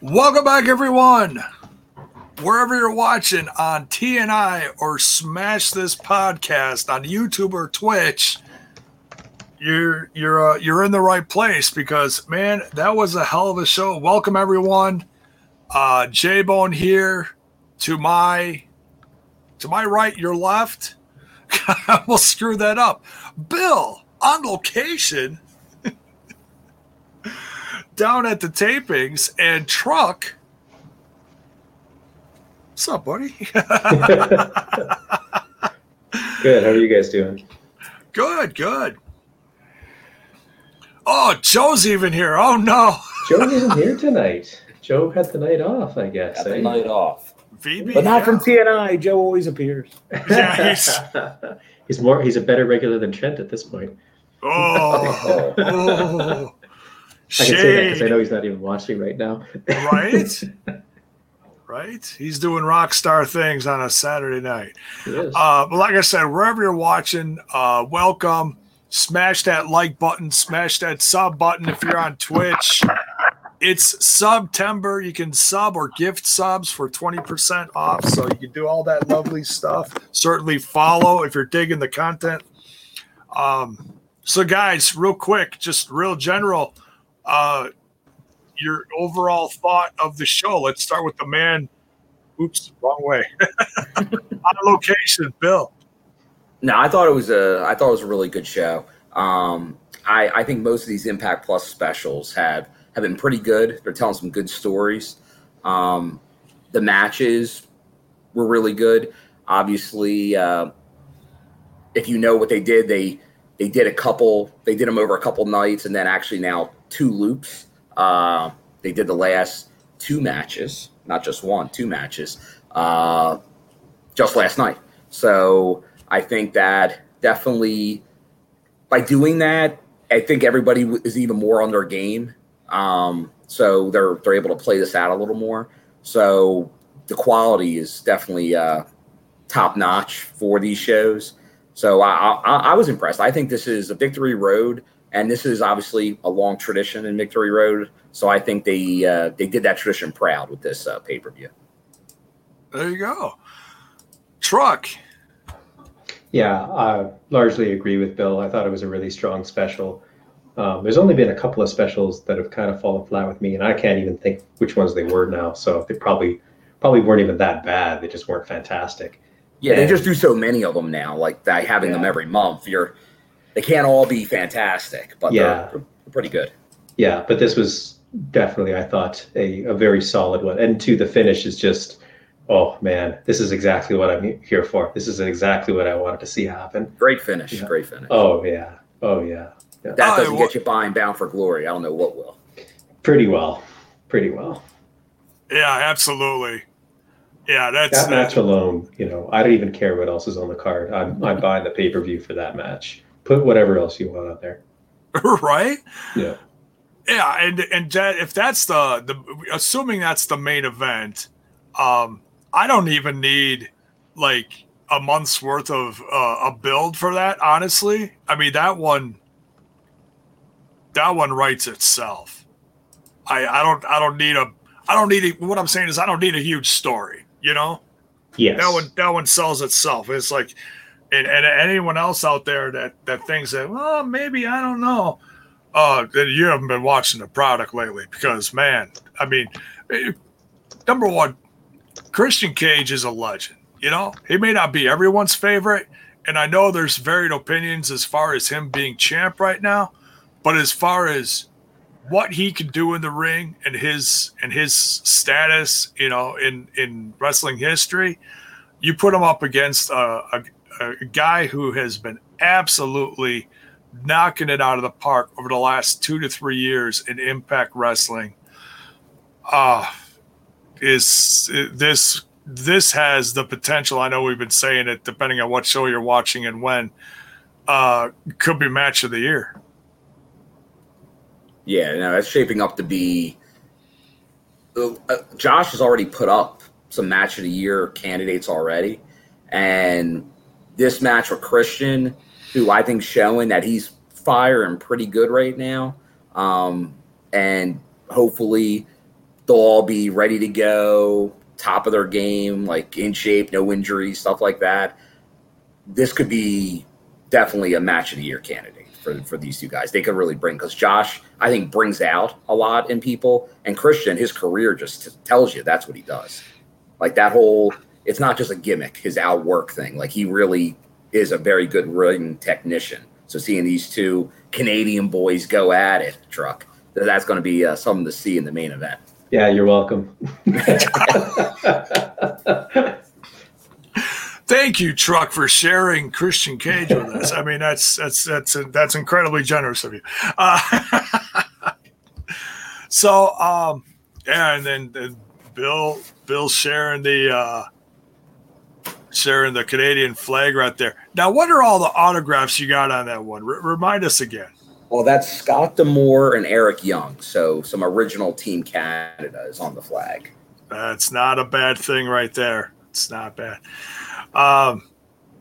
Welcome back, everyone. Wherever you're watching on TNI or Smash This podcast on YouTube or Twitch, you're you're uh, you're in the right place because man, that was a hell of a show. Welcome everyone. Uh, J Bone here. To my to my right, your left. I will screw that up. Bill on location down at the tapings and truck. What's up, buddy? good. How are you guys doing? Good, good. Oh, Joe's even here. Oh no. Joe isn't here tonight. Joe had the night off, I guess. Got the eh? night off. VB, But not yeah. from TNI. Joe always appears. Yeah, he's, he's more. He's a better regular than Trent at this point. Oh, oh. I can say that because I know he's not even watching right now. right? Right? He's doing rock star things on a Saturday night. Uh, but like I said, wherever you're watching, uh, welcome. Smash that like button, smash that sub button if you're on Twitch. It's September. You can sub or gift subs for 20% off. So you can do all that lovely stuff. Certainly follow if you're digging the content. Um, so, guys, real quick, just real general, uh, your overall thought of the show. Let's start with the man. Oops, wrong way. on location, Bill. No, I thought it was a I thought it was a really good show. Um, I I think most of these Impact Plus specials have have been pretty good. They're telling some good stories. Um, the matches were really good. Obviously, uh, if you know what they did, they they did a couple. They did them over a couple nights, and then actually now two loops. Uh, they did the last two matches, not just one, two matches, uh, just last night. So I think that definitely by doing that, I think everybody is even more on their game. Um, so they're they're able to play this out a little more. So the quality is definitely uh, top notch for these shows. So I, I, I was impressed. I think this is a victory road, and this is obviously a long tradition in Victory Road. So I think they uh, they did that tradition proud with this uh, pay per view. There you go. Truck. Yeah, I largely agree with Bill. I thought it was a really strong special. Um, there's only been a couple of specials that have kind of fallen flat with me, and I can't even think which ones they were now. So they probably probably weren't even that bad. They just weren't fantastic. Yeah, they just do so many of them now. Like that, having them every month. You're they can't all be fantastic, but Yeah. they're, they're pretty good. Yeah, but this was definitely, I thought, a, a very solid one. And to the finish is just, oh man, this is exactly what I'm here for. This is exactly what I wanted to see happen. Great finish. Yeah. Great finish. Oh yeah, oh yeah, yeah. that Oh, doesn't well- get you buying Bound for Glory. I don't know what will. pretty well, pretty well. Yeah, absolutely. Yeah, that's That match alone, you know, I don't even care what else is on the card. I'm I'm buying the pay per view for that match. Put whatever else you want on there. right. Yeah, Yeah, and and that, if that's the the assuming that's the main event, um, I don't even need like a month's worth of uh, a build for that. Honestly, I mean that one, that one writes itself. I I don't I don't need a I don't need a, what I'm saying is I don't need a huge story. You know. yeah, that one that one sells itself. It's like, and, and anyone else out there that that thinks that well maybe I don't know, uh, then you haven't been watching the product lately because man, I mean, eh, number one, Christian Cage is a legend. You know, he may not be everyone's favorite, and I know there's varied opinions as far as him being champ right now, but as far as what he can do in the ring and his and his status, you know, in in wrestling history, you put him up against a, a, a guy who has been absolutely knocking it out of the park over the last two to three years in Impact Wrestling. Uh is this this has the potential. I know we've been saying it, depending on what show you're watching and when. Uh, could be match of the year. Yeah, no, that's shaping up to be. Uh, Josh has already put up some match of the year candidates already, and this match with Christian, who I think showing that he's fire and pretty good right now. Um, and hopefully they'll all be ready to go, top of their game, like in shape, no injuries, stuff like that. This could be definitely a match of the year candidate for, for these two guys. They could really bring because Josh, I think, brings out a lot in people, and Christian, his career just tells you that's what he does. Like that whole, it's not just a gimmick, his outwork thing. Like he really is a very good ring technician. So seeing these two Canadian boys go at it, truck, that's going to be uh, something to see in the main event. Yeah, you're welcome. Thank you, Truck, for sharing Christian Cage with us. I mean, that's that's that's that's incredibly generous of you. Uh, so, um, yeah, and then, then Bill Bill sharing the uh, sharing the Canadian flag right there. Now, what are all the autographs you got on that one? R- remind us again. Well, that's Scott D'Amore and Eric Young. So some original Team Canada is on the flag. That's not a bad thing right there. It's not bad. Um,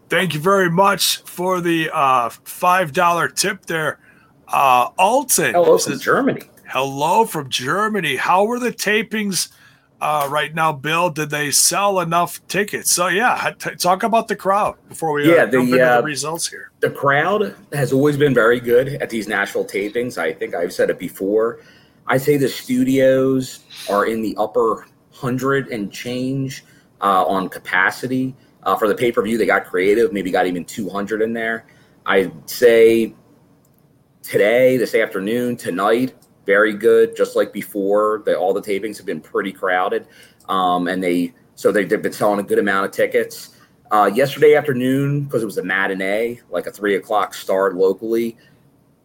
thank you very much for the uh, five dollar tip there, uh, Alton. Hello from Germany. Hello from Germany. How were the tapings uh, right now, Bill? Did they sell enough tickets? So yeah, t- talk about the crowd before we uh, yeah, jump the, into uh, the results here. The crowd has always been very good at these national tapings. I think I've said it before. I say the studios are in the upper hundred and change uh, on capacity. Uh, for the pay per view, they got creative, maybe got even 200 in there. I'd say today, this afternoon, tonight, very good. Just like before, the, all the tapings have been pretty crowded, um, and they so they, they've been selling a good amount of tickets. Uh, yesterday afternoon, because it was a matinee, like a three o'clock start locally.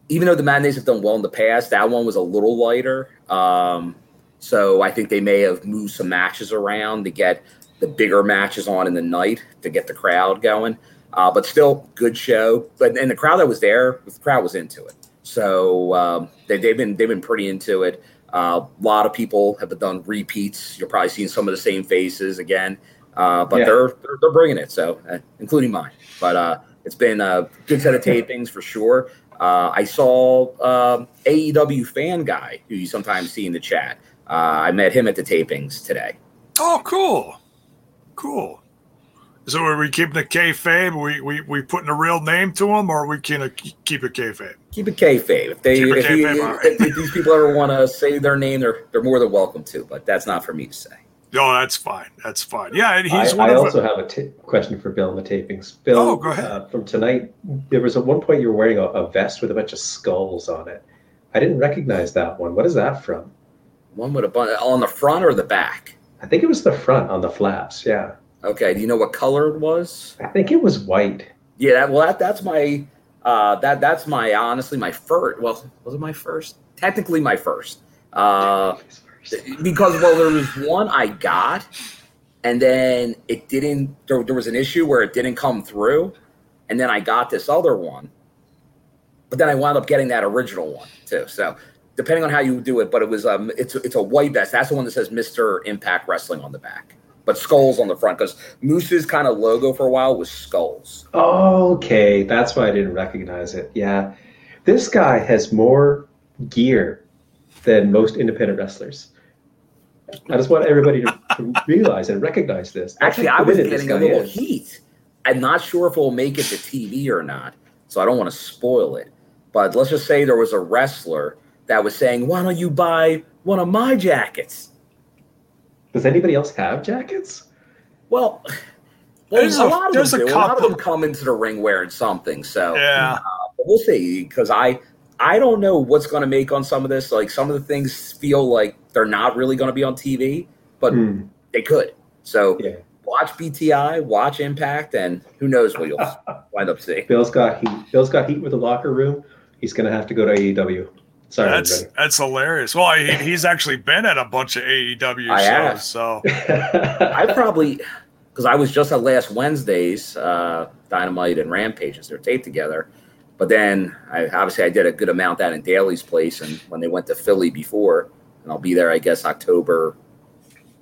Even though the matinees have done well in the past, that one was a little lighter. Um, so I think they may have moved some matches around to get the bigger matches on in the night to get the crowd going. Uh, but still, good show. But and the crowd that was there, the crowd was into it. So um, they, they've been they've been pretty into it. Uh, a lot of people have done repeats. You're probably seeing some of the same faces again, uh, but Yeah. they're, they're they're bringing it. So uh, including mine. But uh, it's been a good set of tapings for sure. Uh, I saw um AEW fan guy who you sometimes see in the chat. Uh, I met him at the tapings today. Oh, cool, cool. So are we keeping the kayfabe? We we we putting a real name to him, or we can keep it kayfabe? keep it kayfabe. If they, Keep it if, you- kayfabe, all right. if these people ever want to say their name, they're they're more than welcome to. But that's not for me to say. No, that's fine. That's fine. Yeah, and I, he's one I of also the, have a t- question for Bill on the tapings. Bill, Oh, go ahead. Uh, from tonight, there was at one point you were wearing a, a vest with a bunch of skulls on it. I didn't recognize that one. What is that from? One with a bunch on the front or the back. I think it was the front on the flaps. Yeah, Okay. Do you know what color it was? I think it was white. Yeah. That, well, that, that's my uh, that that's my honestly my first. Well, was it my first? Technically, my first. Uh, because well, there was one I got, and then it didn't. There, there was an issue where it didn't come through, and then I got this other one, but then I wound up getting that original one too. So depending on how you do it, but it was um, it's it's a white vest. That's the one that says Mister Impact Wrestling on the back, but skulls on the front because Moose's kind of logo for a while was skulls. Okay, that's why I didn't recognize it. Yeah, this guy has more gear than most independent wrestlers. I just want everybody to, to realize and recognize this. Actually, I was getting a little is. heat. I'm not sure if we'll make it to TV or not, so I don't want to spoil it. But let's just say there was a wrestler that was saying, "Why don't you buy one of my jackets?" Does anybody else have jackets? Well, well There's a, a- lot of there's them a do. A lot of them come into the ring wearing something. So yeah. but we'll see because I I don't know what's going to make on some of this. Like some of the things feel like they're not really going to be on TV, but Hmm, they could. So yeah. watch BTI, watch Impact, and who knows what you'll wind up seeing. Bill's got heat. Bill's got heat with the locker room. He's gonna have to go to AEW. Sorry, That's that's hilarious. Well, he, he's actually been at a bunch of AEW I shows, have. so. I probably because I was just at last Wednesday's uh, Dynamite and Rampages. They're taped together, but then I obviously I did a good amount that in Daily's place, and when they went to Philly before, and I'll be there I guess October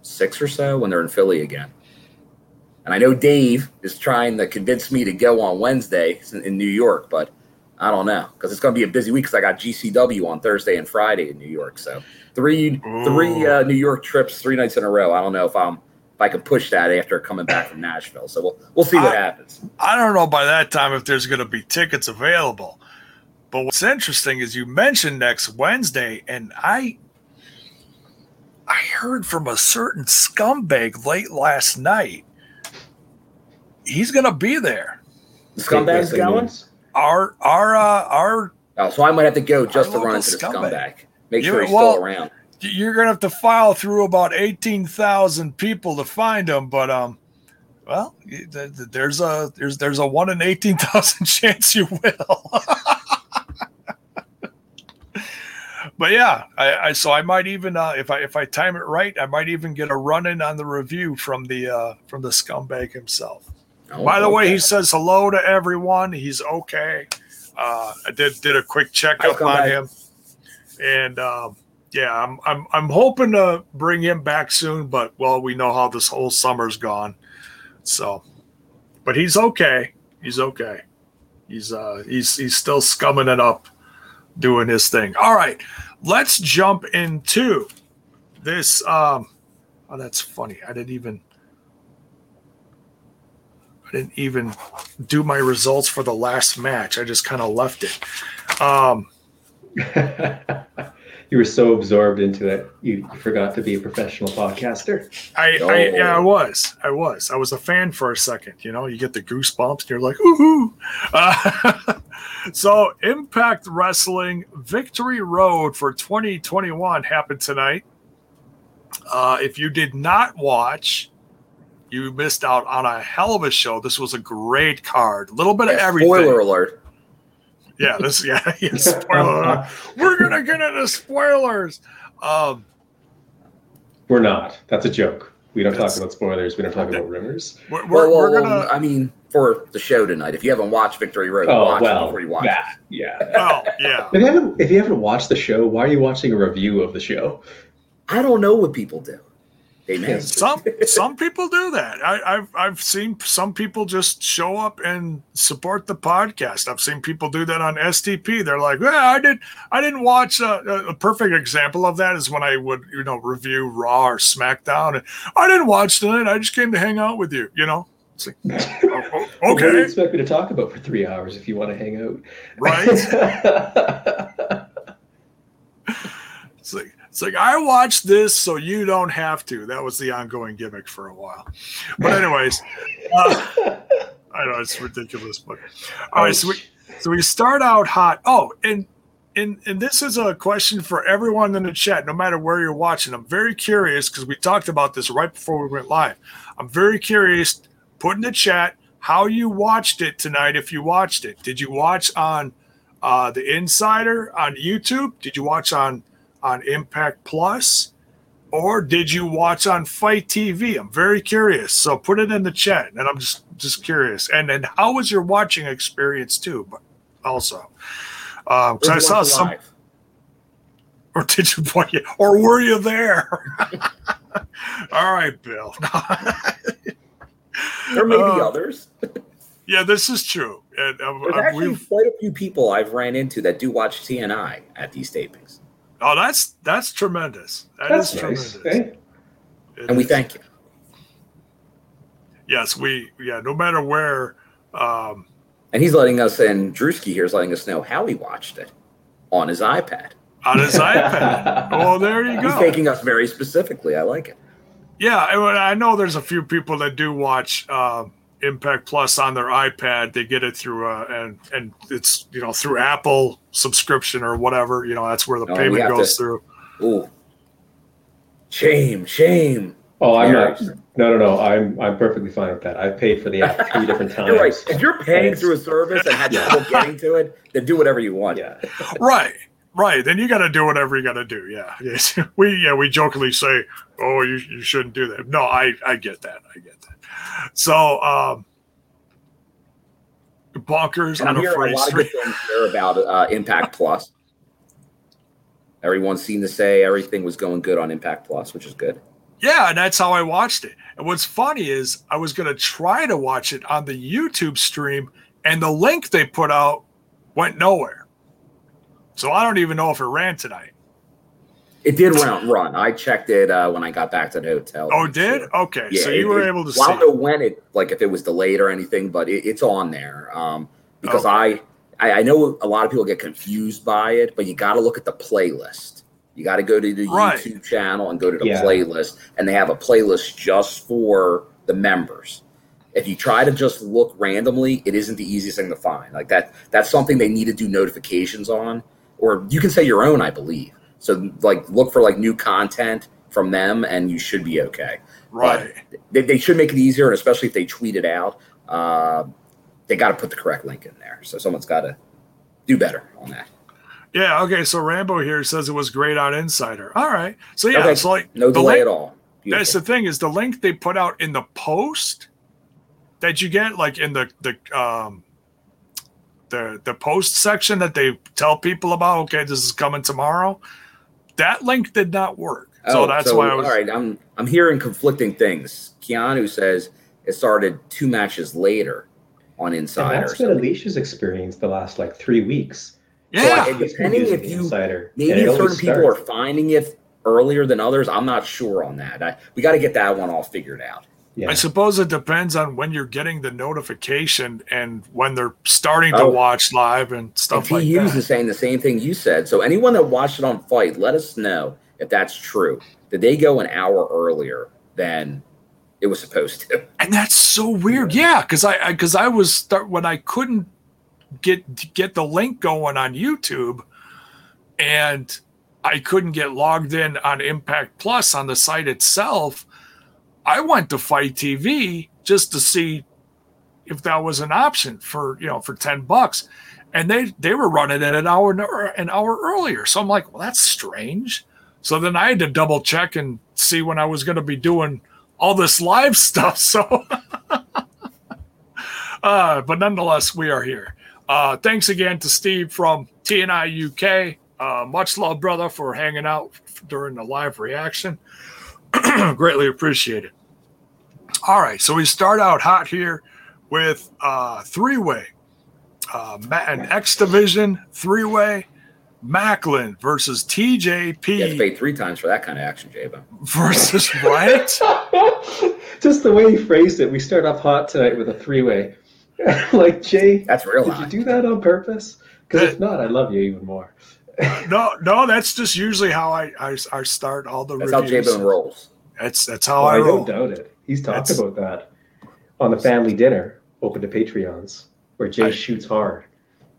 six or so when they're in Philly again. And I know Dave is trying to convince me to go on Wednesday in New York, but I don't know because it's going to be a busy week because I got GCW on Thursday and Friday in New York. So three three uh, New York trips, three nights in a row. I don't know if I'm if I can push that after coming back from Nashville. So we'll we'll see what I- happens. I don't know by that time if there's going to be tickets available. But what's interesting is you mentioned next Wednesday, and I I heard from a certain scumbag late last night. He's going to be there. The scumbag's Wrestling going. Our our uh, our Oh, so I might have to go just to run into the scumbag. scumbag. Make Yeah, sure he's well- still around. you're to have to file through about 18,000 people to find him, but um well, th- th- there's a there's there's a 1 in 18,000 chance you will. but yeah, I, I so I might even uh, if I if I time it right, I might even get a run in on the review from the uh, from the scumbag himself. Oh, By the way, he says hello to everyone. He's okay. Uh, I did did a quick checkup on scumbag. him, and um, yeah, I'm I'm I'm hoping to bring him back soon. But well, we know how this whole summer's gone, so. But he's okay. He's okay. He's uh he's he's still scumming it up, doing his thing. All right, let's jump into this. Um, oh, that's funny. I didn't even. I didn't even do my results for the last match. I just kind of left it. Um, you were so absorbed into it, you, forgot to be a professional podcaster. I, I Oh. yeah, I was, I was, I was a fan for a second. You know, you get the goosebumps, and you're like, woohoo! Uh, so, Impact Wrestling Victory Road for 2021 happened tonight. Uh, if you did not watch, you missed out on a hell of a show. This was a great card, a little bit of Yeah, everything. Spoiler alert. Yeah, this yeah, yeah spoiler. alert. We're gonna get into spoilers. Um, We're not. That's a joke. We don't talk about spoilers. We don't talk about rumors. we're, we're, Well, well, we're gonna. I mean, for the show tonight, if you haven't watched Victory Road, Oh watch it before you watch that yeah. Oh yeah. If you haven't if you haven't watched the show, why are you watching a review of the show? I don't know what people do. Amen. Some some people do that. I, I've I've seen some people just show up and support the podcast. I've seen people do that on STP. They're like, "Yeah, I did. I didn't watch." A, a perfect example of that is when I would you know review Raw or SmackDown, and I didn't watch tonight. I just came to hang out with you. You know, it's like, oh, oh, What do you okay, expect me to talk about for three hours if you want to hang out? right. It's like it's like I watched this so you don't have to. That was the ongoing gimmick for a while. But anyways, uh, I know it's ridiculous, but all right. So we so we start out hot. Oh, and and and this is a question for everyone in the chat, no matter where you're watching. I'm very curious because we talked about this right before we went live. I'm very curious. Put in the chat how you watched it tonight. If you watched it, did you watch on uh, the Insider on YouTube? Did you watch on on Impact Plus? Or did you watch on FITE TV? I'm very curious. So put it in the chat, and I'm just just curious. And then how was your watching experience too? But also, because I saw some, live? or did you watch it, or were you there? All right, Bill. There may be Uh, others. yeah, this is true. And uh, There's uh, actually we've quite a few people I've ran into that do watch TNI at these tapings, oh, that's that's tremendous. That That's is nice. tremendous. eh? And we is. thank you. Yes, we yeah. No matter where, um, And he's letting us, and Drewski here is letting us know how he watched it on his iPad. on his iPad. Oh, there you go. He's go. taking us very specifically. I like it. Yeah, I, I know there's a few people that do watch uh, Impact Plus on their iPad. They get it through uh, and and it's you know through Apple subscription or whatever. You know that's where the Oh, we payment goes to- through. Ooh, shame, shame. Oh, I'm not. No, no, no. I'm I'm perfectly fine with that. I've paid for the app three different times. You're right. If you're paying through a service and had trouble getting to it, then do whatever you want. Yeah. Right, right. Then you got to do whatever you got to do. Yeah, yes. We yeah we jokingly say, oh, you you shouldn't do that. No, I I get that. I get that. So um, bonkers And I'm hearing a lot of good things here about uh, Impact Plus. Everyone seemed to say everything was going good on Impact Plus, which is good. Yeah, and that's how I watched it. And what's funny is I was going to try to watch it on the YouTube stream, and the link they put out went nowhere. So I don't even know if it ran tonight. It did run. Run. I checked it uh, when I got back to the hotel. Oh, did? Sure. Okay, yeah, so you it, were it, able to well, see. I don't know when it, like, if it was delayed or anything, but it, it's on there. Um, because okay. I, I, I know a lot of people get confused by it, but you got to look at the playlist. You got to go to the right. YouTube channel and go to the yeah. playlist, and they have a playlist just for the members. If you try to just look randomly, it isn't the easiest thing to find. Like that, that's something they need to do notifications on, or you can say your own, I believe. So like look for like new content from them, and you should be okay. Right. They, they, should make it easier, and especially if they tweet it out, uh, they got to put the correct link in there. So someone's got to do better on that. Yeah. Okay. So Rambo here says it was great on Insider. All right. So yeah, okay. it's like no delay link, at all. Beautiful. That's the thing is the link they put out in the post that you get, like in the the um the the post section that they tell people about. Okay, this is coming tomorrow. That link did not work. So oh, that's so, why I was all right. I'm I'm hearing conflicting things. Keanu says it started two matches later on Insider. And that's been Alicia's experience the last like three weeks. Yeah, so, depending if you Insider, maybe certain people are finding it earlier than others. I'm not sure on that. I, we got to get that one all figured out. Yeah. I suppose it depends on when you're getting the notification and when they're starting to oh, watch live and stuff like that. is saying the same thing you said. So anyone that watched it on FITE, let us know if that's true. Did they go an hour earlier than it was supposed to? And that's so weird. Yeah, because I because I, I was start when I couldn't get get the link going on YouTube, and I couldn't get logged in on Impact Plus on the site itself I went to FITE TV just to see if that was an option for you know for 10 bucks. And they they were running it an hour an hour earlier. So i'm like well that's strange. So then i had to double check and see when i was going to be doing all this live stuff. So uh, but nonetheless we are here. Uh, thanks again to steve from tni uk uh, much love brother for hanging out during the live reaction. Greatly appreciated all right, so we start out hot here with uh, three way, uh, an X Division three way, Maclin versus TJP. You have to pay three times for that kind of action, Jabo. Versus right? Just the way he phrased it, we start off hot tonight with a three way. like Jay, that's real. Did hot. you do that on purpose? Because if not, I love you even more. no, no, that's just usually how I I, I start all the. That's reviews. how J Bone rolls. That's that's how I, I don't doubt it. He's talked That's, about that on the family dinner open to Patreons, where Jay I, shoots hard.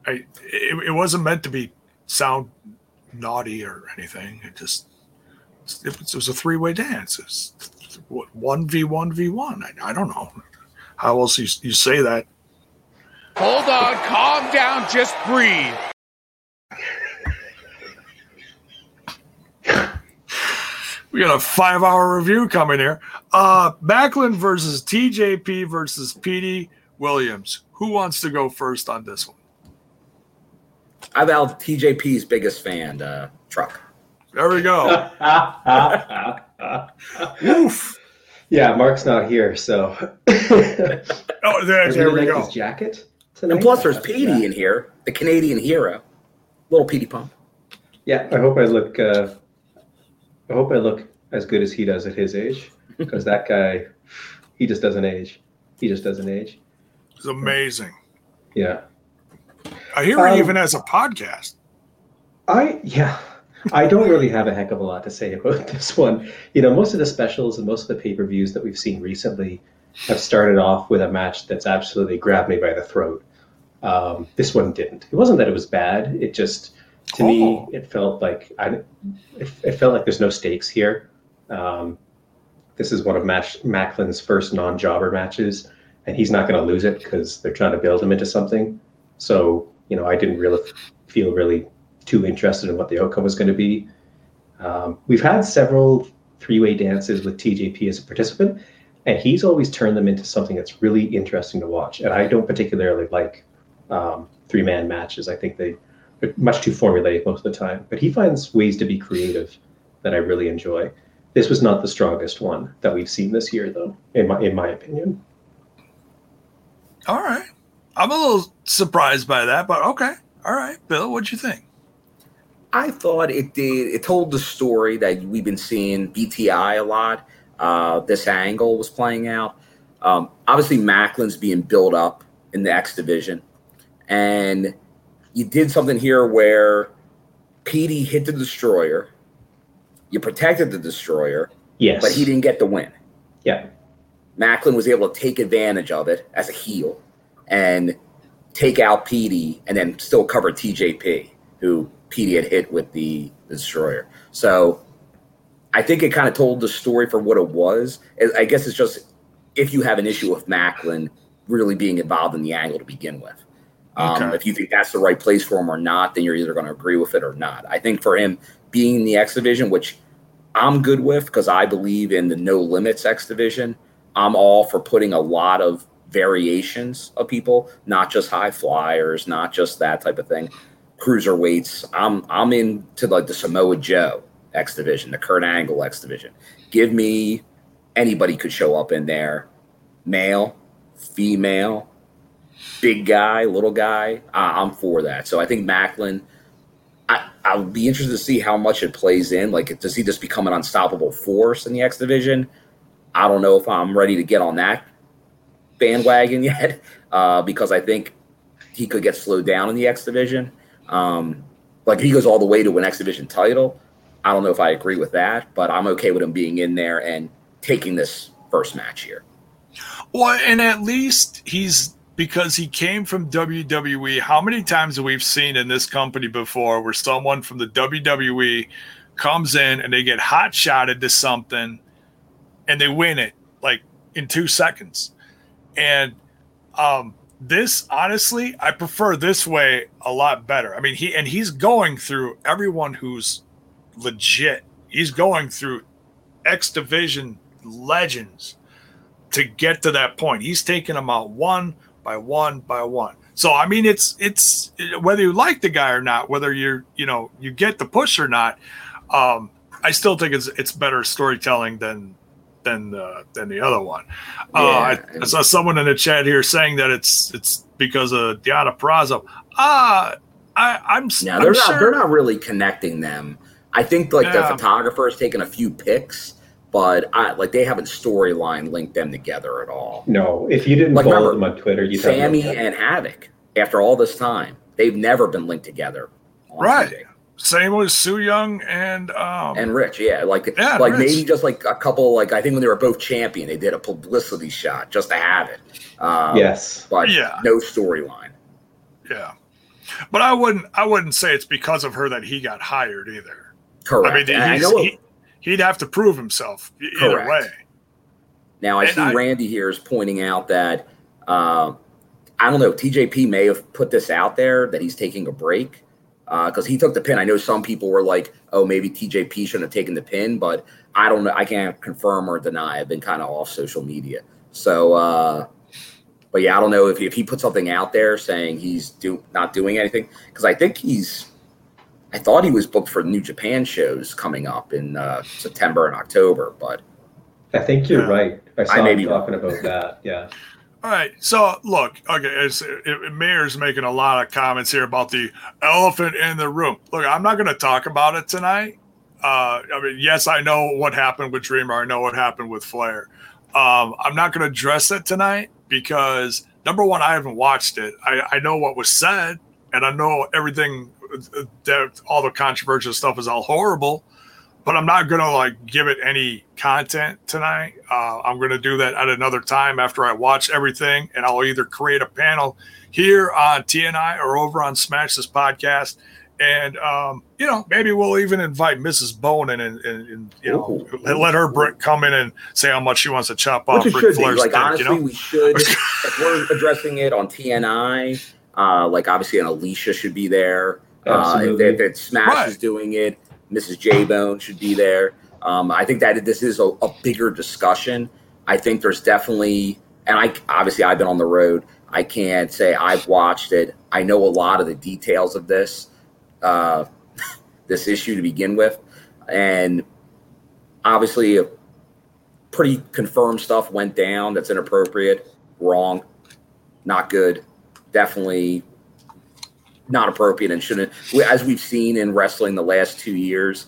I it, it, wasn't meant to be sound naughty or anything. It just it, was a three way dance. It's one v one v one. I, I don't know how else you you say that. Hold on, calm down, just breathe. We got a five hour review coming here. Uh, Maclin versus TJP versus Petey Williams. Who wants to go first on this one? I'm Al TJP's biggest fan, uh, Truck. There we go. Oof. Yeah, Mark's not here, so. oh, there, there we like go. His jacket. Tonight? And plus, there's Petey in here, the Canadian hero, little Petey Pump. Yeah, I hope I look. Uh, I hope I look as good as he does at his age, because that guy, he just doesn't age. He just doesn't age. It's amazing. Yeah. I hear um, he even has a podcast. I yeah. I don't really have a heck of a lot to say about this one. You know, most of the specials and most of the pay per views that we've seen recently have started off with a match that's absolutely grabbed me by the throat. Um, this one didn't. It wasn't that it was bad. It just to oh. me, it felt like I, it, it, felt like there's no stakes here. Um, this is one of Mash, Maclin's first non-jobber matches, and he's not going to lose it because they're trying to build him into something. So, you know, I didn't really feel really too interested in what the outcome was going to be. Um, we've had several three-way dances with TJP as a participant, and he's always turned them into something that's really interesting to watch. And I don't particularly like um, three-man matches. I think they much too formulaic most of the time. But he finds ways to be creative that I really enjoy. This was not the strongest one that we've seen this year, though, in my in my opinion. All right, I'm a little surprised by that, but okay, All right, Bill, what'd you think? I thought it did. It told the story that we've been seeing BTI a lot. Uh, this angle was playing out. Um, obviously, Maclin's being built up in the X division, and you did something here where Petey hit the destroyer. You protected the destroyer, Yes. but he didn't get the win. Yeah. Maclin was able to take advantage of it as a heel and take out Petey and then still cover TJP, who Petey had hit with the, the destroyer. So I think it kind of told the story for what it was. I guess it's just if you have an issue with Maclin really being involved in the angle to begin with. Um, Okay. If you think that's the right place for him or not, then you're either going to agree with it or not. I think for him being in the X division, which I'm good with because I believe in the no limits X division. I'm all for putting a lot of variations of people, not just high flyers, not just that type of thing. Cruiserweights. I'm I'm into like the Samoa Joe X division, the Kurt Angle X division. Give me anybody could show up in there, male, female, big guy, little guy. I, I'm for that. So I think Maclin. I, I'll be interested to see how much it plays in. Like, does he just become an unstoppable force in the X division? I don't know if I'm ready to get on that bandwagon yet, uh, because I think he could get slowed down in the X division. Um, like, he goes all the way to an X division title. I don't know if I agree with that, but I'm okay with him being in there and taking this first match here. Well, and at least he's because he came from WWE. How many times have we seen in this company before where someone from the WWE comes in and they get hot shotted to something and they win it like in two seconds? And um, this, honestly, I prefer this way a lot better. I mean, he and he's going through everyone who's legit. He's going through X Division legends to get to that point. He's taking them out one by one by one. So I mean, it's it's whether you like the guy or not, whether you're you know you get the push or not. Um, I still think it's it's better storytelling than than uh, than the other one. Uh, I, I saw someone in the chat here saying that it's it's because of Deonna Purrazzo. Ah, I, I'm I'm they're not sure- they're not really connecting them. I think like the photographer has taken a few pics, but I like they haven't storyline linked them together at all. No, if you didn't Like, follow remember, them on Twitter, you'd have no Sammy and Havoc, after all this time, they've never been linked together. Right. TV. Same with Su Yung and um, And Rich, yeah, like Yeah, like Rich. maybe just like a couple, like I think when they were both champion, they did a publicity shot just to have it. Um, yes. but Yeah. no storyline. Yeah, but I wouldn't. I wouldn't say it's because of her that he got hired either. Correct. I mean, And I he's, know he, he'd have to prove himself either Correct. way. Now I And see I- Randy here is pointing out that uh, I don't know. TJP may have put this out there that he's taking a break because he took the pin. I know some people were like, "Oh, maybe TJP shouldn't have taken the pin," but I don't know. I can't confirm or deny. I've been kind of off social media, so. uh but yeah, I don't know if, if he put something out there saying he's do not doing anything because I think he's. I thought he was booked for New Japan shows coming up in uh, September and October, but I think you're Yeah. right. I saw may him be wrong. talking about that. Yeah. All right. So look, okay, it's, it, it- Mayor's making a lot of comments here about the elephant in the room. Look, I'm not going to talk about it tonight. Uh, I mean, yes, I know what happened with Dreamer. I know what happened with Flair. Um, I'm not going to address it tonight because number one, I haven't watched it. I, I know what was said, and I know everything that all the controversial stuff is all horrible. But I'm not going to like give it any content tonight. Uh, I'm going to do that at another time after I watch everything, and I'll either create a panel here on TNI or over on Smash This podcast. And um, you know, maybe we'll even invite Mrs. Bowen and, and, and you know, Ooh. let, her come in and say how much she wants to chop off Which it Ric should be. Flair's Like dick, honestly, you know? we should. if we're addressing it on TNI, uh, like obviously, an Alicia should be there. Uh, if, Absolutely. if, if Smash Right. is doing it, Mrs. J Bone should be there. Um, I think that this is a, a bigger discussion. I think there's definitely, and I obviously I've been on the road. I can't say I've watched it. I know a lot of the details of this, uh, this issue to begin with, and obviously, a pretty confirmed stuff went down that's inappropriate, wrong, not good. Definitely not appropriate and shouldn't. we- As we've seen in wrestling the last two years,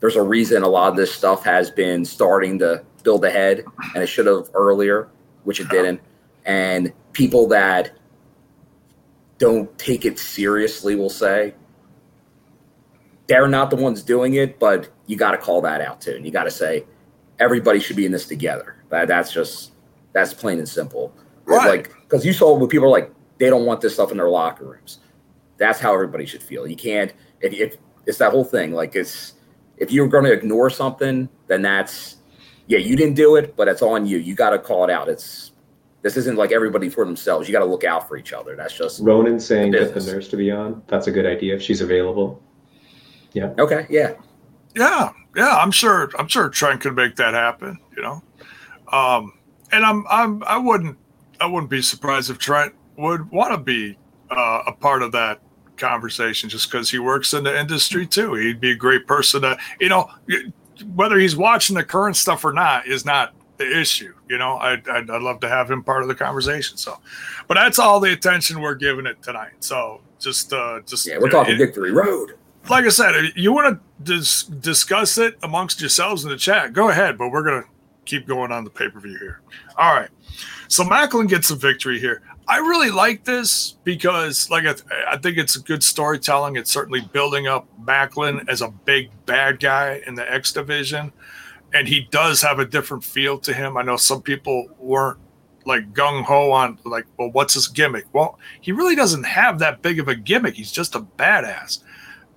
there's a reason a lot of this stuff has been starting to build ahead, and it should have earlier, which it didn't. And people that don't take it seriously will say they're not the ones doing it, but you got to call that out too, and you got to say everybody should be in this together. That that's just that's plain and simple. Right. Like because you saw when people are like they don't want this stuff in their locker rooms. That's how everybody should feel. You can't if, if it's that whole thing. Like it's if you're going to ignore something, then that's yeah you didn't do it, but it's on you. You got to call it out. It's this isn't like everybody for themselves. You got to look out for each other. That's just Ronan saying get the nurse to be on. That's a good idea if she's available. Yeah. Okay. Yeah, Yeah, yeah, I'm sure. I'm sure Trent could make that happen. You know, um, and I'm, I'm, I wouldn't, I wouldn't be surprised if Trent would want to be uh, a part of that conversation, just because he works in the industry too. He'd be a great person to, you know, whether he's watching the current stuff or not is not the issue. You know, I'd, I'd, I'd love to have him part of the conversation. So, but that's all the attention we're giving it tonight. So just, uh, just yeah. We're talking it- victory road. like I said, you want to dis- discuss it amongst yourselves in the chat, go ahead. But we're gonna keep going on the pay per view here. All right. So Maclin gets a victory here. I really like this because, like, I, I think it's a good storytelling. It's certainly building up Maclin as a big bad guy in the X division, and he does have a different feel to him. I know some people weren't like gung ho on like, well, what's his gimmick? Well, he really doesn't have that big of a gimmick. He's just a badass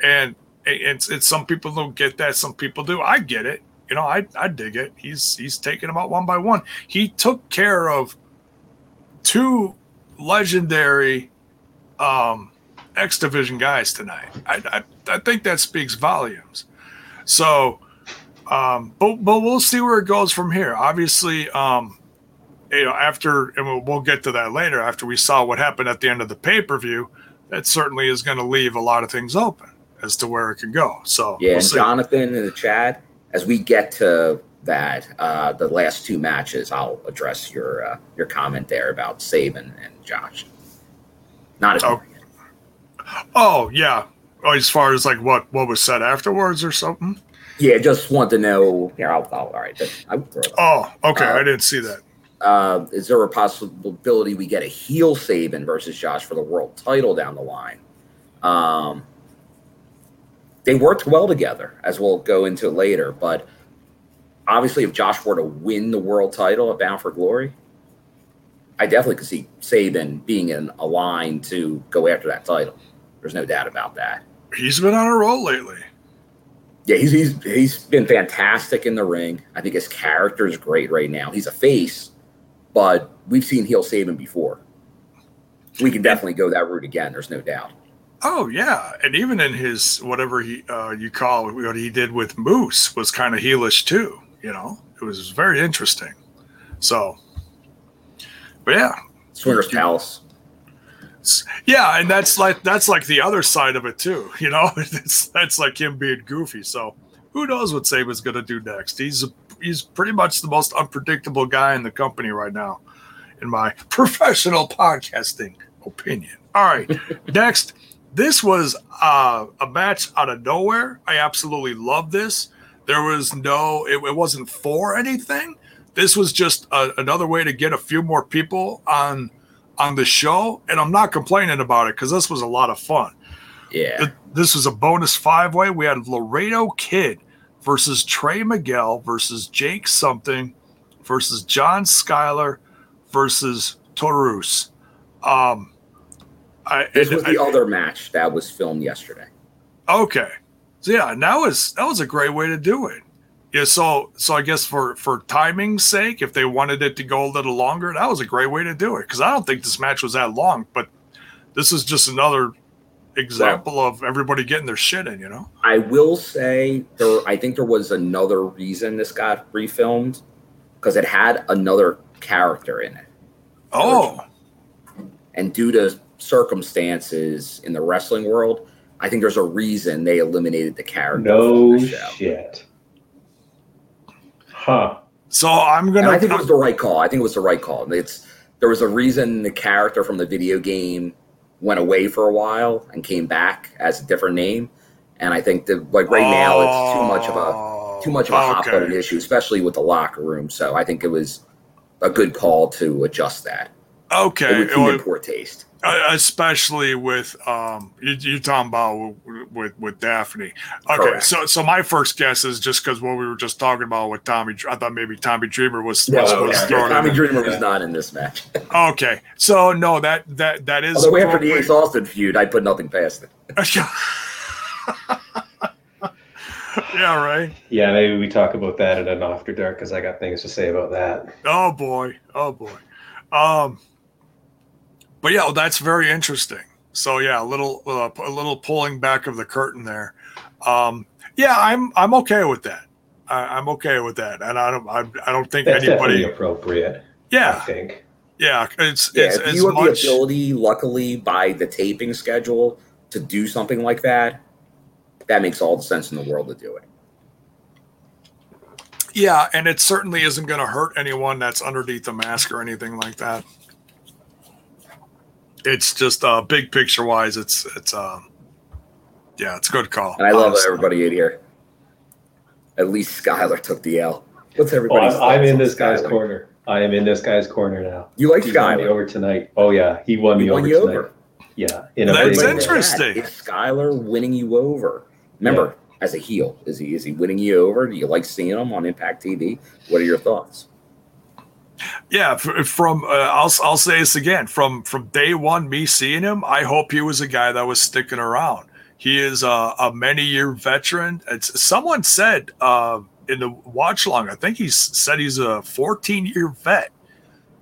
and it's, it's some people don't get that some people do i get it you know i i dig it he's he's taking them out one by one he took care of two legendary um x division guys tonight i i, I think that speaks volumes so um but but we'll see where it goes from here obviously um you know after and we'll, we'll get to that later after we saw what happened at the end of the pay-per-view that certainly is going to leave a lot of things open as to where it could go. So Yeah, we'll. Jonathan in the chat, as we get to that, uh, the last two matches, I'll address your uh, your comment there about Sabin and Josh. Not as Oh. oh yeah. Oh, as far as like what what was said afterwards or something. yeah, just want to know. Here, I'll, I'll all right. I will throw it. Oh, okay. Uh, I didn't see that. Uh, is there a possibility we get a heel Sabin versus Josh for the world title down the line? Um, they worked well together, as we'll go into later. But obviously, if Josh were to win the world title at Bound for Glory, I definitely could see Sabin being in a line to go after that title. There's no doubt about that. He's been on a roll lately. Yeah, he's he's he's been fantastic in the ring. I think his character is great right now. He's a face, but we've seen heel Saban before. We can definitely go that route again. There's no doubt. Oh yeah, and even in his whatever he uh, you call it, what he did with Moose was kind of heelish too. You know, it was very interesting. So, but yeah, Swingers Palace. Yeah, and that's like that's like the other side of it too. You know, it's that's like him being goofy. So who knows what Sabin's going to do next? He's he's pretty much the most unpredictable guy in the company right now, in my professional podcasting opinion. All right, next, this was uh, a match out of nowhere. I absolutely love this. There was no, it, it wasn't for anything. This was just a, another way to get a few more people on on the show, and I'm not complaining about it because this was a lot of fun. Yeah. Th- This was a bonus five way. We had Laredo Kid versus Trey Miguel versus Jake something versus John Schuyler versus Taurus. Um, I, This was the I- other match that was filmed yesterday. Okay. So yeah, and that was that was a great way to do it. Yeah, so so I guess for for timing's sake, if they wanted it to go a little longer, that was a great way to do it. Because I don't think this match was that long, but this is just another example of everybody getting their shit in. You know? I will say there. I think there was another reason this got refilmed because it had another character in it, Oh, and due to circumstances in the wrestling world, I think there's a reason they eliminated the character No from the show. shit. Huh. so I'm gonna. I think it was the right call. I think it was the right call. It's there was a reason the character from the video game went away for a while and came back as a different name. And I think that like right now it's too much of a too much of a hot button issue, especially with the locker room. So I think it was a good call to adjust that. Okay, It Okay, would seem well, in poor taste. Uh, especially with um, you, you're talking about with with, with Daphne. Okay, Correct. so so my first guess is just because what we were just talking about with Tommy. I thought maybe Tommy Dreamer was, was, No, was yeah, thrown Tommy. Dreamer was not in this match. Okay, so no, that that that is. Although after the appropriate. Ace Austin feud, I put nothing past it. yeah, right. Yeah, maybe we talk about that in an after dark because I got things to say about that. Oh boy, oh boy. Um, but yeah, well, that's very interesting. So yeah, a little uh, a little pulling back of the curtain there. Um, yeah, I'm I'm okay with that. I, I'm okay with that, and I don't I, I don't think That's anybody. appropriate. Yeah, I Yeah, think. yeah, it's Yeah, it's if as you have much. the ability, luckily, by the taping schedule to do something like that, that makes all the sense in the world to do it. Yeah, and it certainly isn't going to hurt anyone that's underneath the mask or anything like that. It's just uh, big picture wise. It's it's um, yeah, it's a good call. And I love honestly. everybody in here. At least Skylar took the L. What's Oh, everybody's I'm, I'm in on this guy's Skylar? corner. I am in this guy's corner now. You like He won me Skylar? over tonight. Oh yeah, he won He me won over you tonight. over. Yeah, in a That's big Everybody way. knows interesting. that. Is Skylar winning you over? Remember, as a heel, is he is he winning you over? Do you like seeing him on Impact TV? What are your thoughts? Yeah, from uh, I'll I'll say this again. From from day one, me seeing him, I hope he was a guy that was sticking around. He is a, a many year veteran. It's someone said uh, in the watch long. I think he said he's a 14 year vet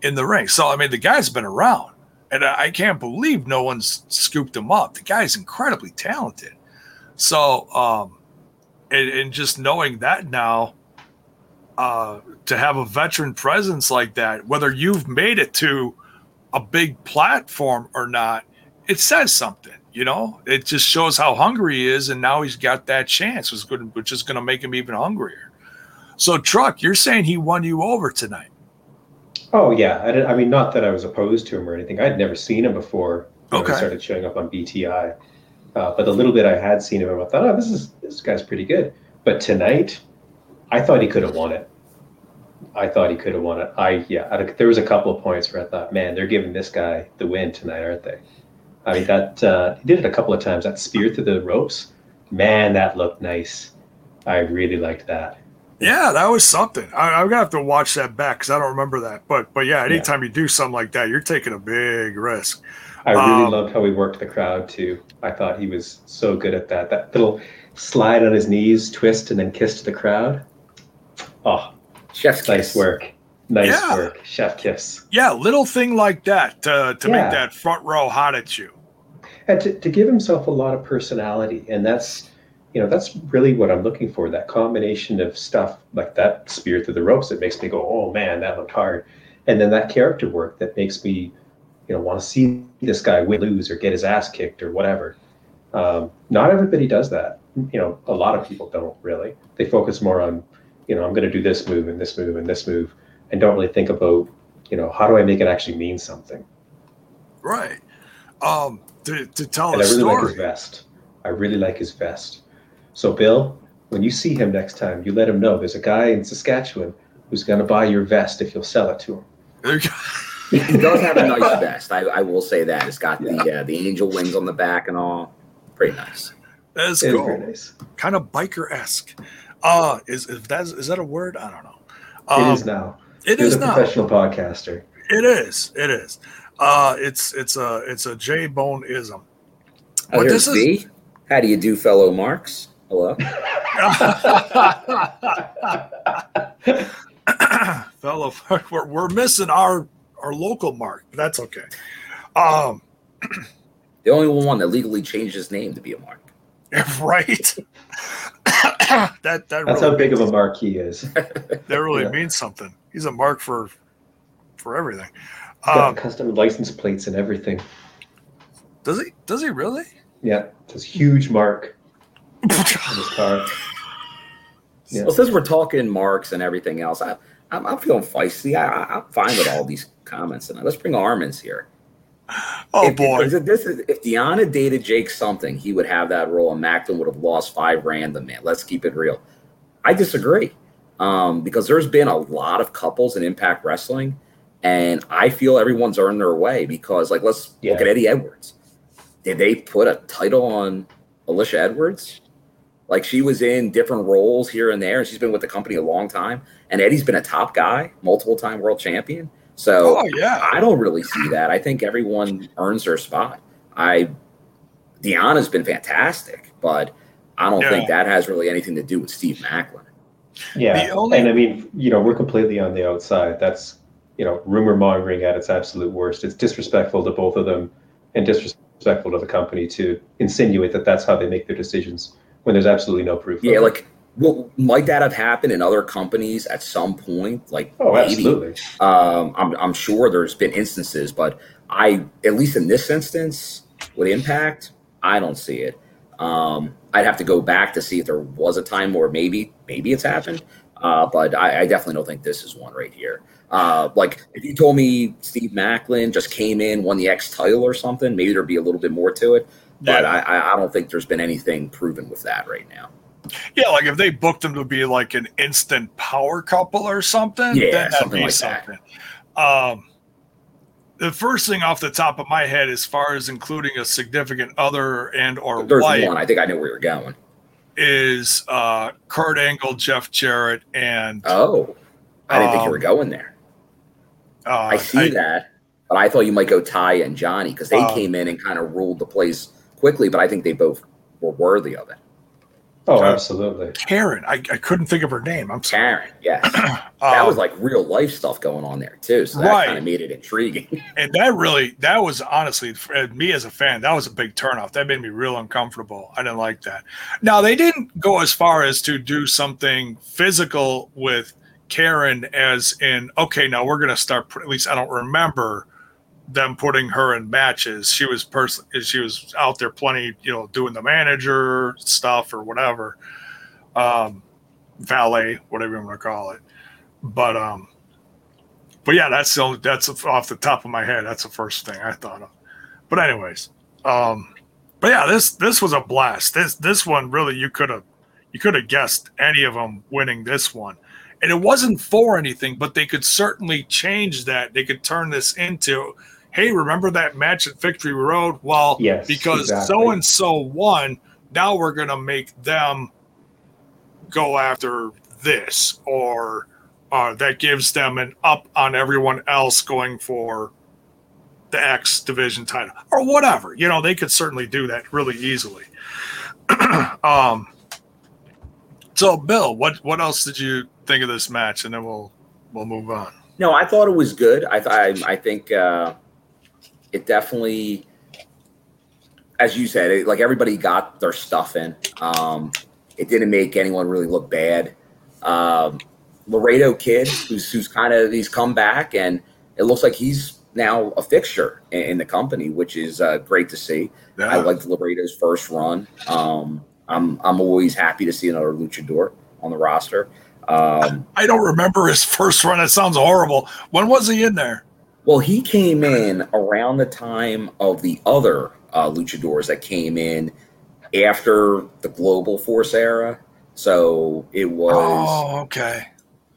in the ring. So I mean, the guy's been around, and I, I can't believe no one's scooped him up. The guy's incredibly talented. So, um, and, and just knowing that now, uh, to have a veteran presence like that, whether you've made it to a big platform or not, it says something. You know, it just shows how hungry he is, and now he's got that chance, which is good, which is going to make him even hungrier. So, Truck, you're saying he won you over tonight? Oh yeah, I, I mean, not that I was opposed to him or anything. I'd never seen him before. when Okay. He started showing up on BTI, uh, but the little bit I had seen of him, I thought, oh, this is this guy's pretty good. But tonight, I thought he could have won it. I thought he could have won it. I yeah, I, there was a couple of points where I thought, man, they're giving this guy the win tonight, aren't they? I mean, that uh, he did it a couple of times. That spear through the ropes, man, that looked nice. I really liked that. Yeah, that was something. I, I'm gonna have to watch that back because I don't remember that. But but yeah, anytime you do something like that, you're taking a big risk. I really Um, loved how he worked the crowd too. I thought he was so good at that. That little slide on his knees, twist, and then kiss to the crowd. Oh, Chef's nice kiss. work. Nice Yeah. work. Chef kiss. Yeah, little thing like that to to Yeah. make that front row hot at you. And to, to give himself a lot of personality. And that's, you know, that's really what I'm looking for. That combination of stuff like that spear through the ropes that makes me go, oh man, that looked hard. And then that character work that makes me, you know, want to see this guy win, lose, or get his ass kicked or whatever. Um, not everybody does that. You know, a lot of people don't really. They focus more on, you know, I'm going to do this move and this move and this move, and don't really think about, you know, how do I make it actually mean something? Right. Um, to, to tell and a I really like his vest. I really like his vest. So, Bill, when you see him next time, you let him know there's a guy in Saskatchewan who's going to buy your vest if you'll sell it to him. There you go. He he does have a nice vest. I, I will say that. It's got the uh, the angel wings on the back and all. Pretty nice. That's It is cool. very nice. Kind of biker esque. Uh, is is that is that a word? I don't know. it Um, is now. It You're is the now. professional podcaster. It is. It is. Uh, it's it's a it's a J Bone ism. Oh, But this is- B. How do you do, fellow Marks? Hello. Fellow, we're, we're missing our our local mark, but that's okay. Um, The only one that legally changed his name to be a Mark. right. that that That's really, how big of a mark he is. that really yeah. means something. He's a mark for for everything. Got Um, custom license plates and everything. does he? Does he really? Yeah, this huge mark on his car. Yeah. Well, since we're talking Marks and everything else, I, I'm, I'm feeling feisty. I, I, I'm fine with all these comments tonight. Let's bring Armin's here. Oh if, boy. If, this is, if Deonna dated Jake something, he would have that role, and Maclin would have lost five random man. Let's keep it real. I disagree um, because there's been a lot of couples in Impact Wrestling, and I feel everyone's earned their way because, like, let's Yeah. look at Eddie Edwards. Did they put a title on Alicia Edwards? Like she was in different roles here and there, and she's been with the company a long time. And Eddie's been a top guy, multiple time world champion. So Oh yeah. I don't really see that. I think everyone earns their spot. I Deonna's been fantastic, but I don't Yeah. think that has really anything to do with Steve Maclin. Yeah, The only- and I mean, you know, we're completely on the outside. That's you know, rumor mongering at its absolute worst. It's disrespectful to both of them, and disrespectful to the company to insinuate that that's how they make their decisions when there's absolutely no proof. Yeah, of it. like well, might that have happened in other companies at some point? Like oh, maybe absolutely. Um, I'm, I'm sure there's been instances, but I, at least in this instance, with Impact, I don't see it. Um, I'd have to go back to see if there was a time where maybe, maybe it's happened. Uh, but I, I definitely don't think this is one right here. Uh, like if you told me Steve Maclin just came in, won the X title or something, maybe there'd be a little bit more to it. But Yeah. I, I, I don't think there's been anything proven with that right now. Yeah, like if they booked them to be like an instant power couple or something, Yeah, something be like that. something. Um, the first thing off the top of my head, as far as including a significant other and or There's wife, one. I think I know where you're going. is uh, Kurt Angle, Jeff Jarrett, and Oh, I didn't think you Um, were going there. uh, I see that, but I thought you might go Ty and Johnny because they Um, came in and kind of ruled the place quickly. But I think they both were worthy of it. Oh, Okay. absolutely. Karen. I, I couldn't think of her name. I'm sorry. Karen, yes, that Um, was like real life stuff going on there too. So that Right. kind of made it intriguing. and that really that was honestly for me as a fan that was a big turnoff that made me real uncomfortable i didn't like that now they didn't go as far as to do something physical with karen as in okay now we're going to start at least i don't remember them putting her in matches she was person she was out there plenty you know doing the manager stuff or whatever um valet whatever you want to call it but um but yeah, that's the only, that's off the top of my head. That's the first thing I thought of. But anyways, um, but yeah, this this was a blast. This this one really you could have you could have guessed any of them winning this one, and it wasn't for anything, but they could certainly change that. They could turn this into, hey, remember that match at Victory Road? Well, Yes, because so and so won. Now we're gonna make them go after this or uh, that gives them an up on everyone else going for the X division title or whatever. You know, they could certainly do that really easily. um, so, Bill, what what else did you think of this match? And then we'll we'll move on. no, I thought it was good. I th- I, I think uh, it definitely, as you said, it, like everybody got their stuff in. Um, it didn't make anyone really look bad. Um, Laredo kid, who's who's kind of he's come back, and it looks like he's now a fixture in, in the company, which is uh, great to see. Yeah. I liked Laredo's first run. Um, I'm I'm always happy to see another luchador on the roster. Um, I don't remember his first run. It sounds horrible. When was he in there? Well, he came in around the time of the other uh, luchadors that came in after the Global Force era. So it was Oh, okay.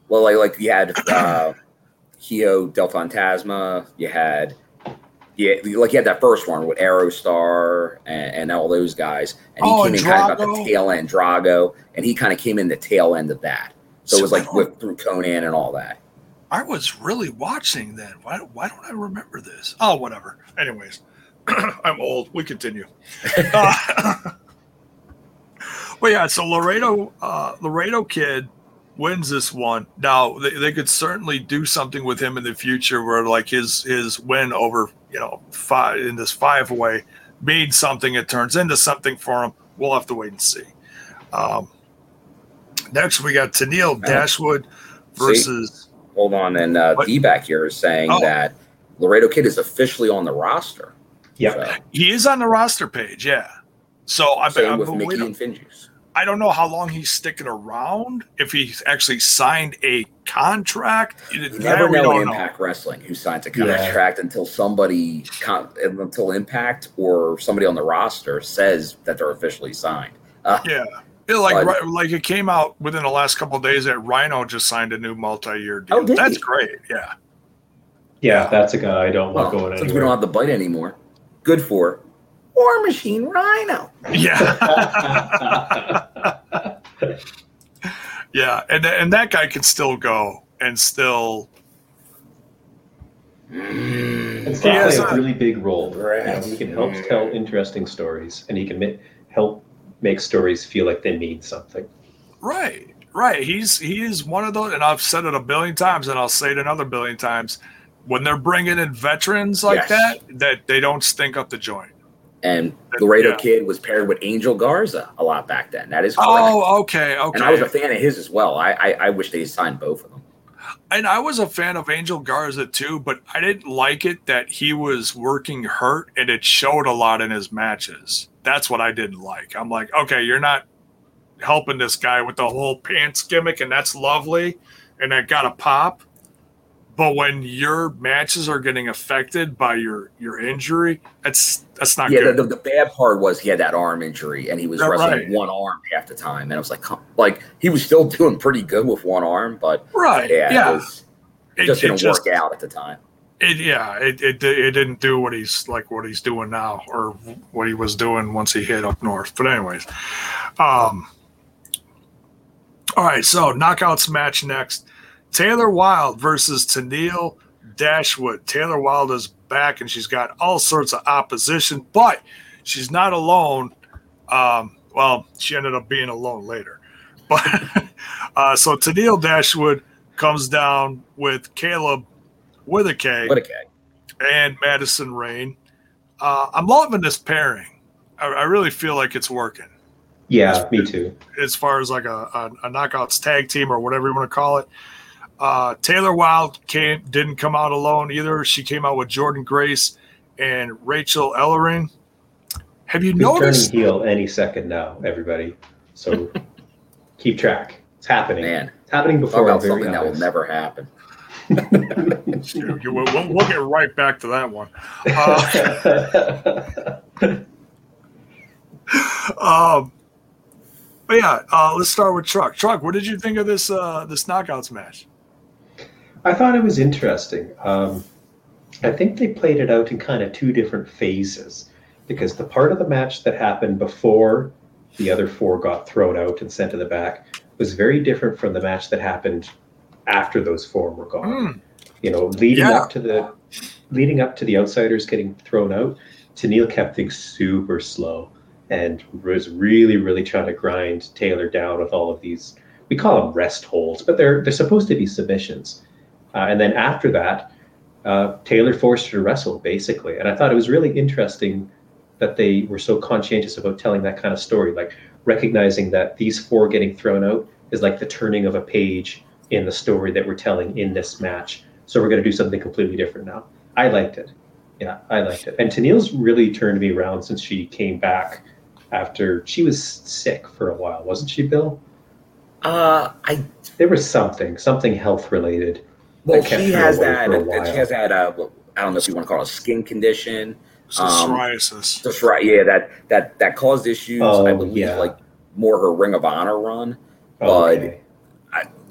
well, like like you had uh, Hijo Del Fantasma, you had yeah, like you had that first one with Aerostar and, and all those guys, and he Oh, came and in kind of at the tail end, Drago, and he kind of came in the tail end of that. So it was like with through Konnan and all that. I was really watching then. Why, why don't I remember this? Oh, whatever. Anyways, I'm old. We continue. Uh, well, yeah. So Laredo, uh, Laredo kid wins this one. Now they, they could certainly do something with him in the future, where like his his win over you know five in this five way means something. It turns into something for him. We'll have to wait and see. Um, next, we got Tennille Dashwood versus. Hold on, and uh, D back here is saying Oh. that Laredo Kid is officially on the roster. Yeah. So, He is on the roster page, yeah. So I same I'm with but Mickey wait, and Finjuice. I don't know how long he's sticking around. If he's actually signed a contract, You never we know don't know. Impact Wrestling who signs a Yeah. contract until somebody until Impact or somebody on the roster says that they're officially signed. Uh, Yeah. Yeah, like But- right, like it came out within the last couple of days that Rhino just signed a new multi-year deal. Oh, That's he? great. Yeah. Yeah, that's a guy I don't well, want going since we don't have the bite anymore, good for War Machine Rhino. Yeah. yeah, and and that guy can still go and still and still He has play a a- really big role. You know, he can help tell interesting stories, and he can ma- help make stories feel like they mean something. right, right. He's he is one of those, and I've said it a billion times, and I'll say it another billion times. When they're bringing in veterans like Yes. that, that they don't stink up the joint. And Laredo Yeah. Kid was paired with Angel Garza a lot back then. That is oh, correct. Oh, okay, okay. and I was a fan of his as well. I I, I wish they signed both of them. and I was a fan of Angel Garza too, but I didn't like it that he was working hurt and it showed a lot in his matches. That's what I didn't like. I'm like, okay, you're not helping this guy with the whole pants gimmick, and that's lovely, and that got a pop. But when your matches are getting affected by your your injury, that's that's not yeah, good. the, the, the bad part was he had that arm injury and he was Yeah, wrestling right. one arm half the time. And I was like, like he was still doing pretty good with one arm, but right? yeah, Yeah. it, was, it It- just it didn't just- work out at the time. It yeah, it, it it didn't do what he's like what he's doing now or what he was doing once he hit up north. But anyways, um, all right. So knockouts match next: Taylor Wilde versus Tennille Dashwood. Taylor Wilde is back and she's got all sorts of opposition, but she's not alone. Um, well, she ended up being alone later, but uh, so Tennille Dashwood comes down with Kaleb with a K What a K. and Madison Rayne. Uh, I'm loving this pairing. I, I really feel like it's working Yeah, me too. as far as like a, a, a knockouts tag team or whatever you want to call it. Uh, Taylor Wilde came didn't come out alone either. She came out with Jordan Grace and Rachel Ellering. Have you He's noticed? turning heel any second now, everybody. So keep track. It's happening. Man, It's happening before our about something that will never happen. We'll- we'll get right back to that one. Uh, um, but yeah, uh, let's start with Truck. Truck, what did you think of this uh, this knockouts match? I thought it was interesting. Um, I think they played it out in kind of two different phases because the part of the match that happened before the other four got thrown out and sent to the back was very different from the match that happened after those four were gone. Mm, You know, leading Yeah. up to the leading up to the outsiders getting thrown out, Tennille kept things super slow and was really, really trying to grind Taylor down with all of these. We call them rest holds, but they're they're supposed to be submissions. Uh, and then after that, uh, Taylor forced her to wrestle basically. And I thought it was really interesting that they were so conscientious about telling that kind of story, like recognizing that these four getting thrown out is like the turning of a page in the story that we're telling in this match. So we're going to do something completely different now. I liked it. Yeah, I liked it. And Tennille's really turned me around since she came back after she was sick for a while, wasn't she, Bill? Uh, I There was something, something health related. well, she has that. for a while. She has that. Uh, I don't know if you want to call it a skin condition. so Um, psoriasis. That's right. Yeah, that that that caused issues. I Oh, believe yeah. like more her Ring of Honor run. But- Okay.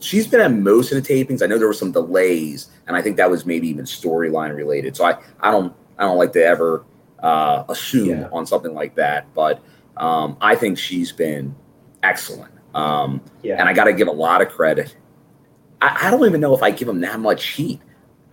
She's been at most of the tapings. I know there were some delays, and I think that was maybe even storyline related. So I, I don't I don't like to ever uh, assume Yeah. on something like that. But um, I think she's been excellent. Um, Yeah. and I got to give a lot of credit. I, I don't even know if I give him that much heat.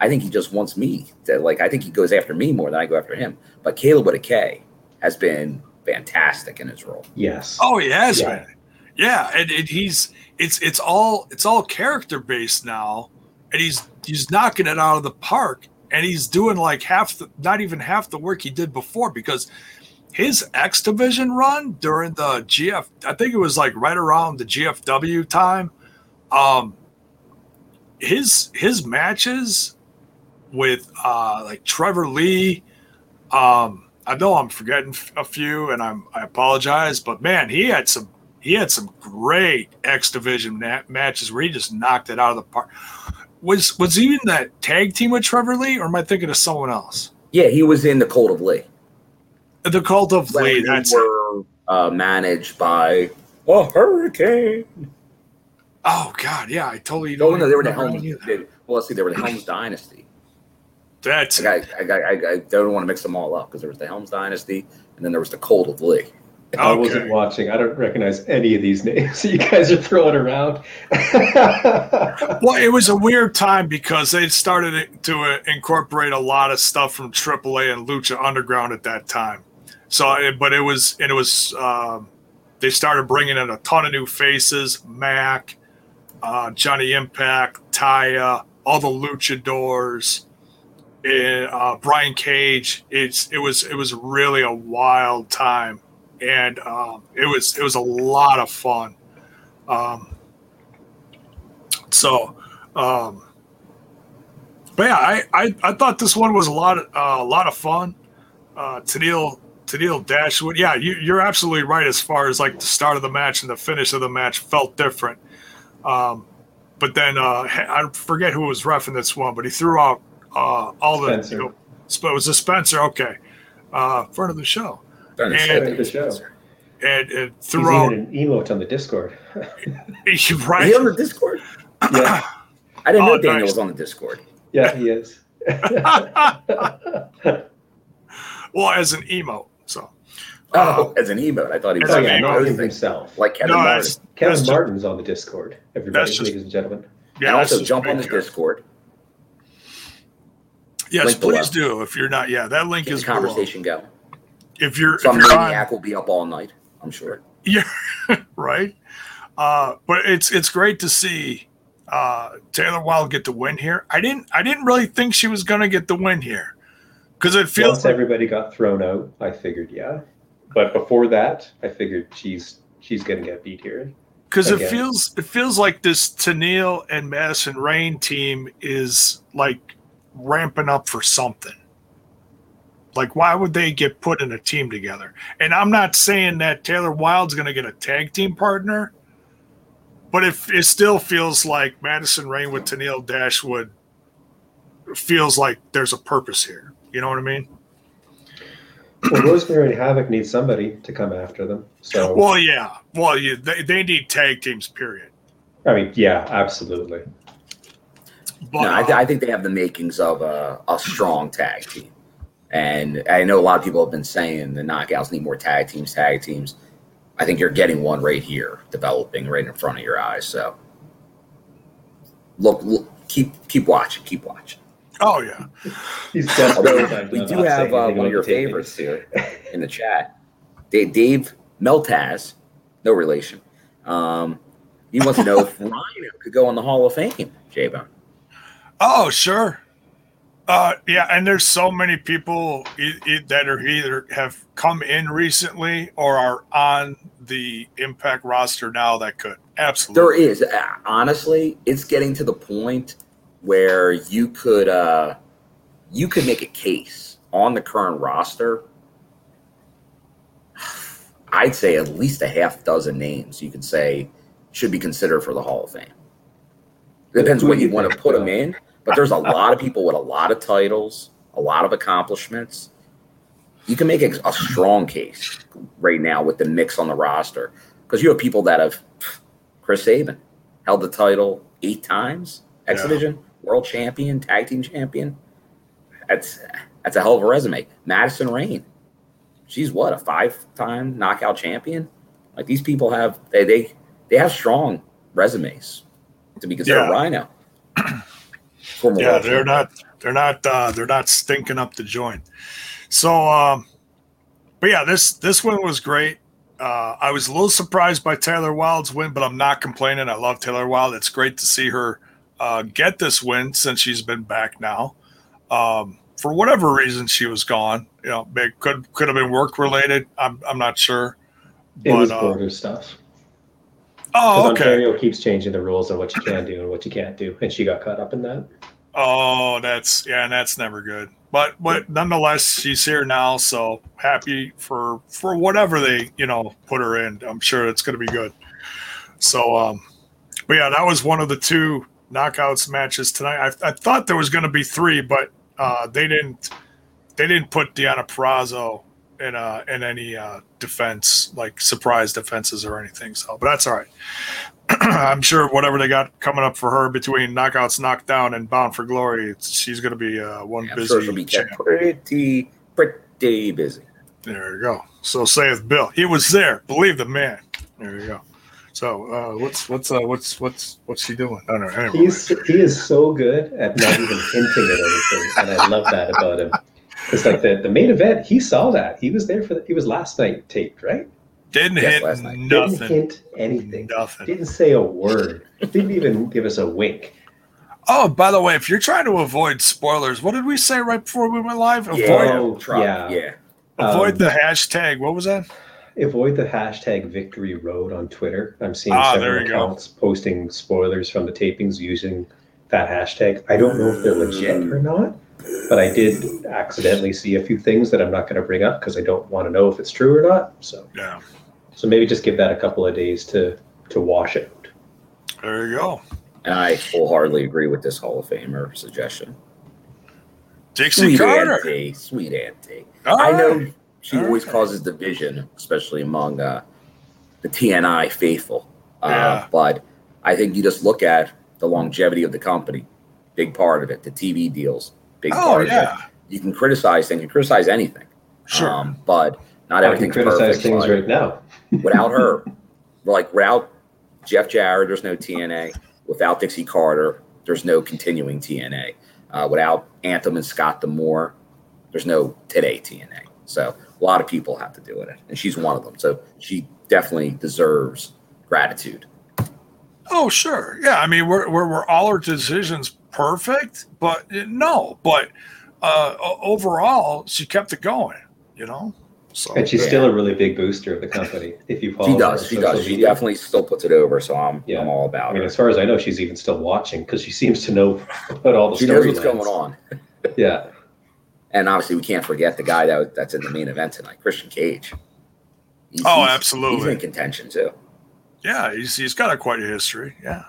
I think he just wants me to like. I think he goes after me more than I go after him. But Kaleb with a K has been fantastic in his role. yes. Oh, he has Yeah. been. Yeah, and, and he's it's it's all it's all character based now, and he's he's knocking it out of the park, and he's doing like half the not even half the work he did before because his X Division run during the GF I think it was like right around the GFW time, um, his his matches with uh like Trevor Lee, um, I know I'm forgetting a few, and I'm I apologize, but man, he had some he had some great X Division na- matches where he just knocked it out of the park. Was was he in that tag team with Trevor Lee, or am I thinking of someone else? Yeah, he was in the Cult of Lee. The Cult of When Lee. That's were uh, managed by a hurricane. oh god, yeah, I totally don't. no, they were the Helms. any of that. They, well, let's see, they were the Helms Dynasty. That's Like, I, I, I, I don't want to mix them all up because there was the Helms Dynasty and then there was the Cult of Lee. I wasn't watching. I don't recognize any of these names you guys are throwing around. Well, it was a weird time because they started to incorporate a lot of stuff from AAA and Lucha Underground at that time. So, but it was, and it was, um, they started bringing in a ton of new faces Mac, uh, Johnny Impact, Taya, all the luchadors, and, uh, Brian Cage. It's, it was, it was really a wild time. And um, it was, it was a lot of fun. Um, so, um, but yeah, I, I, I thought this one was a lot of, uh, a lot of fun. Uh, Tennille, Tennille Dashwood. Yeah, you, you're absolutely right as far as like the start of the match and the finish of the match felt different. Um, but then uh, I forget who was ref in this one, but he threw out uh, all the. Spencer. You know, it was a Spencer. Okay, uh, front of the show, Darn, And- I the show. Spencer. and, and He's threw out even an emote on the Discord. Is he right. on the Discord? Yeah, I didn't Oh, know Daniel nice. was on the Discord. yeah, he is. well, as an emo. So. Oh, uh, as an emote. I thought he was oh yeah, not him himself. like Kevin No, Martin. that's, Kevin that's Martin's on the Discord. Everybody, just- ladies and gentlemen. yeah, and also jump on the his Discord. Yes, Link please below. do. If you're not, yeah, that link Get is the below. conversation going. If you're, if Some you're on, maniac will be up all night. I'm sure. yeah, right. Uh, but it's it's great to see uh, Taylor Wilde get the win here. I didn't I didn't really think she was going to get the win here because it feels Once everybody got thrown out, I figured, yeah. But before that, I figured she's she's gonna get beat here. because it feels it feels like this Tennille and Madison Rayne team is like ramping up for something. Like, why would they get put in a team together? And I'm not saying that Taylor Wilde's going to get a tag team partner, but if it still feels like Madison Rayne with Tennille Dashwood feels like there's a purpose here. You know what I mean? Well, Rosemary and Havoc need somebody to come after them. So Well, yeah. Well, you, they, they need tag teams, period. I mean, yeah, absolutely. But, no, I, th- I um, think they have the makings of a, a strong tag team. And I know a lot of people have been saying the knockouts need more tag teams, tag teams. I think you're getting one right here, developing right in front of your eyes. So look, look keep keep watching, keep watching. oh, yeah. He's desperately Although trying to we do have uh, one of your about the tapings. favorites here in the chat. Dave, Dave Meltaz, no relation. Um, he wants to know if Rhino could go in the Hall of Fame, J-Bone. Oh, sure. Uh, yeah, and there's so many people e- e- that are either have come in recently or are on the Impact roster now that could absolutely. is uh, honestly, it's getting to the point where you could uh, you could make a case on the current roster. I'd say at least a half dozen names you could say should be considered for the Hall of Fame. Depends Who what you you want to put them in, but there's a lot of people with a lot of titles, a lot of accomplishments. You can make a, strong case right now with the mix on the roster because you have people that have Chris Sabin held the title eight times, X Yeah. Division World Champion, Tag Team Champion. That's that's a hell of a resume. Madison Rayne, she's what a five-time knockout champion. Like these people have they they they have strong resumes to be considered Yeah. Rhino. Former Yeah, world they're not. They're not. Uh, they're not stinking up the joint. So, um, but yeah, this this one was great. Uh, I was a little surprised by Taylor Wilde's win, but I'm not complaining. I love Taylor Wilde. It's great to see her uh, get this win since she's been back now. Um, for whatever reason, she was gone. You know, it could could have been work related. I'm I'm not sure. It was But, uh, border stuff. Oh, Because okay. Ontario keeps changing the rules on what you can do and what you can't do, and she got caught up in that. Oh, that's yeah, and that's never good. But but nonetheless, she's here now, so happy for for whatever they you know put her in. I'm sure it's going to be good. So um, but yeah, that was one of the two knockouts matches tonight. I, I thought there was going to be three, but uh, they didn't they didn't put Deonna Purrazzo in uh in any uh defense like surprise defenses or anything. So, but that's all right. I'm sure whatever they got coming up for her between knockouts, knockdown, and bound for glory, it's, she's going to be uh, one I'm busy. sure she'll be champ. pretty, pretty busy. There you go. So saith Bill. He was there. Believe the man. There you go. So uh, what's what's uh, what's what's what's she doing? I don't know. Anyway, He's he is so good at not even hinting at anything, and I love that about him. It's like the, the main event. He saw that. He was there for. The, he was last night taped, right? Didn't Yes, hit last night. Didn't nothing. hint anything. Nothing. Didn't say a word. Didn't even give us a wink. Oh, by the way, if you're trying to avoid spoilers, what did we say right before we went live? Avoid Yeah, Oh, truck, yeah. yeah. avoid Um, the hashtag. What was that? Avoid the hashtag Victory Road on Twitter. I'm seeing Ah, several there you go. accounts posting spoilers from the tapings using that hashtag. I don't know if they're legit or not, but I did accidentally see a few things that I'm not going to bring up because I don't want to know if it's true or not. So, Yeah, so maybe just give that a couple of days to to wash it out. there you go. And I wholeheartedly agree with this Hall of Famer suggestion. Dixie Sweet Carter. Auntie, sweet Auntie. All I know right. she All always right. causes division, especially among uh, the TNA faithful. Uh, Yeah. But I think you just look at the longevity of the company, big part of it, the TV deals, big Oh part of yeah, it. You can criticize things, you can criticize anything, sure. um, but not I can criticize perfect. things right now. Without her, like without Jeff Jarrett, there's no TNA. Without Dixie Carter, there's no continuing TNA. Uh, without Anthem and Scott D'Amore, there's no today TNA. So a lot of people have to do it, and she's one of them. So she definitely deserves gratitude. Oh, sure. Yeah. I mean, were, were, all her decisions perfect? But no. But uh, overall, she kept it going, you know? So, And she's Yeah. still a really big booster of the company. If you follow She does. on She social does. She definitely still puts it over. So I'm, Yeah. I'm all about. I about mean, her. as far as I know, she's even still watching because she seems to know about all the She knows what's storylines. going on. Yeah, And obviously, we can't forget the guy that that's in the main event tonight, Christian Cage. He's- Oh, he's- absolutely. He's in contention too. yeah, he's, he's got a quite a history. Yeah.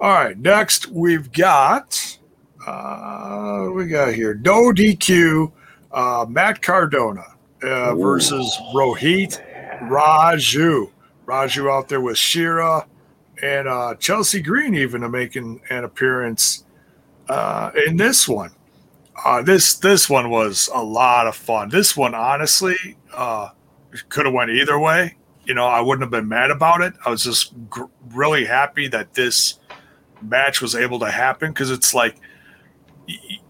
All right. Next, we've got, uh, what do we got here? No DQ, uh, Matt Cardona uh, versus Rohit Raju. Raju out there with Shera and uh, Chelsea Green even making an appearance uh, in this one. Uh, this this one was a lot of fun. This one, honestly, uh, could have went either way. You know, I wouldn't have been mad about it. I was just gr- really happy that this match was able to happen because it's like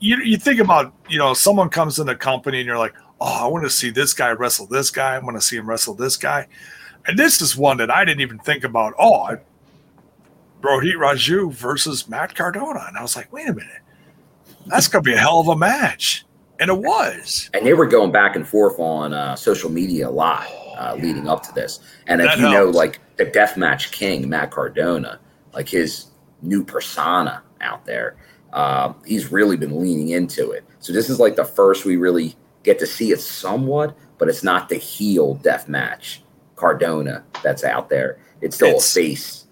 you you think about you know someone comes in the company and you're like, oh, I want to see this guy wrestle this guy. I want to see him wrestle this guy. And this is one that I didn't even think about. Oh, I, Rohit Raju versus Matt Cardona, and I was like, wait a minute, that's gonna be a hell of a match, and it was. And they were going back and forth on uh, social media a lot uh, leading up to this. And if That you know, like the Deathmatch King, Matt Cardona, like his new persona out there, uh, he's really been leaning into it. So this is like the first we really get to see it somewhat, but it's not the heel death match Cardona that's out there. It's still It's- a face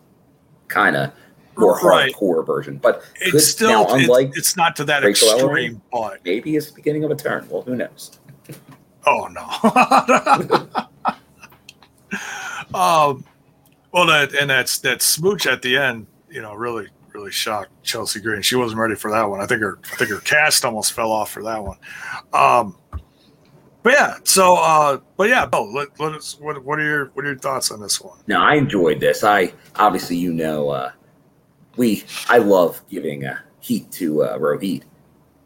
kind of more Right. hardcore version. But It's could- still now, it's- unlike it's, not to that Rachel extreme, but maybe it's the beginning of a turn. Well, who knows? oh no. um, well, that and that's that smooch at the end, you know, really really shocked Chelsea Green. She wasn't ready for that one. I think her I think her cast almost fell off for that one. Um, but yeah, so uh, but yeah, Bill, let, let us. What, what are your what are your thoughts on this one? No, I enjoyed this. I obviously, you know, uh, we I love giving uh, heat to uh, Rohit,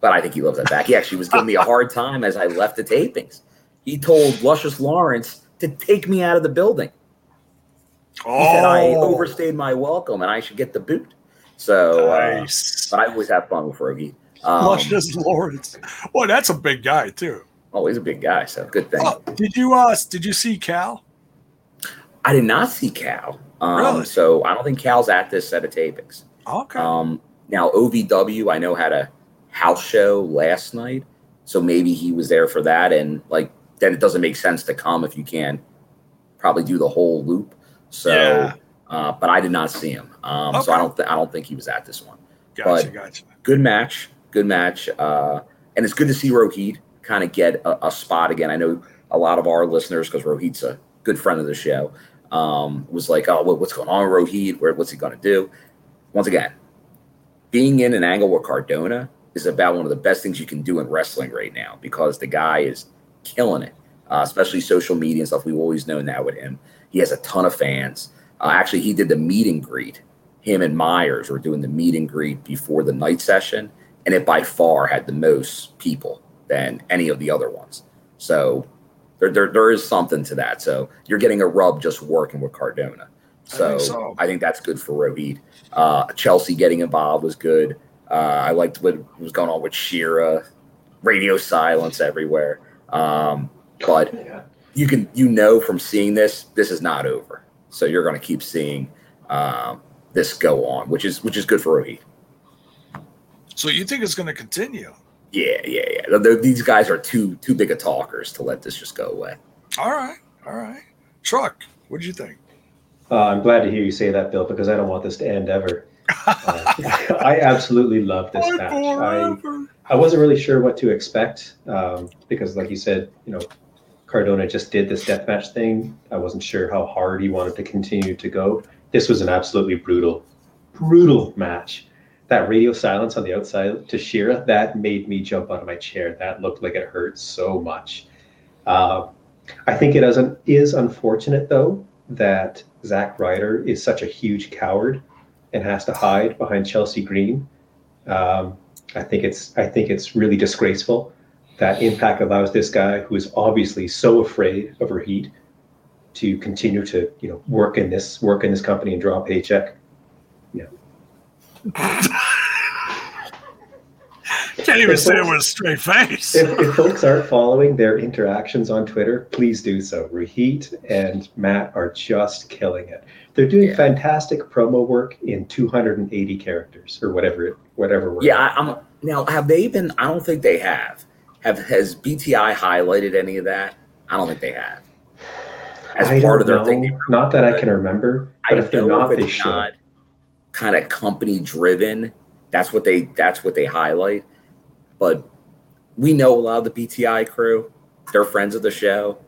but I think he loves that back. He actually was giving me a hard time as I left the tapings. He told Luscious Lawrence to take me out of the building. He said I Oh. overstayed my welcome and I should get the boot. So, uh, but I always have fun with Rohit. Um, Luscious Lawrence. Well, that's a big guy too. oh, he's a big guy, so good thing. Oh, did you uh did you see Cal? I did not see Cal. Um, Really? So I don't think Cal's at this set of tapings. Okay. Um, Now OVW, I know had a house show last night, so maybe he was there for that. And like, then it doesn't make sense to come if you can probably do the whole loop. So, Yeah. Uh, but I did not see him, um, so I don't th- I don't think he was at this one. Gotcha, But- gotcha. Good match, good match, uh, and it's good to see Rohit kind of get a, a spot again. I know a lot of our listeners because Rohit's a good friend of the show. Um, was like, oh, what, what's going on, with Rohit? Where, what's he going to do? Once again, being in an angle with Cardona is about one of the best things you can do in wrestling right now because the guy is killing it, uh, especially social media and stuff. We've always known that with him. He has a ton of fans. Uh, actually, he did the meet and greet. Him and Myers were doing the meet and greet before the night session, and it by far had the most people than any of the other ones. So there, there, there is something to that. So you're getting a rub just working with Cardona. I So think so. I think that's good for Rohit. Uh, Chelsea getting involved was good. Uh, I liked what was going on with Shera, radio silence everywhere. Um, but you can you know from seeing this, this is not over. So you're going to keep seeing um, this go on, which is which is good for Rohit. So you think it's going to continue? Yeah, yeah, yeah. Th- th- These guys are too too big of talkers to let this just go away. All right, all right. Truck, what did you think? Uh, I'm glad to hear you say that, Bill, because I don't want this to end ever. Uh, I absolutely love this Fight match. I. I wasn't really sure what to expect um, because, like you said, you know, Cardona just did this deathmatch thing. I wasn't sure how hard he wanted to continue to go. This was an absolutely brutal, brutal match. That radio silence on the outside to Shera, that made me jump out of my chair. That looked like it hurt so much. Uh, I think it is, is unfortunate, though, that Zack Ryder is such a huge coward and has to hide behind Chelsea Green. Um, I think it's I think it's really disgraceful that Impact allows this guy who is obviously so afraid of her heat to continue to you know work in this work in this company and draw a paycheck. Yeah. Can't even say it with a straight face. If, if folks aren't following their interactions on Twitter, please do so. Rohit and Matt are just killing it. They're doing Yeah. fantastic promo work in 280 characters or whatever it whatever. word. Yeah, I, I'm now. Have they been? I don't think they have. Have has BTI highlighted any of that? I don't think they have. As I part of their know. thing, Not that I can remember, I but if they're not, if they should. not kind of company driven. That's what they. That's what they highlight. But we know a lot of the BTI crew. They're friends of the show.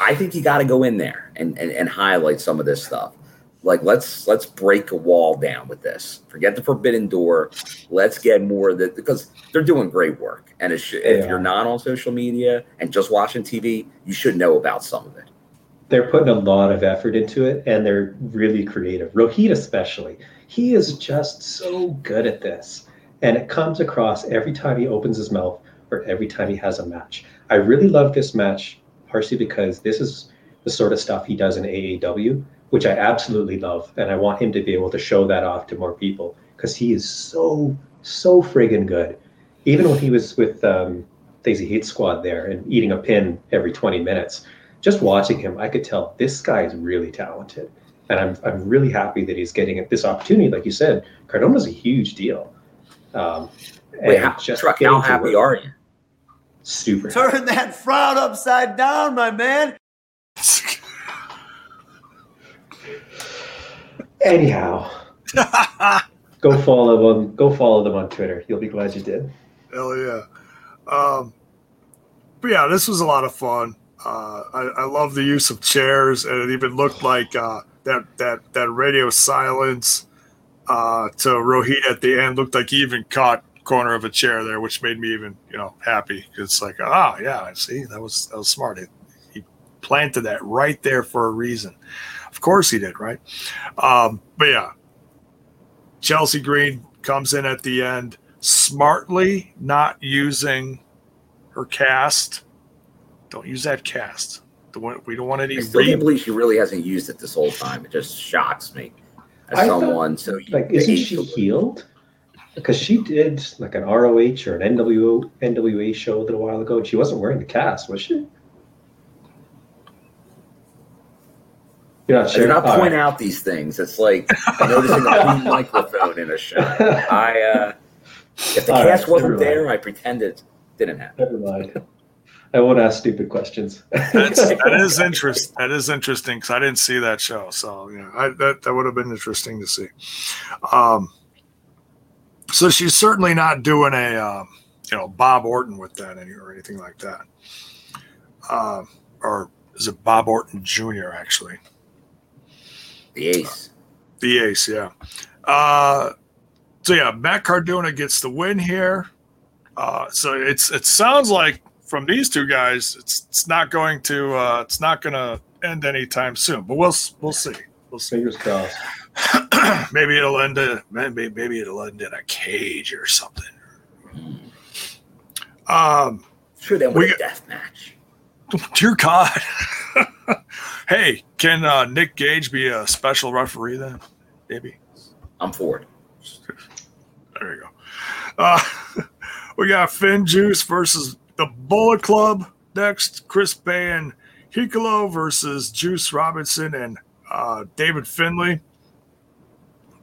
I think you got to go in there and, and and highlight some of this stuff. Like let's let's break a wall down with this. Forget the forbidden door. Let's get more of the because they're doing great work. And if you're not on social media and just watching TV, you should know about some of it. they're putting a lot of effort into it and they're really creative. Rohit especially. He is just so good at this. And it comes across every time he opens his mouth or every time he has a match. I really love this match partially because this is the sort of stuff he does in AAW, which I absolutely love. And I want him to be able to show that off to more people because he is so, so friggin' good. Even when he was with um, Desi Hit Squad there and eating a pin every 20 minutes, just watching him, I could tell this guy is really talented. And I'm, I'm really happy that he's getting this opportunity. Like you said, Cardona's a huge deal. Um, Wait, and how, just Truck, how happy work- are you? Super. Turn that frown upside down, my man. Anyhow, go follow them. Go follow them on Twitter. You'll be glad you did. Hell yeah. Um, but yeah, this was a lot of fun. Uh, I, I love the use of chairs, and it even looked like uh, that that that radio silence uh, to Rohit at the end looked like he even caught corner of a chair there, which made me even you know happy. It's like, ah, yeah, I see, that was that was smart. It, he planted that right there for a reason. Of course he did, right? Um, but yeah, Chelsea Green comes in at the end smartly not using her cast. Don't use that cast. The one- We don't want any I still can't believe she really hasn't used it this whole time. It just shocks me as I thought, someone. So Like, isn't she healed? Because she did like an ROH or an NWO NWA show a little while ago, and she wasn't wearing the cast, was she? You're not I do not All point right. out these things. It's like noticing a microphone in a show. I uh, if the All right, cast wasn't there, I pretend it didn't happen. Never mind. I won't ask stupid questions. That's, that is interest. That is interesting because I didn't see that show. So yeah, I, that that would have been interesting to see. Um, so she's certainly not doing a um, you know Bob Orton with that any or anything like that. Um, or is it Bob Orton Jr. actually? The ace. The ace, yeah. Uh, so yeah, Matt Cardona gets the win here. Uh, so it's it sounds like from these two guys, it's it's not going to uh, it's not going to end anytime soon. But we'll we'll see. We'll see. Fingers crossed. maybe it'll end a maybe maybe it'll end in a cage or something. Um, Sure, then We with a death match. dear God. hey, can uh, Nick Gage be a special referee then? Maybe. I'm for it. There you go. Uh, we got Finn Juice versus the Bullet Club next. Chris Bey and Hikuleo versus Juice Robinson and uh, David Finlay.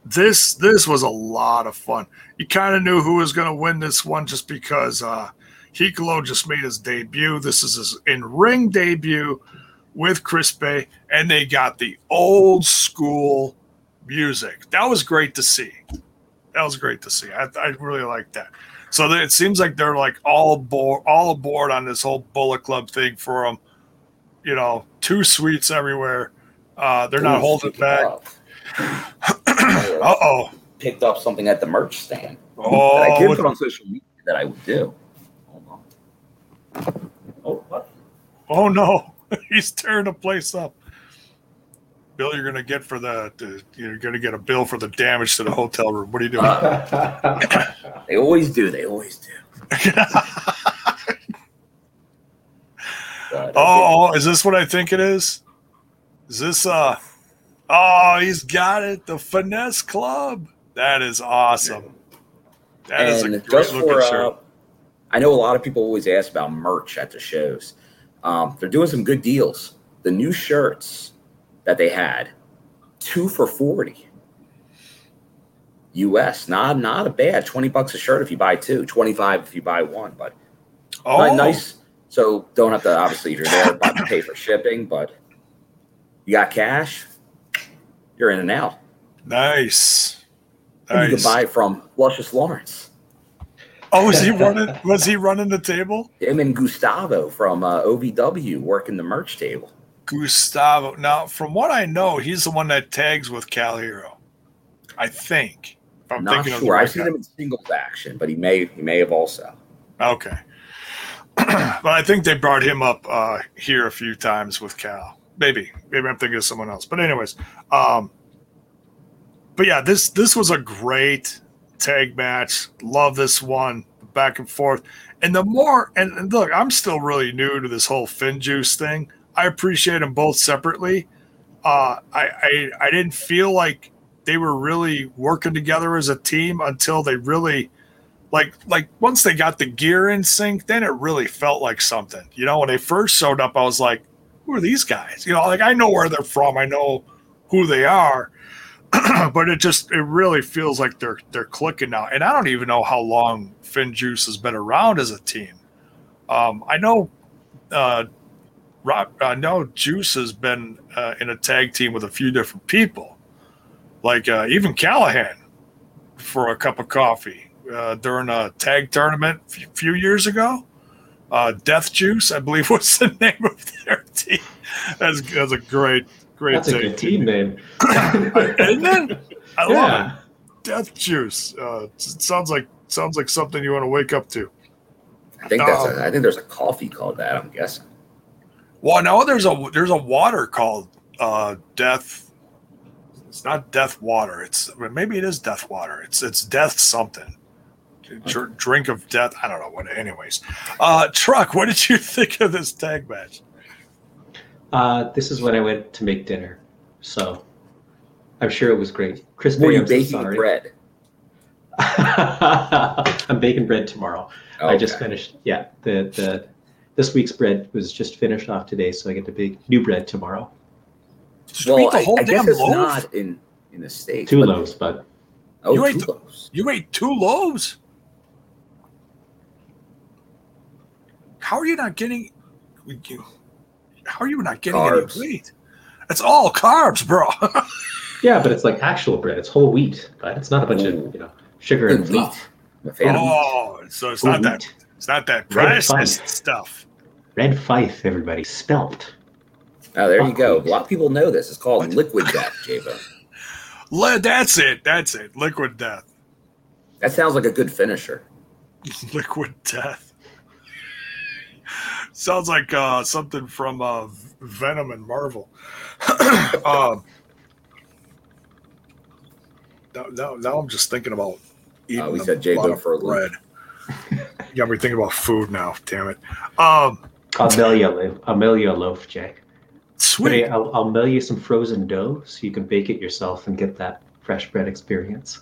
This this was a lot of fun. You kind of knew who was going to win this one just because uh, Hikuleo just made his debut. This is his in ring debut with Chris Bey, and they got the old school music. That was great to see that was great to see. I, I really like that. So it seems like they're like all aboard, all aboard on this whole Bullet Club thing for them. You know, Too Sweets everywhere. Uh, they're not holding back. Uh oh. picked up something at the merch stand that I Oh, did put on social media that I would do. Hold on. Oh, what? oh no! He's tearing the place up. Bill, you're gonna get for the, the you're gonna get a bill for the damage to the hotel room. What are you doing? Uh, they always do. They always do. But oh, oh, is this what I think it is? Is this uh? Oh, he's got it. The finesse club. That is awesome. That is and a great looking for, shirt. uh, I know a lot of people always ask about merch at the shows. Um, they're doing some good deals. The new shirts that they had, two for forty. US, not not a bad twenty bucks a shirt if you buy two, 25 if you buy one, but Oh, Ni- nice. So don't have to obviously if you're there have to pay for shipping, but you got cash, you're in and out. Nice. And you can buy it from Luscious Lawrence. Oh, was he running? Was he running the table? Him and Gustavo from uh, OVW working the merch table. Gustavo. Now, from what I know, he's the one that tags with Cal Hero. I think. I'm Not sure. I've seen him in singles action, but he may he may have also. Okay. but I think they brought him up uh, here a few times with Cal. Maybe, maybe I'm thinking of someone else. But anyways, um, but yeah, this this was a great tag match. Love this one, back and forth. And the more, and, look, I'm still really new to this whole Fin Juice thing. I appreciate them both separately. Uh, I, I I didn't feel like they were really working together as a team until they really like like once they got the gear in sync, then it really felt like something. You know, when they first showed up, I was like, "Who are these guys?" You know, like I know where they're from, I know who they are, but it just it really feels like they're they're clicking now. And I don't even know how long Finn Juice has been around as a team. Um, I know, uh, Rob, I know Juice has been uh, in a tag team with a few different people, like uh, even Callihan for a cup of coffee uh, during a tag tournament a few years ago. Uh, Death Juice, I believe, was the name of their team. That's, that's a great, great That's a good team name. Isn't it? I love yeah. it. Death Juice. Uh, it sounds like sounds like something you want to wake up to. I think that's Um, a, I think there's a coffee called that. I'm guessing. Well, no, there's a there's a water called uh, Death. It's not Death Water. It's maybe it is Death Water. It's it's Death something. Dr- drink of death. I don't know what. Anyways, uh, truck. What did you think of this tag match? Uh, this is when I went to make dinner, so I'm sure it was great. Chris, Were you I'm baking sorry. bread? I'm baking bread tomorrow. I just finished. Yeah, the the this week's bread was just finished off today, so I get to bake new bread tomorrow. Did you Well, eat the I, whole I guess damn it's loaf? not in in the states. Two but- loaves, but Oh, You two ate the- loaves. You ate two loaves. How are you not getting? you- How are you not getting Carbs. any weight? It's all carbs, bro. yeah, but it's like actual bread. It's whole wheat, but it's not a bunch Ooh. of mm. you know sugar and Good wheat. fluff. I'm a fan of wheat. oh, so it's Whole not that. It's not that Red processed Fife. stuff. Red Fife, everybody, spelt. Oh, there you go. A lot of people know this. It's called liquid death, Jabo. Le- That's it. That's it. Liquid death. That sounds like a good finisher. Liquid death. Sounds like uh, something from uh, Venom and Marvel. um, now, now, now I'm just thinking about eating Uh, we a said J-Bo lot of for a bread. you got me thinking about food now. Damn it. Um, I'll mail you a loaf. I'll mail you a loaf, Jack. Sweet. hey, I'll, I'll mail you some frozen dough so you can bake it yourself and get that fresh bread experience.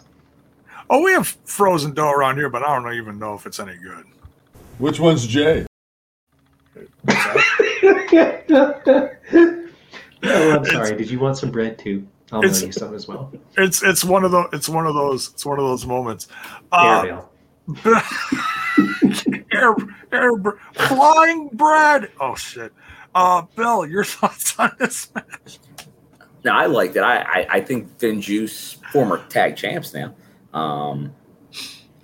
Oh, we have frozen dough around here, but I don't even know if it's any good. Which one's Jay? oh, I'm sorry. Did you want some bread too? I'll mail you some as well. It's it's one of the it's one of those it's one of those moments. Uh, Airmail. air, air, flying bread. Oh shit. Uh, Bill, your thoughts on this match? No, I liked it. I, I, I think Finn Juice, former tag champs now. Um,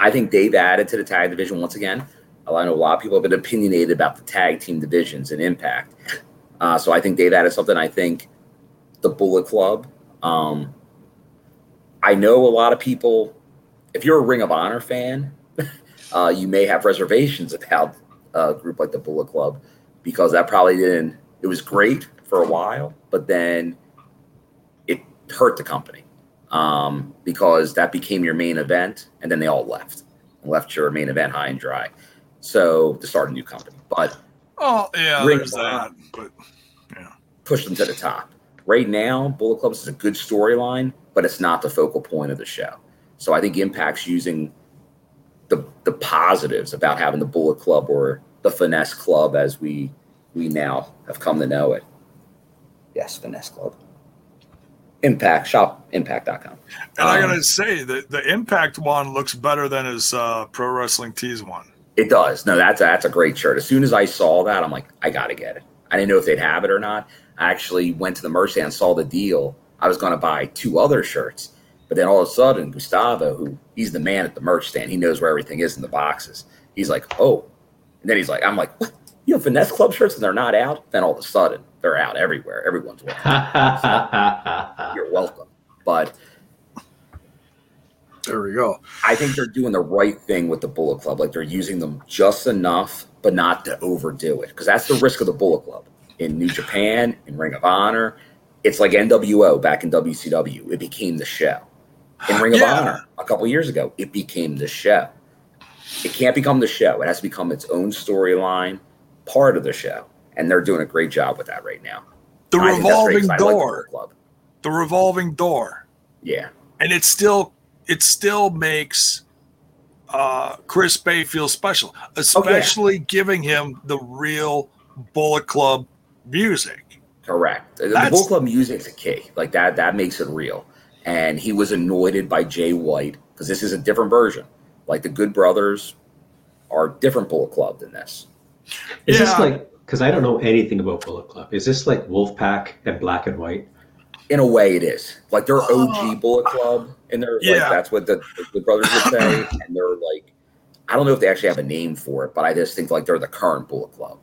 I think they've added to the tag division once again. I know a lot of people have been opinionated about the tag team divisions and impact. Uh, so I think they've added something. I think the Bullet Club. Um, I know a lot of people, if you're a Ring of Honor fan, uh, you may have reservations about a group like the Bullet Club because that probably didn't, it was great for a while, but then it hurt the company um, because that became your main event, and then they all left and left your main event high and dry. So to start a new company, but Oh yeah, there's that. But push them to the top. Right now, Bullet Club is a good storyline, but it's not the focal point of the show. So I think Impact's using the the positives about having the Bullet Club or the Finesse Club as we we now have come to know it. Yes, Finesse Club. Impact shop impact.com. and I Um, gotta say that the Impact one looks better than his uh, Pro Wrestling Tees one. It does. No, that's a, that's a great shirt. As soon as I saw that, I'm like, I got to get it. I didn't know if they'd have it or not. I actually went to the merch stand, saw the deal. I was going to buy two other shirts, but then all of a sudden, Gustavo, who he's the man at the merch stand, he knows where everything is in the boxes. He's like, oh, and then he's like, I'm like, what? You have finesse club shirts and they're not out? Then all of a sudden, they're out everywhere. Everyone's wearing. them. You're welcome. But There we go. I think they're doing the right thing with the Bullet Club. Like they're using them just enough, but not to overdo it. Because that's the risk of the Bullet Club. In New Japan, in Ring of Honor, it's like NWO back in WCW. It became the show. In Ring of Yeah. Honor, a couple years ago, it became the show. It can't become the show. It has to become its own storyline, part of the show. And they're doing a great job with that right now. The I think that's great revolving I like the door. Club. the revolving door. Yeah. and it's still it still makes uh, Chris Bey feel special, especially giving him the real Bullet Club music. Correct. The- The That's- Bull Club music's a key. Like that, that makes it real. And he was anointed by Jay White because this is a different version. Like the Good Brothers are different Bullet Club than this. Is this like because I don't know anything about Bullet Club? Is this like Wolfpack and Black and White? In a way, it is. Like they're OG Bullet Club, and they're Yeah. like that's what the, the Brothers would say. And they're like, I don't know if they actually have a name for it, but I just think like they're the current Bullet Club.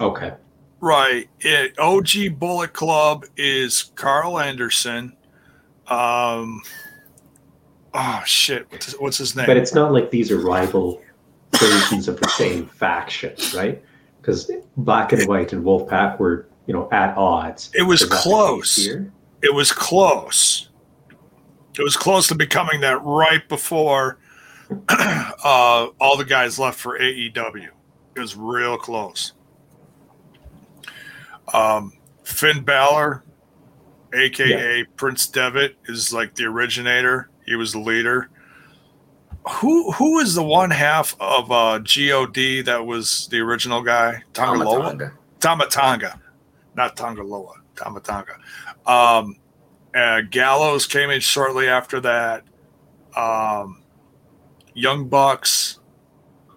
Okay. Right. It, OG Bullet Club is Carl Anderson. Um, oh shit, what's his, what's his name? But it's not like these are rival versions of the same faction, right? Because Black and White and Wolfpack were, you know, at odds. It was Is that the case close. it was close. It was close to becoming that right before uh, all the guys left for AEW. It was real close. Um, Finn Balor, aka Prince Devitt, is like the originator. He was the leader. Who who is the one half of uh, God that was the original guy? Tanga Loa? Tama Tonga. Tamatanga. not Tanga Loa, Tamatanga. Um, uh, Gallows came in shortly after that. Um, Young Bucks,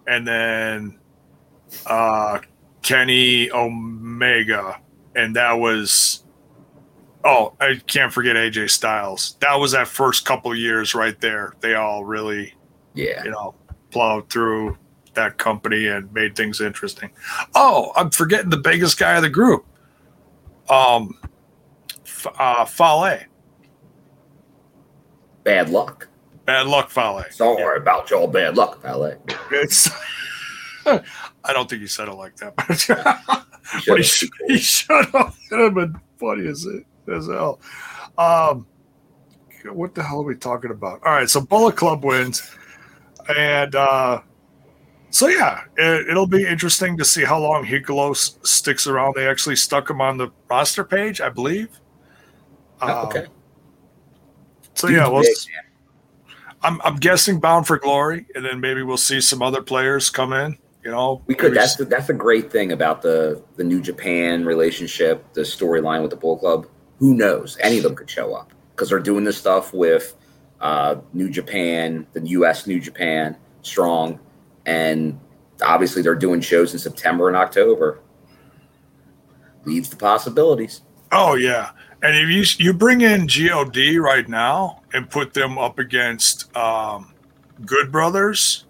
and then uh, Kenny Omega, and that was. Oh, I can't forget AJ Styles. That was that first couple years right there. They all really, Yeah. you know, plowed through that company and made things interesting. Oh, I'm forgetting the biggest guy of the group. Um, uh, Fale. Bad luck. Bad luck, Fale. Don't worry about your bad luck, valet. It's. I don't think he said it like that, but, but he, should have. It would have been funny as it as hell. Um, what the hell are we talking about? All right, so Bullet Club wins, and uh, so yeah, it, it'll be interesting to see how long Hikuleo s- sticks around. They actually stuck him on the roster page, I believe. Oh, Um, okay. So yeah, we'll, Big, s- I'm I'm guessing Bound for Glory, and then maybe we'll see some other players come in. You know, We could. That's the, that's the great thing about the the New Japan relationship, the storyline with the Bull Club. Who knows? Any of them could show up because they're doing this stuff with uh, New Japan, the U.S. New Japan, Strong, and obviously they're doing shows in September and October. Leads to possibilities. Oh yeah, and if you you bring in God right now and put them up against um, Good Brothers,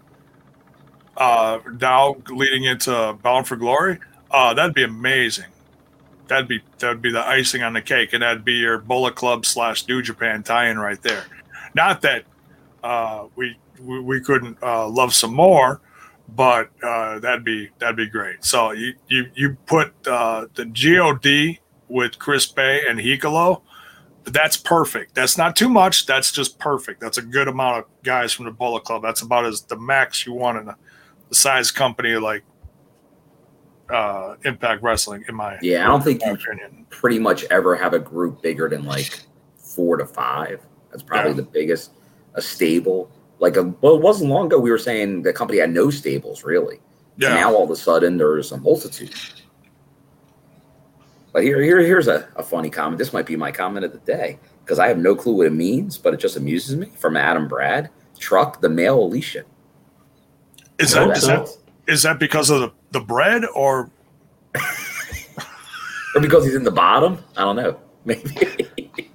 uh, now leading into Bound for Glory, uh, that'd be amazing. That'd be that'd be the icing on the cake, and that'd be your Bullet Club slash New Japan tie-in right there. Not that uh, we, we we couldn't uh, love some more, but uh, that'd be that'd be great. So you you you put uh, the God with Chris Bey and Hikuleo, that's perfect. That's not too much. That's just perfect. That's a good amount of guys from the Bullet Club. That's about as the max you want in a, the size company like uh, Impact Wrestling, in my, Yeah, I don't think you opinion. pretty much ever have a group bigger than like four to five. That's probably Yeah. the biggest. A stable, like a well, it wasn't long ago we were saying the company had no stables really. Yeah. Now all of a sudden there's a multitude. Here, here, here's a, a funny comment. This might be my comment of the day because I have no clue what it means, but it just amuses me. From Adam Brad, truck the male Alicia. is that is that is that because of the, the bread or or because he's in the bottom. I don't know. Maybe.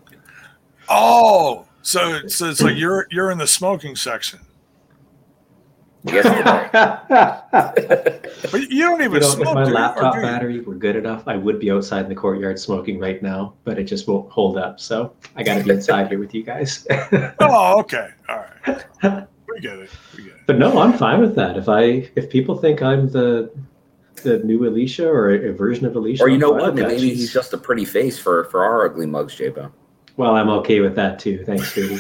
oh so so it's like you're you're in the smoking section. but you don't even You know, smoke. if my do you? Or laptop you? battery were good enough, I would be outside in the courtyard smoking right now, but it just won't hold up. So I got to be inside here with you guys. Oh, okay, all right. We get it. We get it. but no, I'm fine with that. If I if people think I'm the the new Alicia or a, a version of Alicia, or you I'm know what? Maybe She's- he's just a pretty face for for our ugly mugs, J-Bone. well, I'm okay with that too. Thanks, Judy.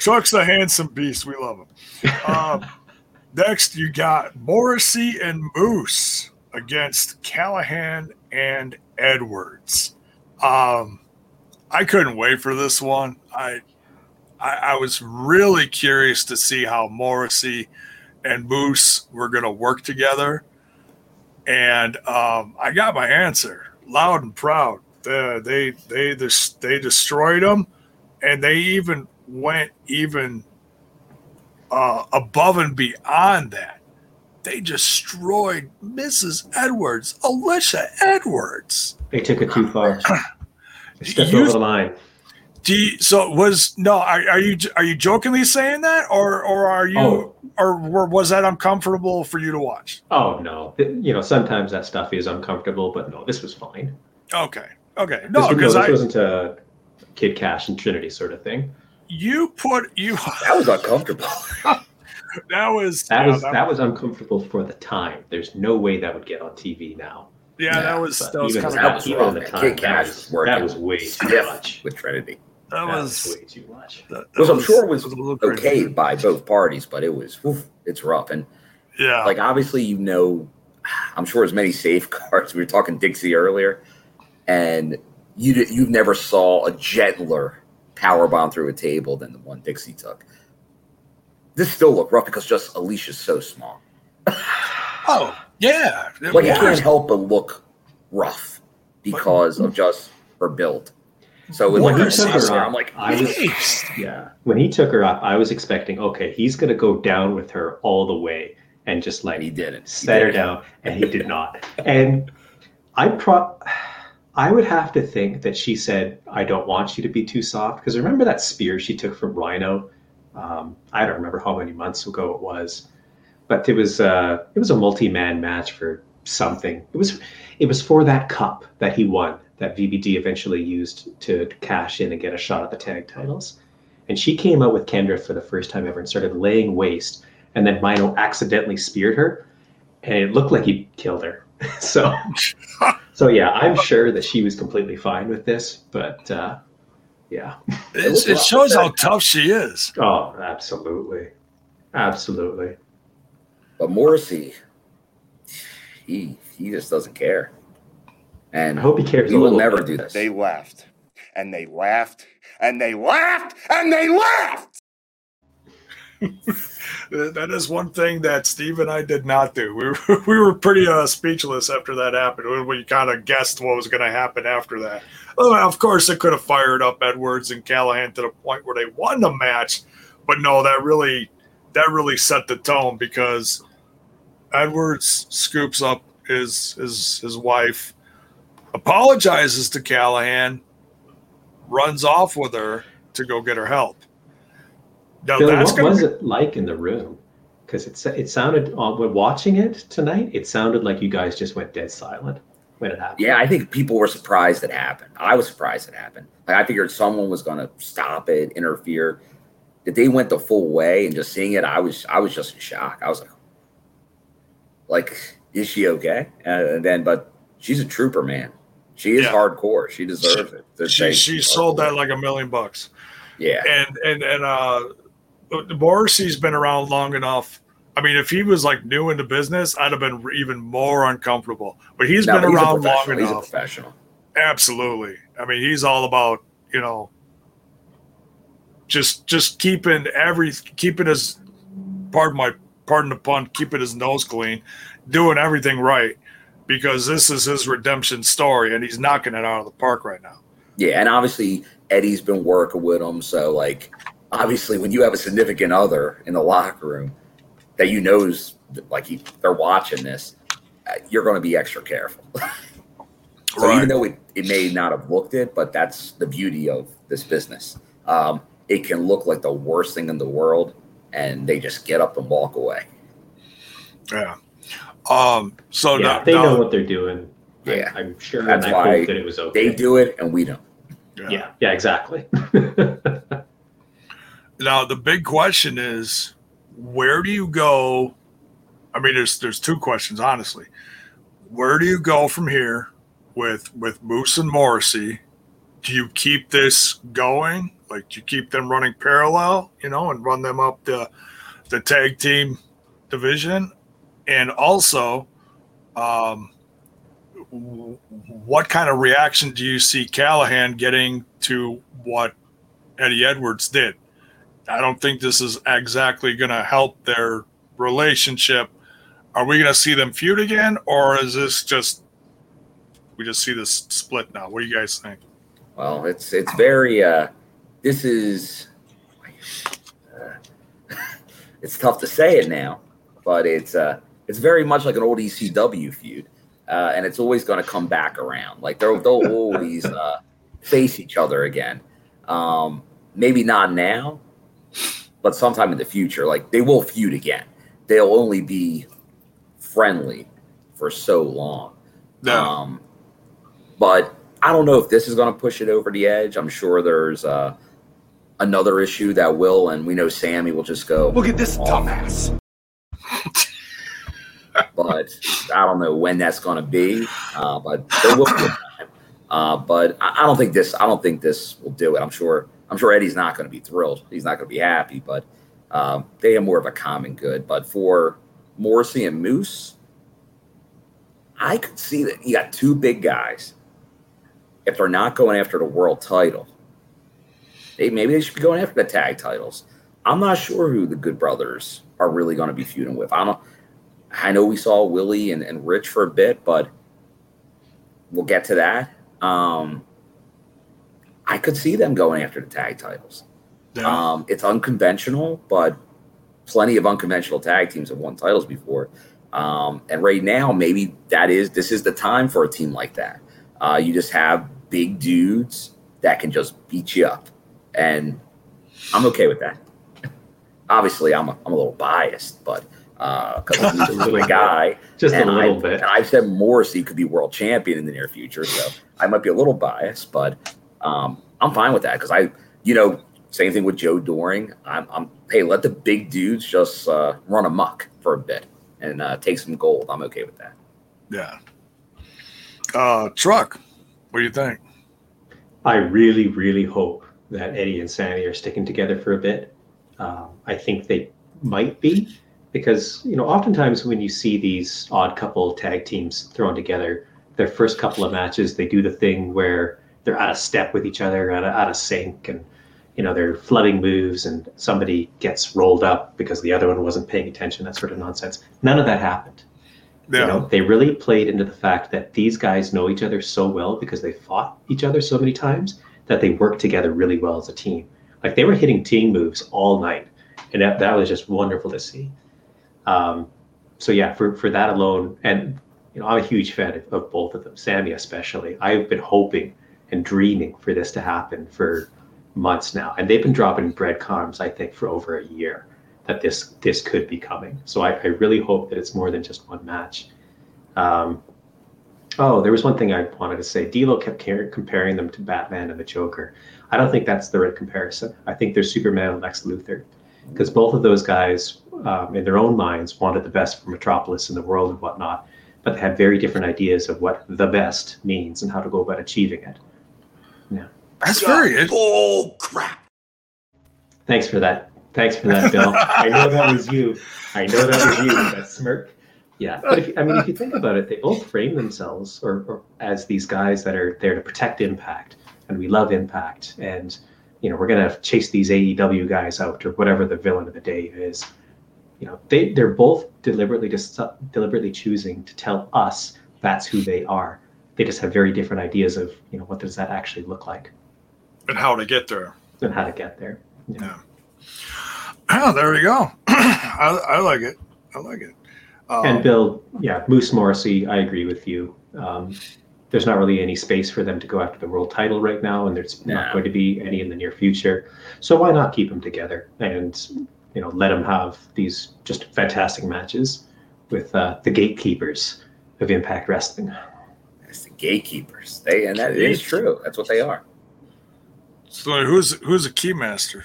Truck's a handsome beast. We love him. Um, next, you got Morrissey and Moose against Callihan and Edwards. Um, I couldn't wait for this one. I, I, I was really curious to see how Morrissey and Moose were going to work together, and um, I got my answer loud and proud. Uh, they they they they destroyed them, and they even went even uh, above and beyond that. They destroyed Mrs. Edwards, Alicia Edwards. They took it too far. Stepped You- over the line. Do you, so was no? Are, are you are you jokingly saying that, or or are you, Oh. or was that uncomfortable for you to watch? Oh no! You know, sometimes that stuff is uncomfortable, but no, this was fine. Okay, okay, no, because this I wasn't a Kid Kash and Trinity sort of thing. You put you That was uncomfortable. that was That yeah, was that was uncomfortable for the time. There's no way that would get on TV now. yeah, that was that was even kind at- that of was even the time, Kid that was, was that was way too much. with Trinity. that That was was way too much. that, that Which I'm sure was a little crazy. Okay by both parties, but it was oof, it's rough. And Yeah, like obviously you know I'm sure as many safeguards. We were talking Dixie earlier, and you you've never saw a gentler power bomb through a table than the one Dixie took. This still looked rough because just Alicia's so small. Oh, Yeah, it Like, it was. can't help but look rough because of just her build. So when When he took her I'm like, I was yeah. When he took her up, I was expecting okay, he's gonna go down with her all the way and just like he didn't. He set her didn't. down, and he did not. And I pro, I would have to think that she said, "I don't want you to be too soft," because remember that spear she took from Rhino. Um, I don't remember how many months ago it was, but it was uh, it was a multi-man match for something. It was it was for that cup that he won that VBD eventually used to cash in and get a shot at the tag titles. And she came out with Kendra for the first time ever and started laying waste. And then Rhino accidentally speared her, and it looked like he killed her. so, so yeah, I'm sure that she was completely fine with this. But uh, yeah, It's, it shows how tough she is. oh, absolutely, absolutely. But Morrissey, he he just doesn't care, and I hope he cares. he will never bit. do this. They laughed and they laughed and they laughed and they laughed. That is one thing that Steve and I did not do. We were, we were pretty uh, speechless after that happened. We, we kind of guessed what was going to happen after that. Oh, of course, it could have fired up Edwards and Callihan to the point where they won the match, but no, that really that really set the tone because Edwards scoops up his his his wife, apologizes to Callihan, runs off with her to go get her help. Now Bill, that's what going was to it like in the room? Because it it sounded uh, when watching it tonight, it sounded like you guys just went dead silent when it happened. Yeah, I think people were surprised it happened. I was surprised it happened. Like I figured someone was going to stop it, interfere. That they went the full way and just seeing it, I was I was just in shock. I was like, like, is she okay? And then, but she's a trooper, man. She is Yeah. hardcore. She deserves it. To say she she she's sold that like a million bucks. Yeah, And and and uh Morrissey's been around long enough. I mean, if he was like new into business, I'd have been even more uncomfortable. But he's No, been but he's around long professional. He's a enough. professional. Absolutely. I mean, he's all about, you know, just just keeping every keeping his pardon my pardon the pun, keeping his nose clean, doing everything right. Because this is his redemption story and he's knocking it out of the park right now. Yeah, and obviously Eddie's been working with him, so like obviously when you have a significant other in the locker room that you knows like he, they're watching this, uh, you're going to be extra careful. so Right. even though it, it may not have looked it, but that's the beauty of this business. Um, it can look like the worst thing in the world, and they just get up and walk away. Yeah. Um so yeah, now, they now- know what they're doing. Yeah. I'm sure That's that why that it was okay. They do it, and we don't. Yeah, yeah, exactly. Now the big question is, where do you go? I mean, there's there's two questions honestly. Where do you go from here with with Moose and Morrissey? Do you keep this going? Like, do you keep them running parallel, you know, and run them up the the tag team division? And also, um, what kind of reaction do you see Callihan getting to what Eddie Edwards did? I don't think this is exactly going to help their relationship. Are we going to see them feud again, or is this just we just see this split now? What do you guys think? Well, it's it's very. Uh, this is. Uh, it's tough to say it now, but it's uh, it's very much like an old ECW feud, uh, and it's always going to come back around. Like they'll they'll always uh, face each other again. Um, maybe not now, but sometime in the future. Like they will feud again. They'll only be friendly for so long. Um, but I don't know if this is going to push it over the edge. I'm sure there's uh, another issue that will, and we know Sami will just go. Look at this off. dumbass. But I don't know when that's going to be. Uh, but there will be a time. Uh, but I, I don't think this. I don't think this will do it. I'm sure. I'm sure Eddie's not going to be thrilled. He's not going to be happy. But um, they have more of a common good. But for Morrissey and Moose, I could see that you got two big guys. If they're not going after the world title, they maybe they should be going after the tag titles. I'm not sure who the Good Brothers are really going to be feuding with. I don't. I know we saw Willie and, and Rich for a bit, but we'll get to that. Um, I could see them going after the tag titles. Yeah. Um, it's unconventional, but plenty of unconventional tag teams have won titles before. Um, and right now, maybe that is this is the time for a team like that. Uh, you just have big dudes that can just beat you up, and I'm okay with that. Obviously, I'm a, I'm a little biased, but because Just a I'm little a guy, Just a little I, bit. And I've said Morrissey could be world champion in the near future, so I might be a little biased, but um, I'm fine with that because I, you know, same thing with Joe Doering. I'm, I'm hey, let the big dudes just uh, run amok for a bit and uh, take some gold. I'm okay with that. yeah. Uh, truck. What do you think? I really, really hope that Eddie and Sami are sticking together for a bit. Um, I think they might be because you know oftentimes when you see these odd couple tag teams thrown together, their first couple of matches they do the thing where they're out of step with each other, out of, out of sync, and you know they're flooding moves, and somebody gets rolled up because the other one wasn't paying attention. That sort of nonsense. None of that happened. Yeah. You know, they really played into the fact that these guys know each other so well because they fought each other so many times that they work together really well as a team. Like they were hitting team moves all night, and that, that was just wonderful to see. Um, so yeah, for for that alone, and you know, I'm a huge fan of, of both of them, Sami especially. I've been hoping and dreaming for this to happen for months now, and they've been dropping breadcrumbs, I think, for over a year that this this could be coming. So I, I really hope that it's more than just one match. Um, oh, there was one thing I wanted to say. D'Lo kept comparing them to Batman and the Joker. I don't think that's the right comparison. I think they're Superman and Lex Luthor, because both of those guys, um, in their own minds, wanted the best for Metropolis and the world and whatnot, but they had very different ideas of what the best means and how to go about achieving it. That's very it, Bull crap. Thanks for that. Thanks for that, Bill. I know that was you. I know that was you. That smirk. Yeah, but if, I mean, if you think about it, they both frame themselves or, or as these guys that are there to protect Impact, and we love Impact, and you know we're gonna chase these AEW guys out or whatever the villain of the day is. You know, they they're both deliberately just deliberately choosing to tell us that's who they are. They just have very different ideas of you know what does that actually look like and how to get there. and how to get there. Yeah. Oh, there we go. I, I like it. I like it. Um, And Bill, yeah, Moose Morrissey, I agree with you. Um, there's not really any space for them to go after the world title right now, and there's not going to be any in the near future. So why not keep them together and you know let them have these just fantastic matches with uh, the gatekeepers of Impact Wrestling? Gatekeepers. They and that is true. That's what they are. so who's who's a keymaster?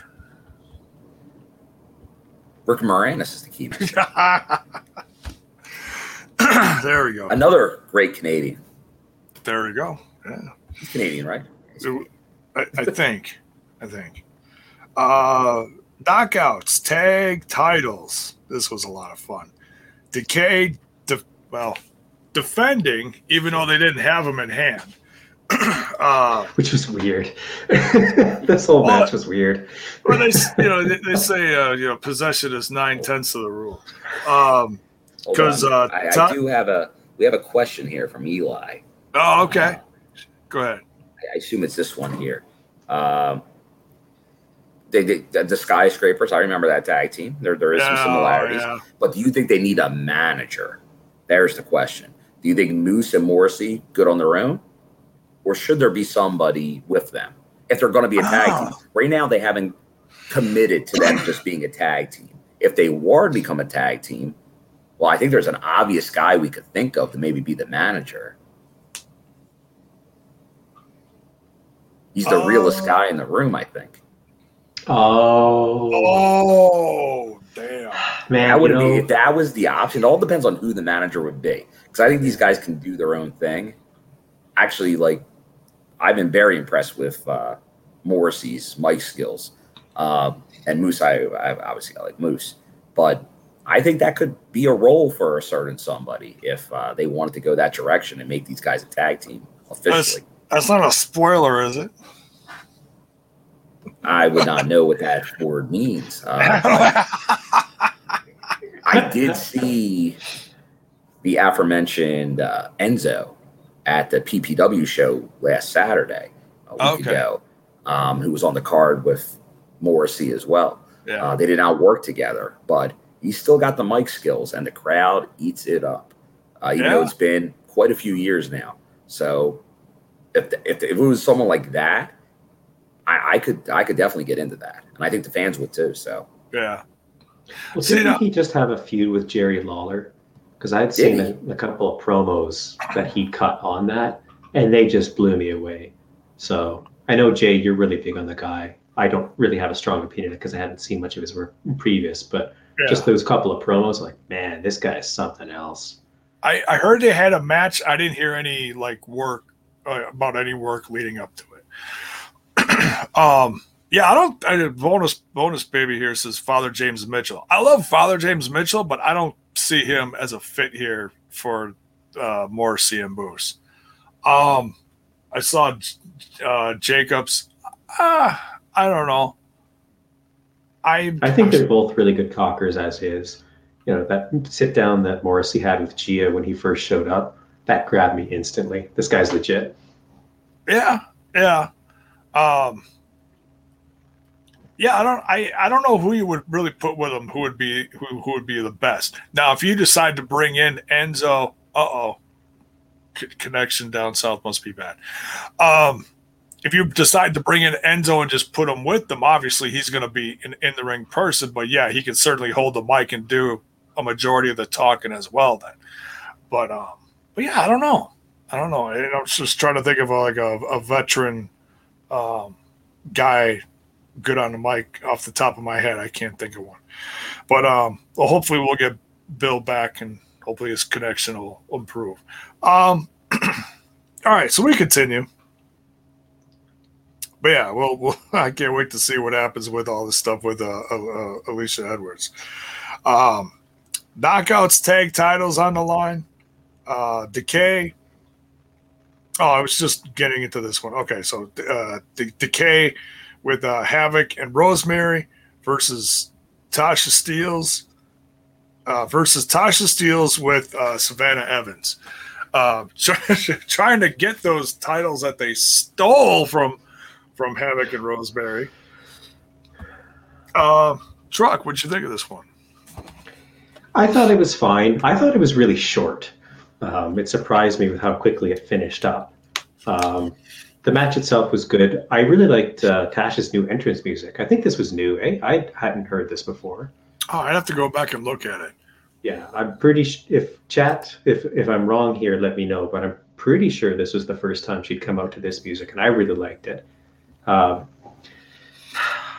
Rick Moranis is the key. there we go. Another great Canadian. There we go. Yeah. He's Canadian, right? I, I think. I think. Uh, knockouts, tag titles. This was a lot of fun. Decay, de- well, defending, even though they didn't have them in hand. uh, Which was weird. this whole Well, match was weird. well, they you know, they, they say, uh, you know, possession is nine tenths of the rule. Um, Hold 'Cause, on. uh, I, I Tom- do have a we have a question here from Eli. oh, okay. Uh, Go ahead. I assume it's this one here. Um, they, they the, the skyscrapers. I remember that tag team. There there is some similarities. yeah. But do you think they need a manager? There's the question. Do you think Moose and Morrissey good on their own, or should there be somebody with them if they're going to be a tag Ah. team? Right now, they haven't committed to them just being a tag team. If they were to become a tag team, well, I think there's an obvious guy we could think of to maybe be the manager. He's the realest Oh. guy in the room, I think. Oh, Oh, damn. Man, That would you be if that was the option. It all depends on who the manager would be. Because I think these guys can do their own thing. Actually, like I've been very impressed with uh, Morrissey's mic skills. Um, and Moose, I, I obviously I like Moose, but I think that could be a role for a certain somebody if uh, they wanted to go that direction and make these guys a tag team officially. That's not a spoiler, is it? I would not know what that word means. Uh, but I did see the aforementioned uh, Enzo at the PPW show last Saturday, a week Okay. ago, um, who was on the card with Morrissey as well. Yeah. Uh, they did not work together, but he's still got the mic skills, and the crowd eats it up. Uh, even though it's been quite a few years now. So, if, if, if it was someone like that, I, I could I could definitely get into that, and I think the fans would too. So, yeah. Well, See, didn't now- he just have a feud with Jerry Lawler? Because I'd seen a, a couple of promos that he cut on that, and they just blew me away. So I know Jay, you're really big on the guy. I don't really have a strong opinion because I hadn't seen much of his work previous, but Yeah. just those couple of promos, like man, this guy is something else. I, I heard they had a match. I didn't hear any like work uh, about any work leading up to it. um, yeah, I don't. I bonus bonus baby here says Father James Mitchell. I love Father James Mitchell, but I don't see him as a fit here for uh, Morrissey and Moose. Um, I saw uh, Jacobs. Ah, I don't know. I I think they're both really good cockers as is. You know, that sit down that Morrissey had with Gia when he first showed up, that grabbed me instantly. This guy's legit. Yeah, yeah. Um Yeah, I don't I, I don't know who you would really put with him who would be who, who would be the best. Now, if you decide to bring in Enzo, uh-oh. C- connection down south must be bad. Um if you decide to bring in Enzo and just put him with them, obviously he's going to be an in the ring person, but yeah, he can certainly hold the mic and do a majority of the talking as well then. But um but yeah, I don't know. I don't know. I- I'm just trying to think of like a, a veteran um, guy good on the mic off the top of my head. I can't think of one. But um, well, hopefully we'll get Bill back and hopefully his connection will improve. Um, all right, so we continue. But yeah, well, we'll I can't wait to see what happens with all this stuff with uh, uh, uh, Alicia Edwards. Um, knockouts, tag titles on the line. Uh, Decay. Oh, I was just getting into this one. Okay, so uh, De- Decay with uh, Havoc and Rosemary versus Tasha Steeles uh, versus Tasha Steeles with uh, Savannah Evans. Uh, trying to get those titles that they stole from from Havoc and Rosemary. Uh, Truck, what'd you think of this one? I thought it was fine. I thought it was really short. Um, it surprised me with how quickly it finished up. Um, the match itself was good. I really liked uh, Tasha's new entrance music. I think this was new. Eh? I hadn't heard this before. Oh, I'd have to go back and look at it. Yeah, I'm pretty. Sh- if chat, if if I'm wrong here, let me know. But I'm pretty sure this was the first time she'd come out to this music, and I really liked it. Um,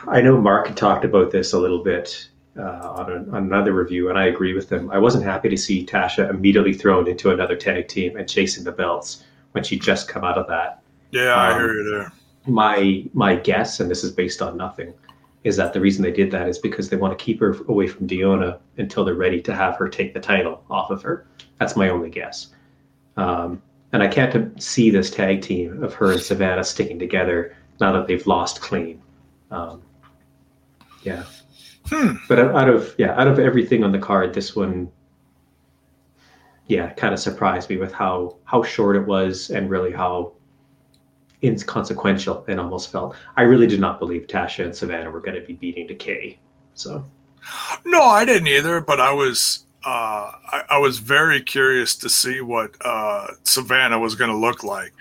I know Mark had talked about this a little bit uh, on, a, on another review, and I agree with him. I wasn't happy to see Tasha immediately thrown into another tag team and chasing the belts when she just come out of that. Yeah, I Um, hear you there. My my guess, and this is based on nothing, is that the reason they did that is because they want to keep her away from Deonna until they're ready to have her take the title off of her. That's my only guess. Um, and I can't see this tag team of her and Savannah sticking together now that they've lost clean. Um, yeah. Hmm. But out out of yeah, out of everything on the card, this one, yeah, kind of surprised me with how how short it was and really how inconsequential it almost felt. I really did not believe Tasha and Savannah were going to be beating Decay. So No, I didn't either, but I was uh, I, I was very curious to see what uh, Savannah was going to look like,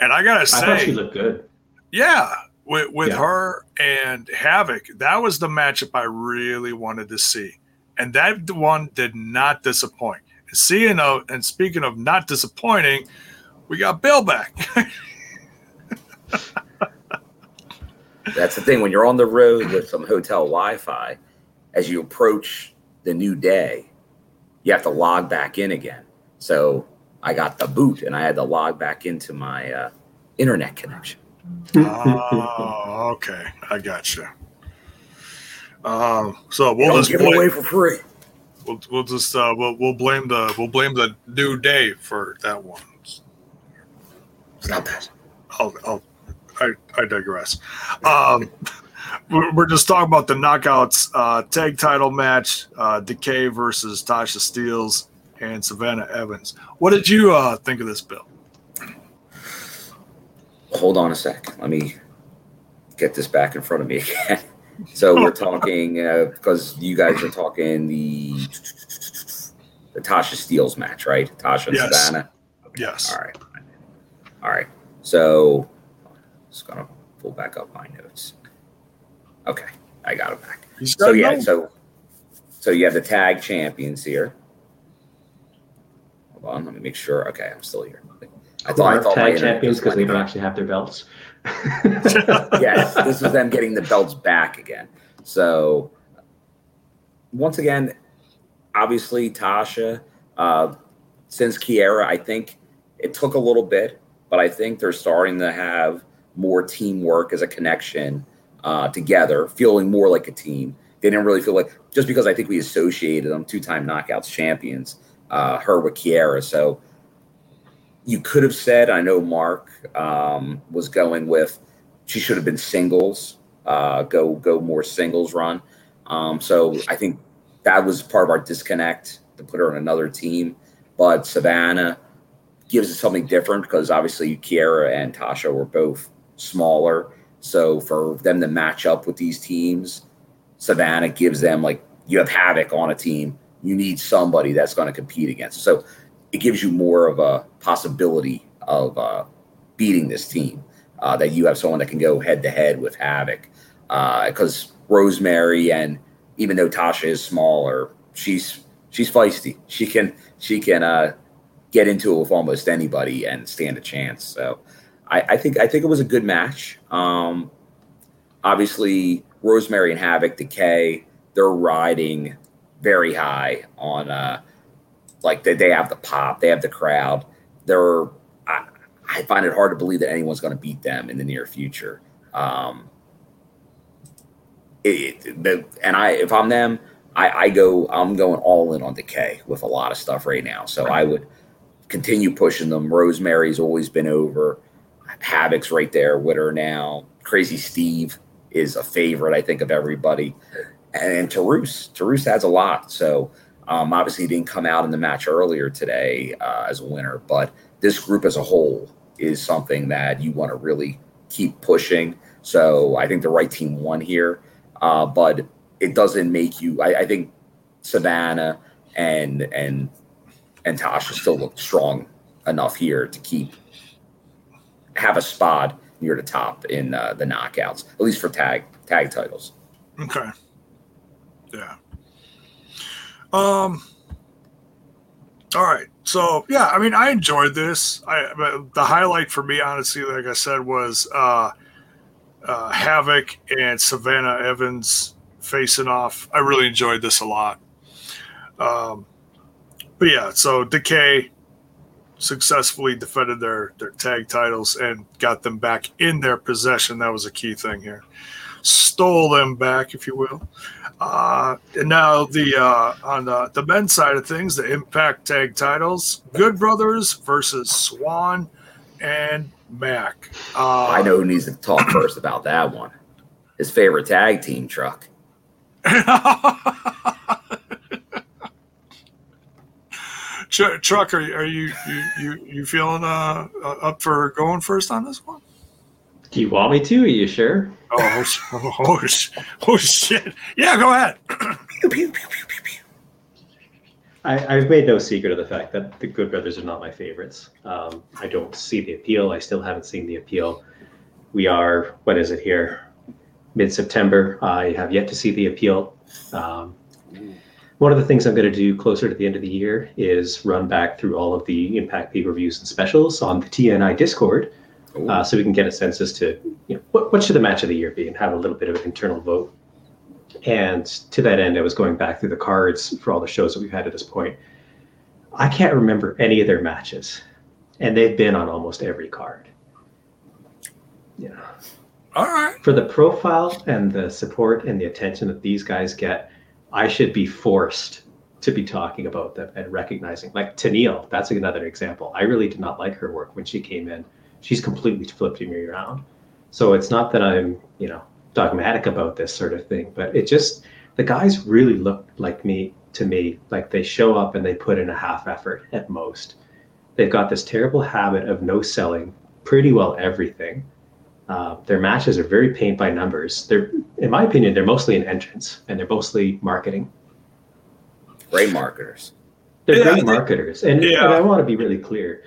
and I gotta say, I thought she looked good. yeah, with with Yeah. her and Havoc, that was the matchup I really wanted to see, and that one did not disappoint. Seeing of and speaking of not disappointing, we got Bill back. That's the thing when you're on the road with some hotel Wi-Fi, as you approach the new day, you have to log back in again. So I got the boot and I had to log back into my uh, internet connection. oh, okay, I got you. Um, so we'll don't just give it away for free. We'll, we'll just uh, we'll, we'll blame the we'll blame the new day for that one. It's not bad. I'll, I'll I, I digress. Um, we're, just talking about the knockouts uh, tag title match: uh, Decay versus Tasha Steeles. and Savannah Evans. What did you uh, think of this, Bill? Hold on a sec. Let me get this back in front of me again. So we're talking uh, because you guys are talking the the Tasha Steeles match, right? Tasha and Yes. Savannah. Yes. All right. All right. So just gonna pull back up my notes. Okay, I got it back. So yeah, no- so so you have the tag champions here. Hold on, let me make sure. Okay, I'm still here. I Who are my tag champions because they don't actually have their belts. yes, this is them getting the belts back again. So once again, obviously Tasha, uh, since Kiera, I think it took a little bit, but I think they're starting to have more teamwork as a connection uh, together, feeling more like a team. They didn't really feel like just because I think we associated them two-time knockouts champions, uh, her with Kiera. So you could have said, I know Mark um, was going with she should have been singles, uh, go go more singles run. Um, so I think that was part of our disconnect to put her on another team. But Savannah gives us something different because obviously Kiera and Tasha were both smaller. So for them to match up with these teams, Savannah gives them like you have Havoc on a team. You need somebody that's going to compete against. So it gives you more of a possibility of uh, beating this team. Uh, that you have someone that can go head to head with Havoc. Because Rosemary and even though Tasha is smaller, she's she's feisty. She can she can uh, get into it with almost anybody and stand a chance. So I, I think I think it was a good match. Um, obviously, Rosemary and Havoc, Decay, they're riding very high on uh, like they, they have the pop, they have the crowd. They're I, I find it hard to believe that anyone's going to beat them in the near future. Um, it, it- and I, if I'm them, I, I go, I'm going all in on Decay with a lot of stuff right now. So I would continue pushing them. Rosemary's always been over. Havoc's right there with her now. Crazy Steve is a favorite, I think, of everybody. And, and Taurus, Taurus has a lot. So um, obviously, he didn't come out in the match earlier today uh, as a winner, but this group as a whole is something that you want to really keep pushing. So I think the right team won here, uh, but it doesn't make you. I, I think Savannah and and and Tasha still look strong enough here to keep have a spot near the top in uh, the knockouts, at least for tag tag titles. Okay. Yeah. Um. All right. So yeah, I mean, I enjoyed this. I the highlight for me, honestly, like I said, was uh, uh, Havoc and Savannah Evans facing off. I really enjoyed this a lot. Um, but yeah, so Decay successfully defended their their tag titles and got them back in their possession. That was a key thing here. Stole them back, if you will. Uh, and now the uh, on the, the men's side of things, the Impact Tag Titles: Good Brothers versus Swann and Mac. Uh, I know who needs to talk first about that one. His favorite tag team truck. Ch- Truck, are, you- are you you you you feeling uh, uh, up for going first on this one? Do you want me to? Are you sure? Oh, oh, oh, oh shit! Yeah, go ahead. I, I've made no secret of the fact that the Good Brothers are not my favorites. Um, I don't see the appeal. I still haven't seen the appeal. We are, what is it here? Mid September. I have yet to see the appeal. Um, one of the things I'm going to do closer to the end of the year is run back through all of the Impact pay per views and specials on the TNI Discord uh, so we can get a sense as to you know, what, what should the match of the year be and have a little bit of an internal vote. And to that end, I was going back through the cards for all the shows that we've had at this point. I can't remember any of their matches, and they've been on almost every card. Know, All right. for the profile and the support and the attention that these guys get, I should be forced to be talking about them and recognizing. Like Tennille, that's another example. I really did not like her work when she came in. She's completely flipping me around. So it's not that I'm, you know, dogmatic about this sort of thing, but it just the guys really look like me to me like they show up and they put in a half effort at most. They've got this terrible habit of no selling pretty well everything. Uh, their matches are very paint by numbers. They're, in my opinion, they're mostly an entrance and they're mostly marketing. Great marketers. They're Yeah, great think- marketers, and, Yeah. and I want to be really clear: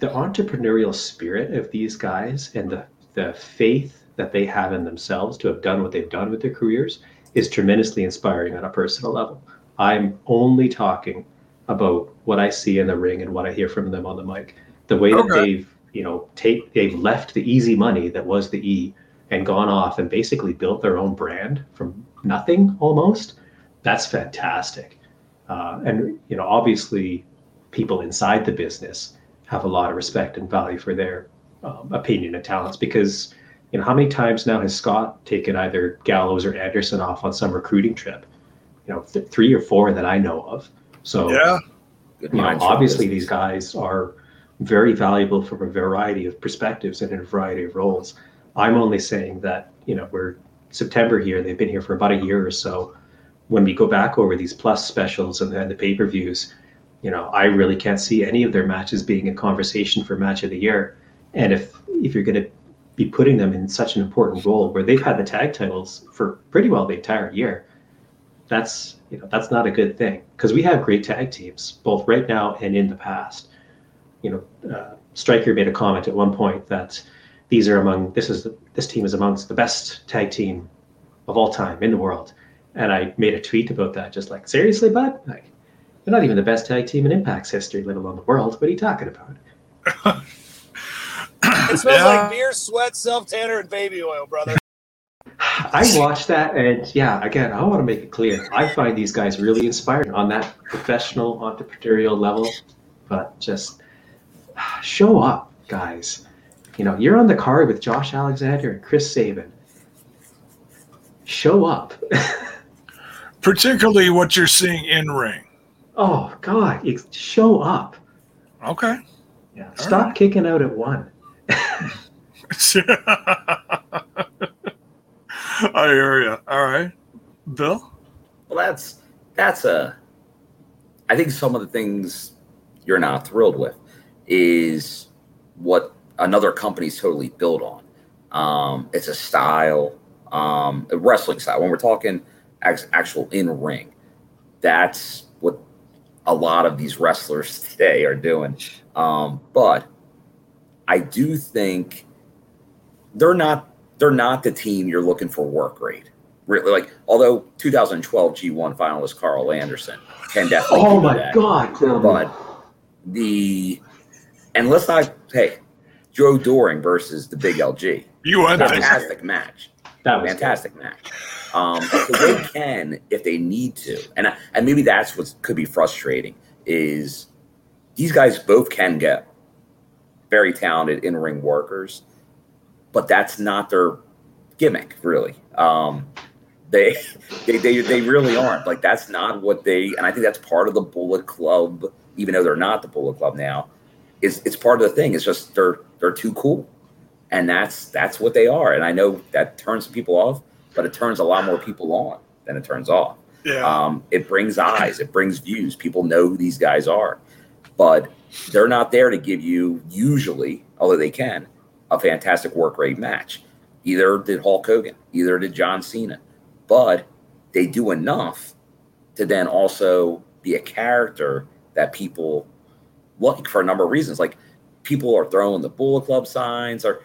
the entrepreneurial spirit of these guys and the the faith that they have in themselves to have done what they've done with their careers is tremendously inspiring on a personal level. I'm only talking about what I see in the ring and what I hear from them on the mic. The way that they've you know take they've left the easy money that was the E and gone off and basically built their own brand from nothing almost. That's fantastic. Uh, and you know, obviously, people inside the business have a lot of respect and value for their um, opinion and talents because you know how many times now has Scott taken either Gallows or Anderson off on some recruiting trip? You know, th- three or four that I know of. So Yeah. Good you know, obviously business. these guys are very valuable from a variety of perspectives and in a variety of roles. I'm only saying that, you know, we're September here, they've been here for about a year or so. When we go back over these plus specials and then the pay-per-views, you know, I really can't see any of their matches being a conversation for match of the year. And if if you're going to be putting them in such an important role where they've had the tag titles for pretty well the entire year, that's you know that's not a good thing because we have great tag teams both right now and in the past. You know, uh, Striker made a comment at one point that these are among this is this team is amongst the best tag team of all time in the world, and I made a tweet about that, just like seriously, bud, like they're not even the best tag team in Impact's history, let alone the world. What are you talking about? It smells Yeah. like beer, sweat, self tanner, and baby oil, brother. I watched that, and yeah, again, I want to make it clear. I find these guys really inspiring on that professional, entrepreneurial level. But just show up, guys. You know, you're on the card with Josh Alexander and Chris Sabin. Show up. Particularly what you're seeing in ring. oh God, you- show up. Okay. Yeah, stop kicking out at one. I hear you. All right. Bill? Well, that's that's a. I think some of the things you're not thrilled with is what another company's totally built on. Um, it's a style, um, a wrestling style. When we're talking act- actual in ring, that's what a lot of these wrestlers today are doing. Um, but I do think they're not they're not the team you're looking for work rate. Really, like although 2012 G1 finalist Karl Anderson can definitely Oh my that. God. But the and let's not hey Joe Doering versus the Big LG, You went there. fantastic match that was fantastic match. Um, so they can, if they need to, and and maybe that's what could be frustrating is these guys both can get very talented in ring workers, but that's not their gimmick, really. Um, they, they they they really aren't like that's not what they, and I think that's part of the Bullet Club, even though they're not the Bullet Club now. Is it's part of the thing. It's just they're they're too cool and that's that's what they are. And I know that turns people off, but it turns a lot more people on than it turns off. Yeah. Um, it brings eyes, it brings views. People know who these guys are, but they're not there to give you usually, although they can, a fantastic work rate match. Either did Hulk Hogan, either did John Cena, but they do enough to then also be a character that people like for a number of reasons. Like people are throwing the Bullet Club signs, or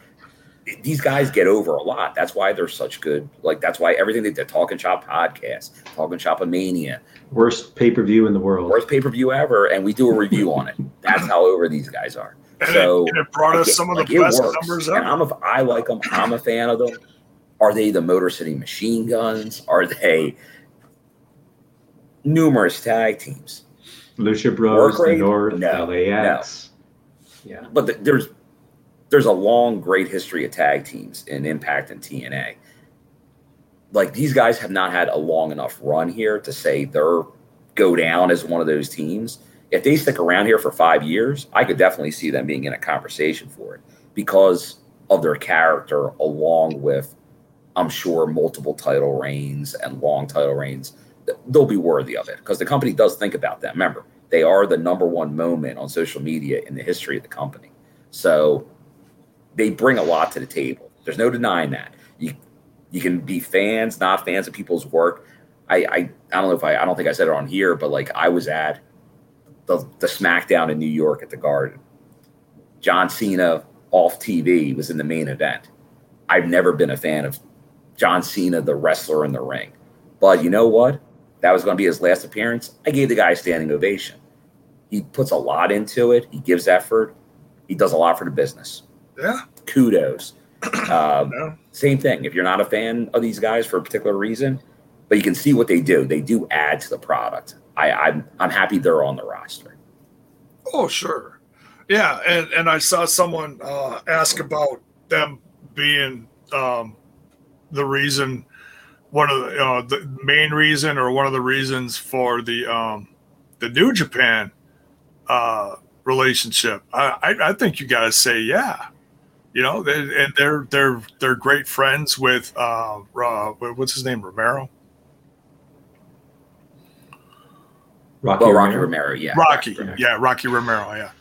these guys get over a lot. That's why they're such good. Like that's why everything they did, Talking Shop podcast, Talking Shop Mania, worst pay per view in the world. worst pay per view ever, and we do a review on it. That's how over these guys are. and, So it, and it brought us like, some of like, the it best works. numbers And ever. I'm a, I like them. I'm a fan of them. Are they the Motor City Machine Guns? Are they numerous tag teams? Lucha Bros, the? North, No, LAX. Yeah. but th- there's there's a long, great history of tag teams in Impact and TNA. Like these guys have not had a long enough run here to say they're go down as one of those teams. If they stick around here for five years, I could definitely see them being in a conversation for it because of their character, along with, I'm sure, multiple title reigns and long title reigns they'll be worthy of it because the company does think about them. Remember, they are the number one moment on social media in the history of the company. So they bring a lot to the table. There's no denying that. You you can be fans, not fans of people's work. I I, I don't know if I I don't think I said it on here, but like I was at the the SmackDown in New York at the Garden. John Cena off TV was in the main event. I've never been a fan of John Cena, the wrestler in the ring. But you know what? That was going to be his last appearance. I gave the guy a standing ovation. He puts a lot into it. He gives effort. He does a lot for the business. Yeah. Kudos. Um, Yeah. Same thing. If you're not a fan of these guys for a particular reason, but you can see what they do, they do add to the product. I, I'm I'm happy they're on the roster. Oh, sure. Yeah, and and I saw someone uh, ask about them being um, the reason, one of the uh, the main reason or one of the reasons for the um, the New Japan uh, relationship. I, I I think you got to say yeah. You know, they, and they're they're they're great friends with uh, Ra- what's his name Romero. Rocky, Well, Rocky Romero. Romero, yeah, Rocky, Yeah. yeah, Rocky Romero, yeah.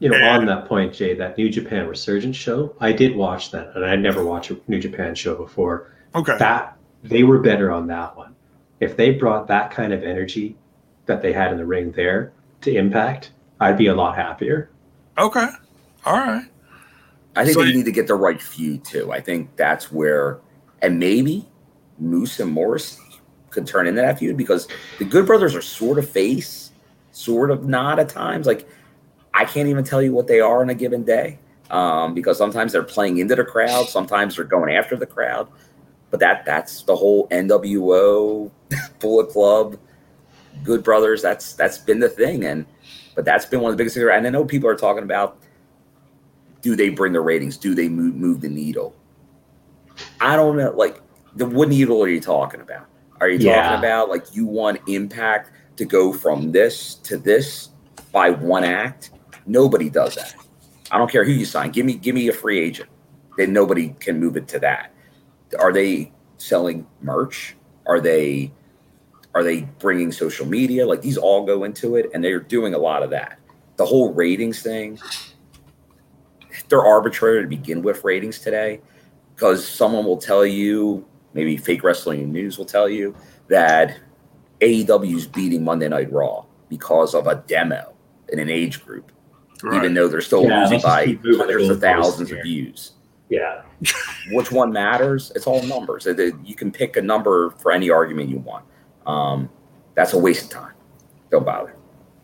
You know, And- on that point, Jay, that New Japan Resurgence show, I did watch that, and I'd never watched a New Japan show before. Okay, That they were better on that one. If they brought that kind of energy that they had in the ring there to Impact, I'd be a lot happier. okay, all right. I think So they you- need to get the right feud too. I think that's where, and maybe Moose and Morris could turn into that feud because the Good Brothers are sort of face, sort of not at times. Like I can't even tell you what they are on a given day um, because sometimes they're playing into the crowd, sometimes they're going after the crowd. But that that's the whole NWO Bullet Club, Good Brothers. That's that's been the thing, and but that's been one of the biggest things. And I know people are talking about do they bring the ratings? Do they move, move the needle? I don't know. Like, the what needle are you talking about? Are you Yeah. talking about like you want Impact to go from this to this by one act? Nobody does that. I don't care who you sign. Give me give me a free agent. Then nobody can move it to that. Are they selling merch? Are they are they bringing social media? Like these all go into it, and they're doing a lot of that. The whole ratings thing they're arbitrary to begin with ratings today because someone will tell you maybe fake wrestling news will tell you that AEW's beating Monday Night Raw because of a demo in an age group, Right. even though they're still Yeah, losing by keep moving the hundreds of thousands of views. Yeah. Which one matters? It's all numbers. It- it- You can pick a number for any argument you want. Um, that's a waste of time. Don't bother.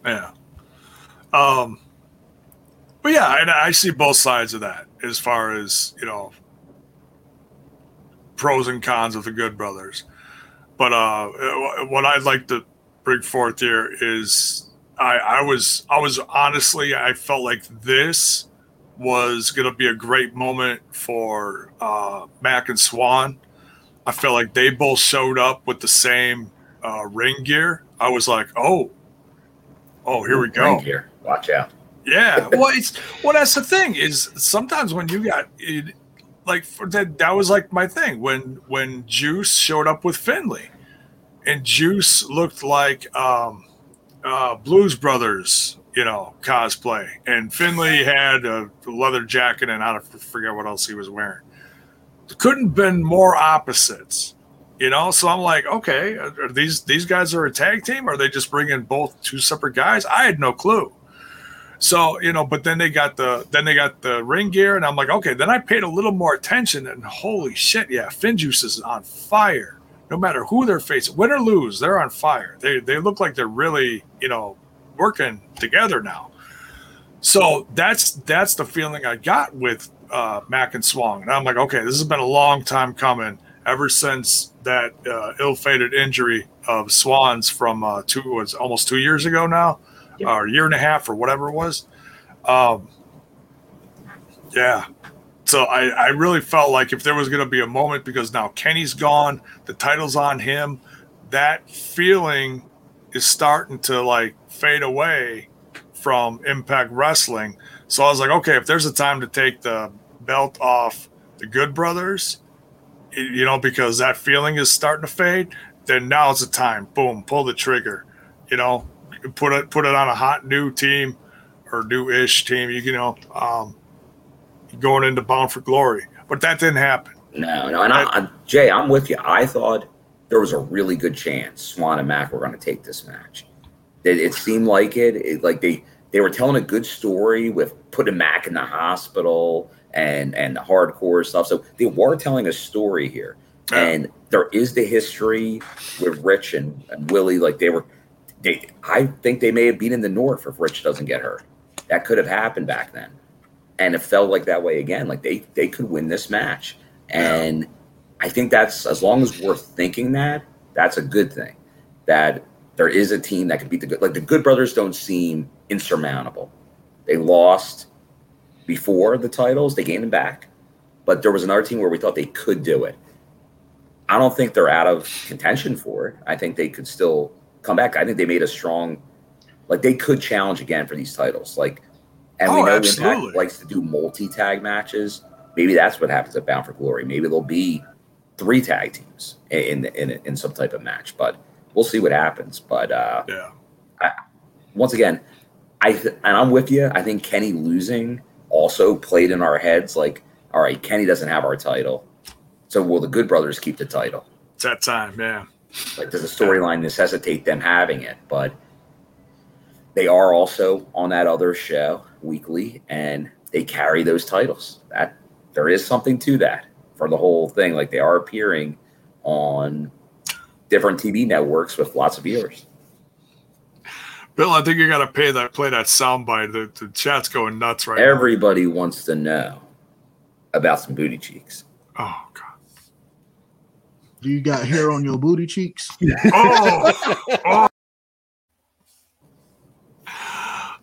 Yeah. Um, but yeah, and I see both sides of that as far as you know pros and cons of the Good Brothers. But uh, what I'd like to bring forth here is I, I was I was honestly I felt like this was going to be a great moment for uh, Mac and Swann. I felt like they both showed up with the same uh, ring gear. I was like, oh, oh, here we go. Ring gear. Watch out. Yeah, well, it's well. That's the thing is sometimes when you got it, like for that, that was like my thing when when Juice showed up with Finlay, and Juice looked like um, uh, Blues Brothers, you know, cosplay, and Finlay had a leather jacket and I don't forget what else he was wearing. Couldn't been more opposites, you know. So I'm like, okay, these these guys are a tag team? Or are they just bringing both two separate guys? I had no clue. So you know, but then they got the then they got the ring gear, and I'm like, okay. Then I paid a little more attention, and holy shit, yeah, Finjuice is on fire. No matter who they're facing, win or lose, they're on fire. They they look like they're really you know working together now. So that's that's the feeling I got with uh, Mac and Swann, and I'm like, okay, this has been a long time coming. Ever since that uh, ill-fated injury of Swann's from uh, two was almost two years ago now, Yep. or a year and a half, or whatever it was. Um, yeah. So I, I really felt like if there was going to be a moment because now Kenny's gone, the title's on him, that feeling is starting to like fade away from Impact Wrestling. So I was like, okay, if there's a time to take the belt off the Good Brothers, you know, because that feeling is starting to fade, then now's the time. Boom, pull the trigger. You know, put it put it on a hot new team or new-ish team. You, you know, um, going into Bound for Glory, but that didn't happen. No, no, and I, I, Jay, I'm with you. I thought there was a really good chance Swann and Mac were going to take this match. It, it seemed like it, it, like they they were telling a good story with putting Mac in the hospital and and hardcore stuff. So they were telling a story here, and there is the history with Rich and, and Willie. Like they were, they I think they may have been in the North if Rich doesn't get hurt. That could have happened back then, and it felt like that way again. Like they they could win this match, and I think that's as long as we're thinking that that's a good thing. That there is a team that could beat the good. Like the Good Brothers don't seem insurmountable. They lost before the titles, they gained them back, but there was another team where we thought they could do it. I don't think they're out of contention for it. I think they could still come back. I think they made a strong, like they could challenge again for these titles. Like, and we Oh, know absolutely. Impact likes to do multi tag matches. Maybe that's what happens at Bound for Glory. Maybe there'll be three tag teams in in in, in some type of match, but we'll see what happens. But uh, Yeah. once again, I th- and I'm with you. I think Kenny losing also played in our heads. Like, all right, Kenny doesn't have our title, so will the Good Brothers keep the title? It's that time, yeah. Like, does the storyline necessitate them having it? But they are also on that other show weekly, and they carry those titles. That there is something to that for the whole thing. Like, they are appearing on different TV networks with lots of viewers. Bill, I think you got to pay that play that soundbite. The, the chat's going nuts right now. Everybody wants to know about some booty cheeks. Oh God. Do you got hair on your booty cheeks? Oh, oh.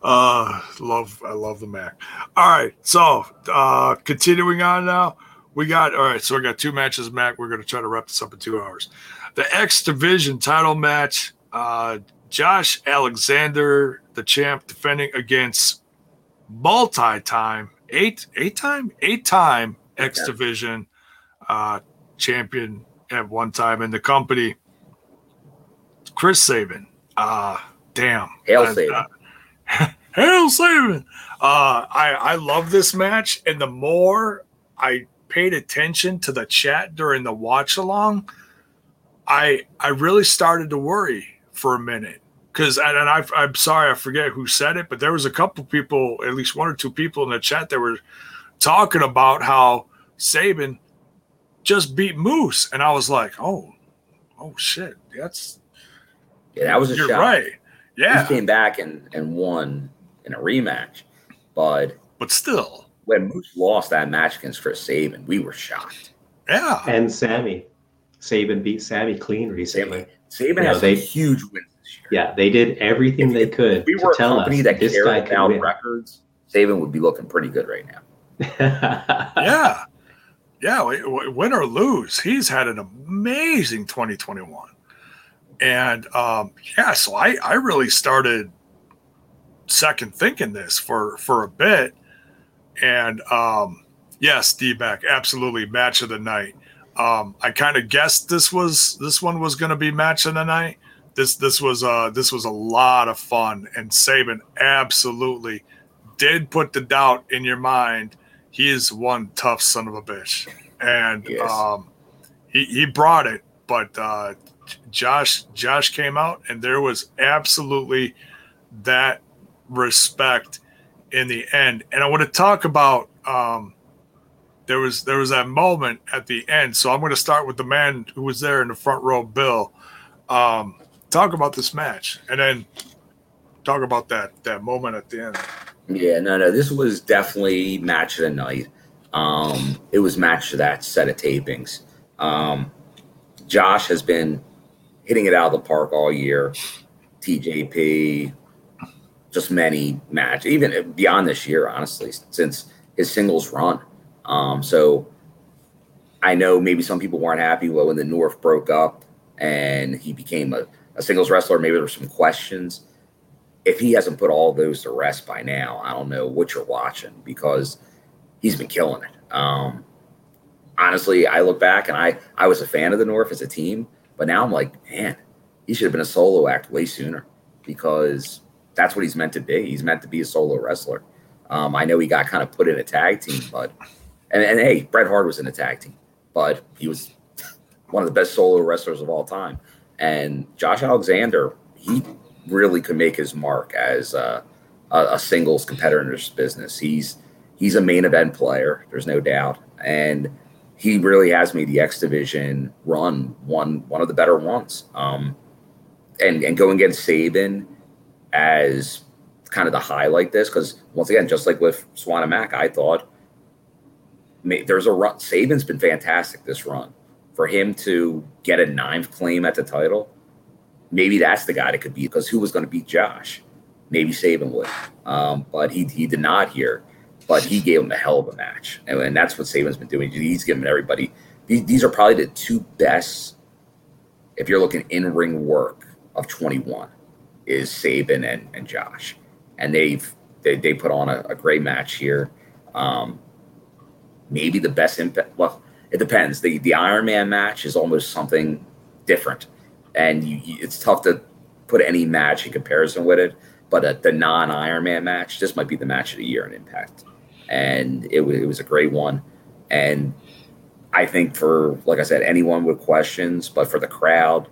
Uh, love, I love the Mac. All right, so uh, continuing on now, we got all right. So we got two matches, Mac. We're going to try to wrap this up in two hours. The X Division title match. Uh, Josh Alexander, the champ, defending against multi-time, eight, eight time, eight time X Division uh, champion at one time in the company. Chris Sabin. Uh, damn. Hail Sabin. uh, Hail Sabin. Uh, I, I love this match. And the more I paid attention to the chat during the watch along, I I really started to worry for a minute. Because and, and I, I'm sorry, I forget who said it, but there was a couple people, at least one or two people in the chat that were talking about how Sabin just beat Moose, and I was like, oh, oh shit, that's Yeah, that was a you're shot. right, yeah, He came back and, and won in a rematch. But but still, when Moose lost that match against Chris Sabin, we were shocked. yeah, And Sami. Sabin beat Sami clean recently. Sabin You know, has some they- huge wins this year. Yeah, they did everything they could If we to were a tell us company that this cared guy could about win. records, Sabin would be looking pretty good right now. yeah, yeah. w- w- Win or lose, he's had an amazing 2021, and um, yeah. So I I really started second thinking this for for a bit, and um, yes, D back absolutely match of the night. Um, I kind of guessed this was this one was going to be match of the night. This this was uh this was a lot of fun, and Sabin absolutely did put the doubt in your mind. He is one tough son of a bitch, and Yes. um, he he brought it. But uh, Josh Josh came out, and there was absolutely that respect in the end. And I want to talk about um, there was there was that moment at the end. So I'm going to start with the man who was there in the front row, Bill. Um, talk about this match, and then talk about that that moment at the end. Yeah, no, no. This was definitely match of the night. Um, it was match of that set of tapings. Um, Josh has been hitting it out of the park all year. TJP, just many match, even beyond this year, honestly, since his singles run. Um, so I know maybe some people weren't happy when the North broke up and he became a, a singles wrestler. Maybe there were some questions if he hasn't put all those to rest by now, I don't know what you're watching because he's been killing it. Um, honestly, I look back and I I was a fan of the North as a team, but But now I'm like, man, he should have been a solo act way sooner because that's what he's meant to be. He's meant to be a solo wrestler. Um, I know he got kind of put in a tag team, but and, and hey, Bret Hart was in a tag team, but he was one of the best solo wrestlers of all time. And Josh Alexander, he really could make his mark as a, a, a singles competitor in this business. He's he's a main event player, there's no doubt, and he really has made the X Division run one one of the better ones. Um, and and going against Sabin as kind of the highlight this because once again, just like with Swann and Mac, I thought there's a run. Sabin's been fantastic this run. For him to get a ninth claim at the title, maybe that's the guy that could be because who was going to beat Josh? Maybe Sabin would, um, but he he did not here. But he gave him a hell of a match, and, and that's what Sabin's been doing. He's giving everybody. These, these are probably the two best, if you're looking in ring work of 21, is Sabin and, and Josh, and they've they, they put on a, a great match here. Um, maybe the best impact. Well, it depends. The the Iron Man match is almost something different, and you, you, it's tough to put any match in comparison with it. But uh, the non Iron Man match, this might be the match of the year in Impact, and it, it was a great one. And I think for like I said, anyone with questions, but for the crowd,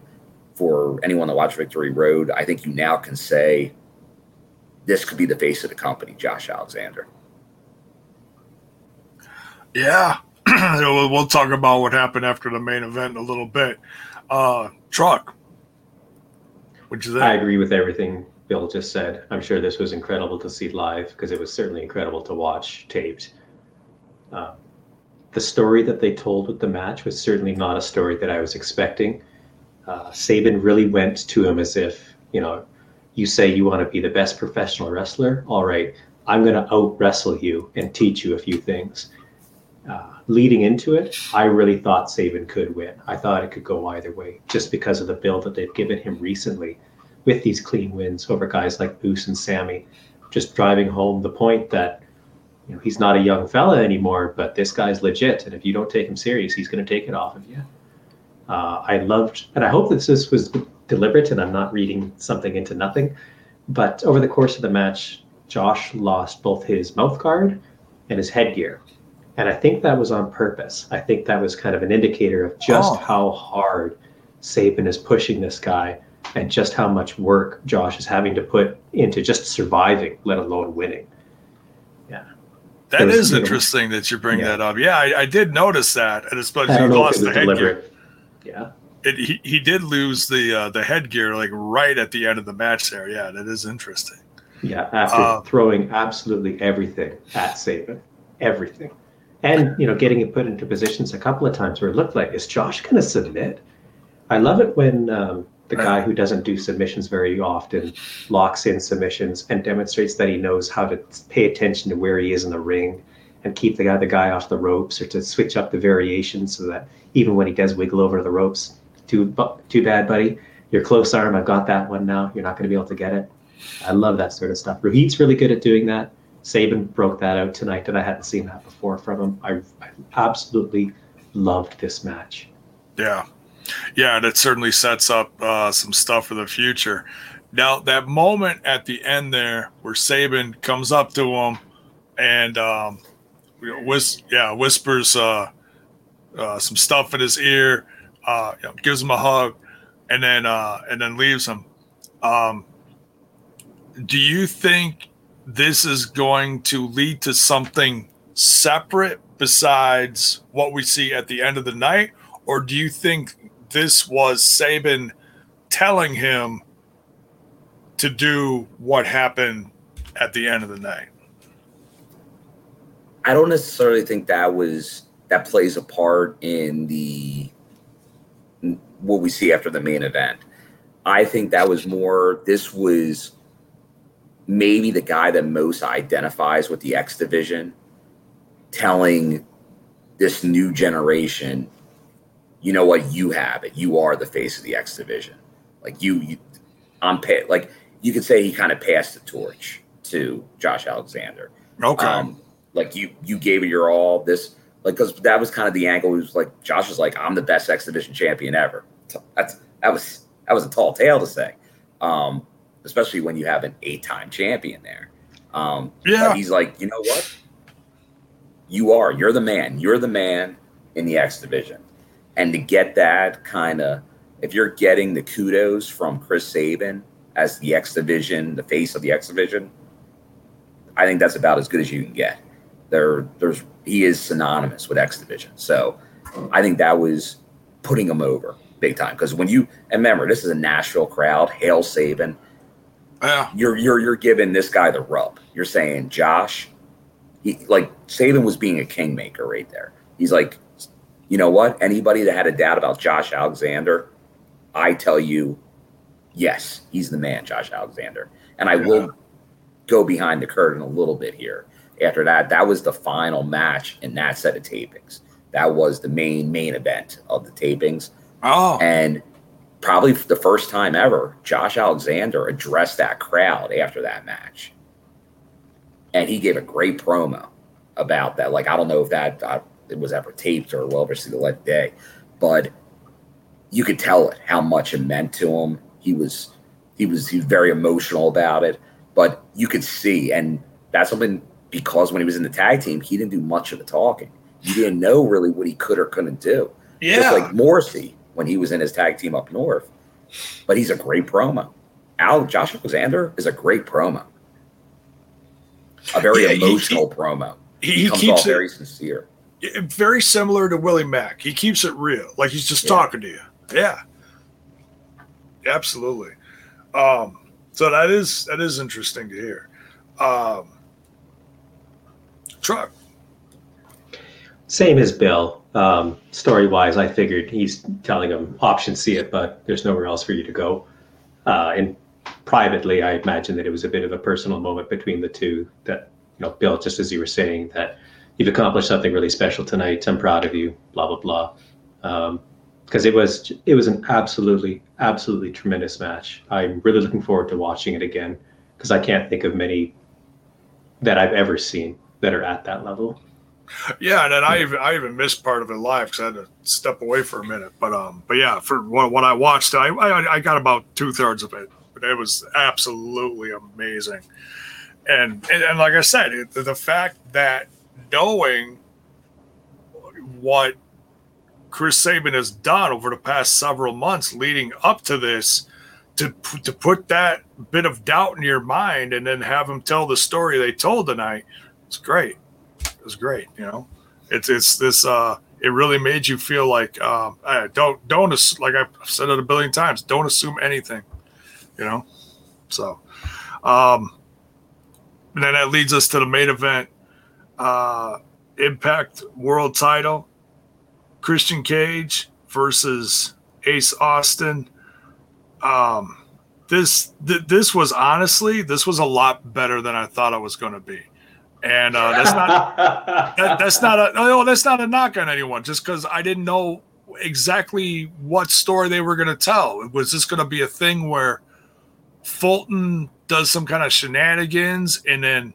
for anyone that watched Victory Road, I think you now can say this could be the face of the company, Josh Alexander. Yeah, we'll, talk about what happened after the main event in a little bit. Uh, truck, which is I agree with everything Bill just said. I'm sure this was incredible to see live because it was certainly incredible to watch taped. Uh, the story that they told with the match was certainly not a story that I was expecting. Uh, Sabin really went to him as if, you know, you say you want to be the best professional wrestler. All right, I'm going to out wrestle you and teach you a few things uh, leading into it, I really thought Sabin could win. I thought it could go either way just because of the build that they've given him recently with these clean wins over guys like Moose and Sami, just driving home the point that you know he's not a young fella anymore, but this guy's legit, and if you don't take him serious, he's going to take it off of you. Uh, I loved, and I hope that this was deliberate, and I'm not reading something into nothing. But over the course of the match, Josh lost both his mouth guard and his headgear and I think that was on purpose. I think that was kind of an indicator of just oh. how hard Sabin is pushing this guy and just how much work Josh is having to put into just surviving, let alone winning. Yeah. that was, is interesting know, that you bring yeah. that up. Yeah, I, I, did notice that. And especially he lost the headgear. Yeah. It, he, he did lose the uh, the headgear like right at the end of the match there. Yeah, that is interesting. Yeah, after uh, throwing absolutely everything at Sabin. Everything and you know getting it put into positions a couple of times where it looked like is Josh going to submit? I love it when um, the guy who doesn't do submissions very often locks in submissions and demonstrates that he knows how to pay attention to where he is in the ring and keep the guy the guy off the ropes or to switch up the variations so that even when he does wiggle over the ropes, too too bad, buddy. Your close arm, I've got that one now. You're not going to be able to get it. I love that sort of stuff. Rohit's really good at doing that. Sabin broke that out tonight, and I hadn't seen that before from him. I, I absolutely loved this match. Yeah, yeah, that certainly sets up uh, some stuff for the future. Now, that moment at the end there where Sabin comes up to him and um, whis- yeah, whispers uh, uh, some stuff in his ear, uh, you know, gives him a hug, and then uh, and then leaves him. Um, do you think this is going to lead to something separate besides what we see at the end of the night? Or do you think this was Sabin telling him to do what happened at the end of the night? I don't necessarily think that was that plays a part in the what we see after the main event. I think that was more this was maybe the guy that most identifies with the X division, telling this new generation, you know what, you have it. You are the face of the X division. Like you, you I'm pa- like you could say he kind of passed the torch to Josh Alexander. Okay. Um, like you, you gave it your all. This, like, because that was kind of the angle. It was like Josh was like, I'm the best X division champion ever. that's that was that was a tall tale to say, um, especially when you have an eight-time champion there. Um, Yeah. he's like, you know what? You are. You're the man. You're the man in the X division, and to get that kind of, if you're getting the kudos from Chris Sabin as the X division, the face of the X division, I think that's about as good as you can get. There, there's he is synonymous with X division, so I think that was putting him over big time. Because when you and remember, this is a Nashville crowd, hail Sabin. Yeah. You're you're you're giving this guy the rub. You're saying Josh, he like Sabin was being a kingmaker right there. He's like, you know what? Anybody that had a doubt about Josh Alexander, I tell you, yes, he's the man, Josh Alexander. And I Yeah. will go behind the curtain a little bit here. After that, that was the final match in that set of tapings. That was the main main event of the tapings. Oh. And probably the first time ever, Josh Alexander addressed that crowd after that match. And he gave a great promo about that. Like, I don't know if that uh, it was ever taped or will ever see the light of day, but you could tell it how much it meant to him. He was he was he was very emotional about it, but you could see, and that's something because when he was in the tag team, he didn't do much of the talking. You didn't know really what he could or couldn't do. Yeah. Just like Morrissey when he was in his tag team up north. But he's a great promo. Al Josh Alexander is a great promo. A very Yeah, he- emotional promo. he, He, he comes keeps it very sincere. very similar to Willie Mack. He keeps it real, like he's just Yeah. talking to you. Yeah, absolutely. Um, so that is that is interesting to hear. Um, truck. Same as Bill. Um, story wise, I figured he's telling him option see it, but there's nowhere else for you to go. Uh, and privately, I imagine that it was a bit of a personal moment between the two. That you know, Bill, just as you were saying, that you've accomplished something really special tonight. I'm proud of you. Blah blah blah. Um, because it was it was an absolutely absolutely tremendous match. I'm really looking forward to watching it again because I can't think of many that I've ever seen that are at that level. Yeah, and then I even I even missed part of it live because I had to step away for a minute. But um, but yeah, for what, what I watched, I, I I got about two thirds of it. But it was absolutely amazing. And and, and like I said, it, the fact that knowing what Chris Sabin has done over the past several months leading up to this, to to put that bit of doubt in your mind and then have him tell the story they told tonight, it's great. Was great. You know, it's it's this. uh It really made you feel like um, uh, don't don't like I've said it a billion times. Don't assume anything. You know, so um, and then that leads us to the main event. Uh, Impact World Title. Christian Cage versus Ace Austin. Um, this th- this was honestly this was a lot better than I thought it was going to be, and uh, that's not that, that's not a no, that's not a knock on anyone. Just because I didn't know exactly what story they were going to tell. Was this going to be a thing where Fulton does some kind of shenanigans and then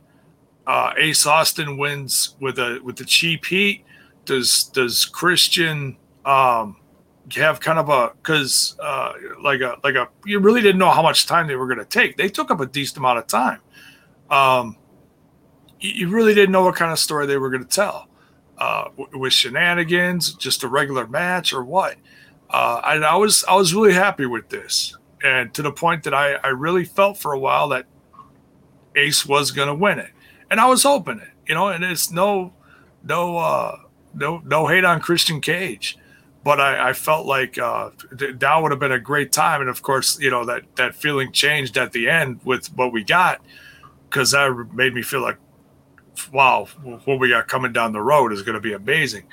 uh, Ace Austin wins with a with the cheap heat? Does does Christian um, have kind of a because uh, like a like a you really didn't know how much time they were going to take. They took up a decent amount of time. Um, you, really didn't know what kind of story they were going to tell. Uh, with shenanigans, just a regular match, or what? Uh, and I was I was really happy with this, and to the point that I I really felt for a while that Ace was going to win it, and I was hoping it, you know. And it's no no uh, no no hate on Christian Cage, but I, I felt like uh, th- that would have been a great time, and of course, you know that that feeling changed at the end with what we got because that made me feel like wow, what we got coming down the road is going to be amazing.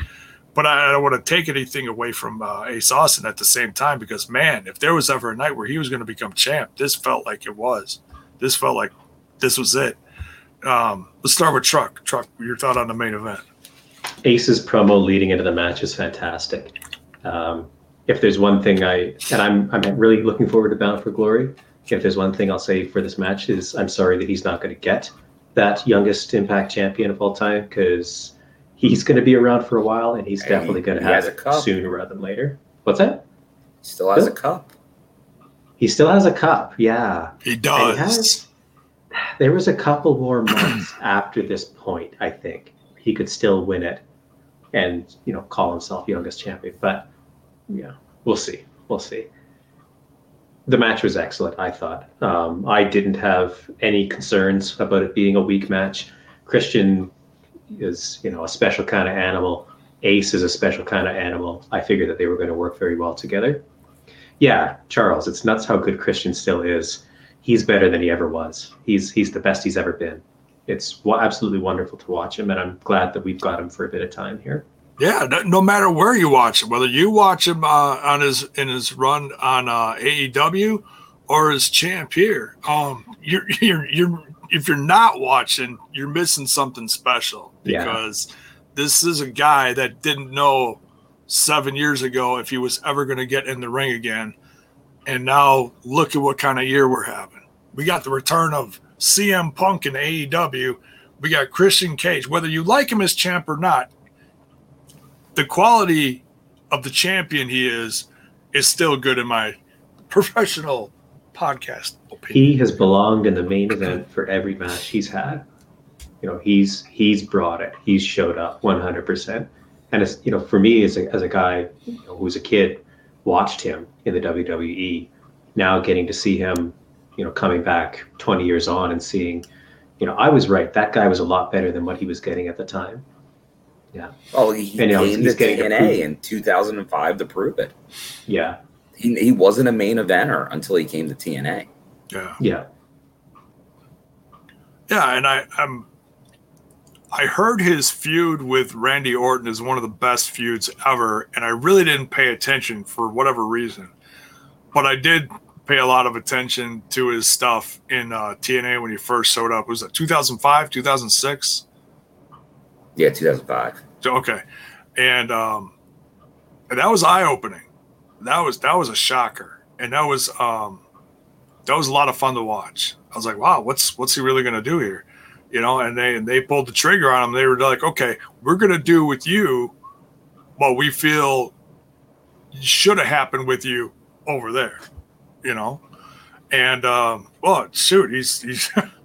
But I, don't want to take anything away from uh, Ace Austin at the same time because, man, if there was ever a night where he was going to become champ, this felt like it was. This felt like this was it. Um, let's start with Truck. Truck, your thought on the main event? Ace's promo leading into the match is fantastic. Um, if there's one thing I and I'm I'm really looking forward to Bound for Glory. If there's one thing I'll say for this match is I'm sorry that he's not going to get that youngest Impact champion of all time because he's going to be around for a while and he's Hey, definitely going to have a it cup. sooner rather than later. What's that? He still has a cup. He still has a cup. Yeah. He does. he has- there was a couple more months after this point, I think. He could still win it and, you know, call himself youngest champion. But yeah, we'll see. We'll see. The match was excellent, I thought. Um, I didn't have any concerns about it being a weak match. Christian is, you know, a special kind of animal. Ace is a special kind of animal. I figured that they were going to work very well together. Yeah, Charles, it's nuts how good Christian still is. He's better than he ever was. He's he's the best he's ever been. It's absolutely wonderful to watch him, and I'm glad that we've got him for a bit of time here. Yeah, no, no matter where you watch him, whether you watch him uh, on his in his run on uh, AEW or his champ here, um, you're you're you're if you're not watching, you're missing something special Yeah. because this is a guy that didn't know seven years ago if he was ever going to get in the ring again, and now look at what kind of year we're having. We got the return of CM Punk in AEW. We got Christian Cage. Whether you like him as champ or not, the quality of the champion he is is still good in my professional podcast opinion. He has belonged in the main event for every match he's had. You know, he's he's brought it. He's showed up 100. percent And it's you know, for me as a as a guy you know, who was a kid, watched him in the WWE. Now getting to see him, you know, coming back 20 years on and seeing, you know, I was right. That guy was a lot better than what he was getting at the time. Oh, he, he And, you know, came he's to getting to TNA prove in 2005 to prove it. Yeah, He, he wasn't a main eventer until he came to TNA. Yeah, yeah, yeah, and I I'm I heard his feud with Randy Orton is one of the best feuds ever, and I really didn't pay attention for whatever reason, but I did pay a lot of attention to his stuff in uh, TNA when he first showed up. Was it 2005, 2006? Yeah, 2005. So, okay, and um, and that was eye opening. That was that was a shocker, and that was um, that was a lot of fun to watch. I was like, wow, what's what's he really gonna do here? You know, and they and they pulled the trigger on him. They were like, okay, we're gonna do with you what we feel should have happened with you over there. You know, and um, well, shoot, he's he's.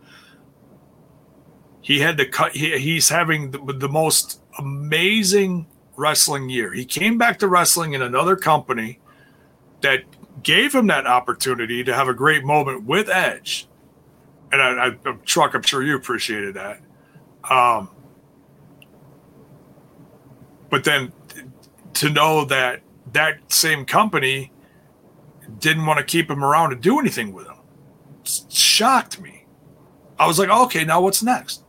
he had to cut he, he's having the, the most amazing wrestling year. He came back to wrestling in another company that gave him that opportunity to have a great moment with Edge. And i, I truck i'm sure you appreciated that. Um, but then to know that that same company didn't want to keep him around to do anything with him shocked me. I was like okay now what's next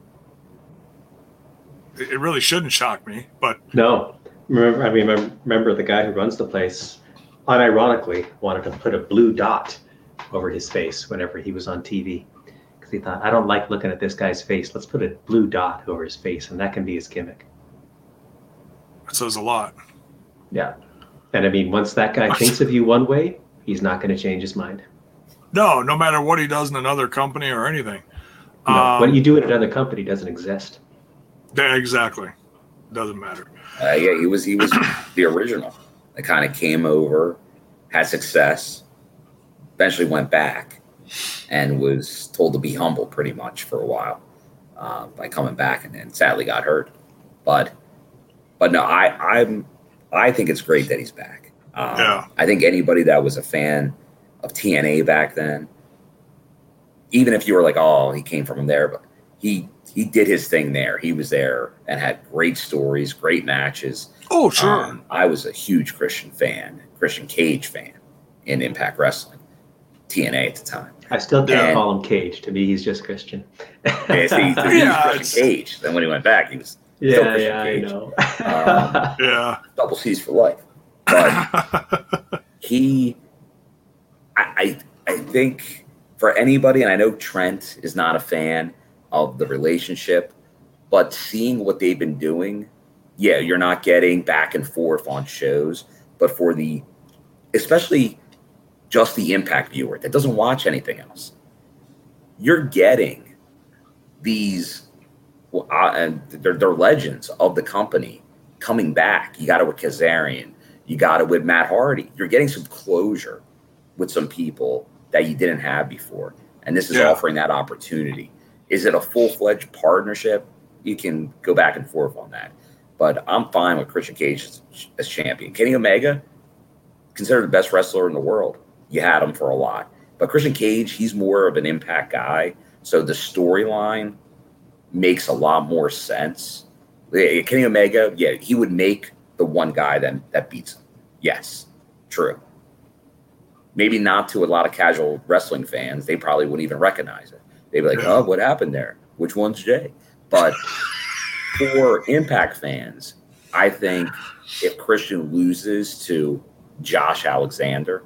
it really shouldn't shock me, but No, remember, I mean, remember, remember the guy who runs the place, unironically, wanted to put a blue dot over his face whenever he was on TV because he thought, I don't like looking at this guy's face. Let's put a blue dot over his face, and that can be his gimmick. it says a lot. Yeah, and I mean, once that guy thinks of you one way, he's not going to change his mind. No, no matter what he does in another company or anything. Know, Um, what you do in another company doesn't exist. Yeah, exactly. Doesn't matter. Uh, yeah, he was he was the original. That kind of came over, had success, eventually went back, and was told to be humble pretty much for a while uh, by coming back, and then sadly got hurt. But but no, I I'm I think it's great that he's back. Um, Yeah. I think anybody that was a fan of TNA back then, even if you were like, oh, he came from there, but he he did his thing there. He was there and had great stories, great matches. Oh, sure. Um, I was a huge Christian fan, Christian Cage fan in Impact Wrestling, TNA at the time. I still do not call him Cage. To me, he's just Christian. Yeah, see, to me, he Yeah, Christian it's- Cage. Then when he went back, he was still yeah, Christian yeah, I know. Um, yeah. double C's for life. But he, I, I, I think for anybody, and I know Trent is not a fan of the relationship, but seeing what they've been doing, yeah, you're not getting back and forth on shows, but for the, especially just the impact viewer that doesn't watch anything else, you're getting these, well, uh, and they're, they're legends of the company coming back. You got it with Kazarian. You got it with Matt Hardy. You're getting some closure with some people that you didn't have before. And this is Yeah. offering that opportunity. Is it a full fledged partnership? You can go back and forth on that. But I'm fine with Christian Cage as, as champion. Kenny Omega, considered the best wrestler in the world. You had him for a lot. But Christian Cage, he's more of an impact guy. So the storyline makes a lot more sense. Kenny Omega, yeah, he would make the one guy that, that beats him. Yes, true. Maybe not to a lot of casual wrestling fans. They probably wouldn't even recognize it. They'd be like, oh, what happened there? Which one's Jay? But for Impact fans, I think if Christian loses to Josh Alexander,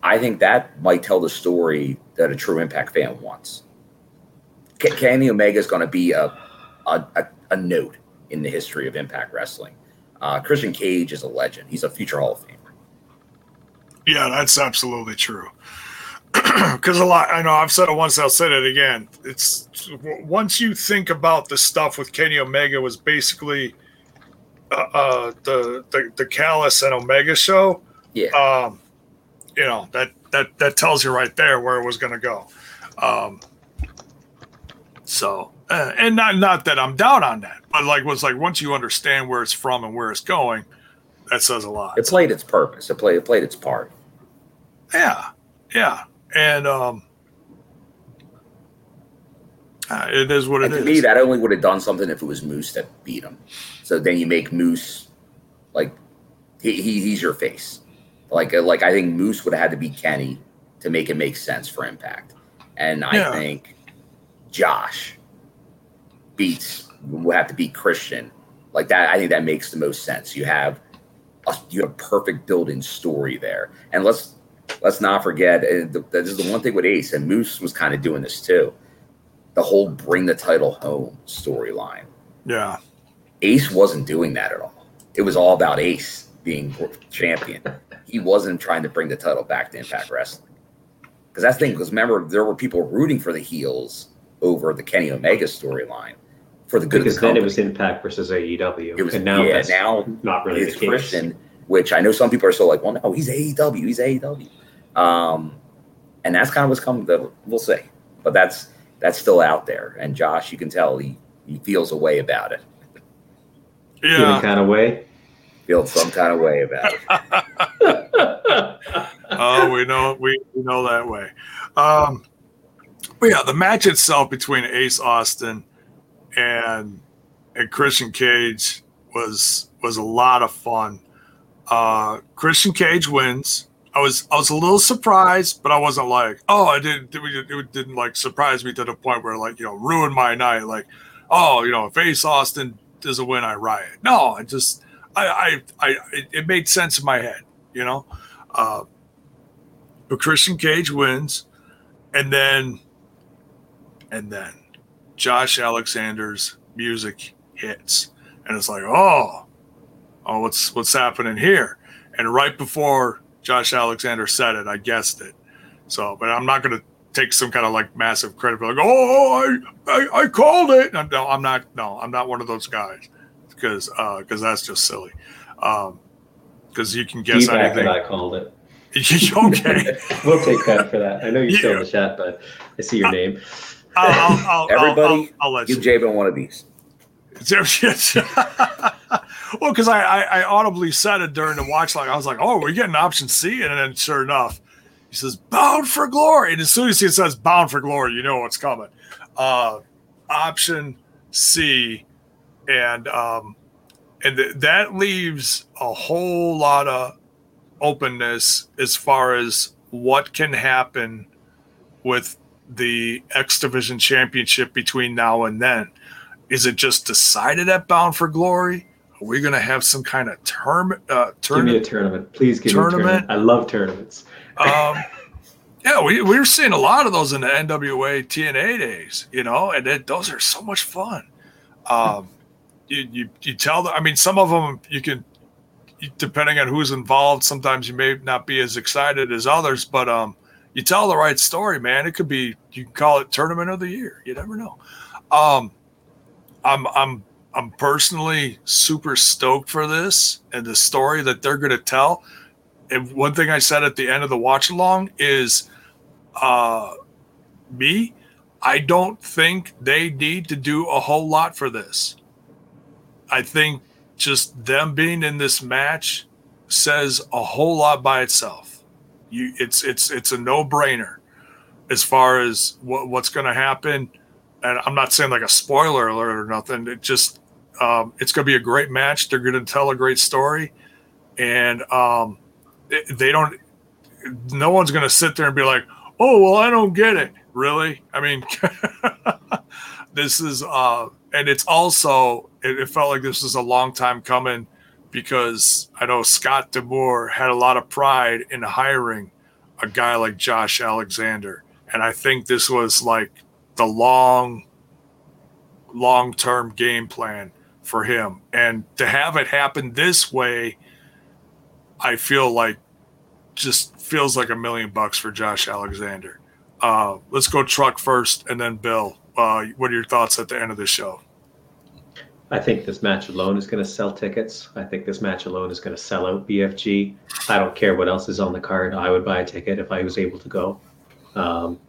I think that might tell the story that a true Impact fan wants. Kenny Omega is going to be a, a, a, a note in the history of Impact Wrestling. Uh, Christian Cage is a legend. He's a future Hall of Famer. Yeah, that's absolutely true. Because a lot, I know I've said it once, I'll say it again. It's once you think about the stuff with Kenny Omega was basically uh, uh, the, the the Callis and Omega show. Yeah. Um, you know that that that tells you right there where it was going to go. Um, so, uh, and not not that I'm down on that, but like was like once you understand where it's from and where it's going, that says a lot. It played its purpose. It played it played its part. Yeah, yeah, and um, uh, it is what it And to is. me, that only would have done something if it was Moose that beat him. So then you make Moose like he, he he's your face. Like uh, like I think Moose would have had to beat Kenny to make it make sense for Impact. And I Yeah. think Josh beats will have to beat Christian. Like that, I think that makes the most sense. You have a, you have a perfect built-in story there. And let's let's not forget uh, the, this is the one thing with Ace and Moose was kind of doing this too. The whole bring the title home storyline. yeah, Ace wasn't doing that at all. It was all about Ace being champion. He wasn't trying to bring the title back to Impact Wrestling. Because that's the thing. Because remember, there were people rooting for the heels over the Kenny Omega storyline for the good Because of the then it was Impact versus AEW. It was- and now yeah, that's now not really it's the case. Christian, which I know some people are still like, well, no, he's AEW, he's AEW, um, and that's kind of what's coming. The, we'll see, but that's that's still out there. And Josh, you can tell he he feels a way about it, Feeling yeah. kind of way. feels some kind of way about it. oh, we know we, we know that way. Um, but yeah, the match itself between Ace Austin and and Christian Cage was was a lot of fun. Uh, Christian Cage wins. I was I was a little surprised, but I wasn't like, oh, I didn't it, didn't like surprise me to the point where like you know ruin my night. Like, oh, you know, if Ace Austin doesn't win, I riot. No, I just I I, I it, it made sense in my head, you know. Uh, but Christian Cage wins, and then, and then, Josh Alexander's music hits, and it's like, oh, oh, what's what's happening here? And right before Josh Alexander said it, I guessed it. So, but I'm not going to take some kind of like massive credit for like, oh, I, I, I called it. No, no, I'm not. No, I'm not one of those guys because because that's just silly. Um, because you can guess Feedback anything. that I called it. okay. We'll take credit for that. I know you're still in the chat, but I see your name. I'll, I'll, I'll, Everybody, I'll, I'll, I'll let Give you. Jabin one of these. well, because I, I, I audibly said it during the watch, like I was like, "Oh, we're getting option C," and then sure enough, he says "Bound for Glory," and as soon as he says "Bound for Glory," you know what's coming. Uh, option C, and um, and th- that leaves a whole lot of openness as far as what can happen with the X Division Championship between now and then. Is it just decided at Bound for Glory? Are we going to have some kind of term uh, Give me a tournament? tournament. Please give me a Tournament? tournament. I love tournaments. um, yeah, we, we were seeing a lot of those in the NWA TNA days, you know, and it, those are so much fun. Um, you, you, you tell them, I mean, some of them you can, depending on who's involved, sometimes you may not be as excited as others, but um, you tell the right story, man. It could be, you can call it tournament of the year. You never know. Um, I'm, I'm, I'm personally super stoked for this and the story that they're going to tell. And one thing I said at the end of the watch along is, uh, me, I don't think they need to do a whole lot for this. I think just them being in this match says a whole lot by itself. You, it's it's it's a no brainer as far as what, what's going to happen. And I'm not saying like a spoiler alert or nothing. It just um, it's going to be a great match. They're going to tell a great story, and um, they don't. No one's going to sit there and be like, "Oh, well, I don't get it." Really? I mean, this is, uh, and it's also. It, it felt like this was a long time coming because I know Scott D'Amore had a lot of pride in hiring a guy like Josh Alexander, and I think this was like the long, long term game plan for him. And to have it happen this way, I feel like just feels like a million bucks for Josh Alexander. Uh, let's go truck first and then Bill. Uh, what are your thoughts at the end of the show? I think this match alone is going to sell tickets. I think this match alone is going to sell out BFG. I don't care what else is on the card. I would buy a ticket if I was able to go. Um,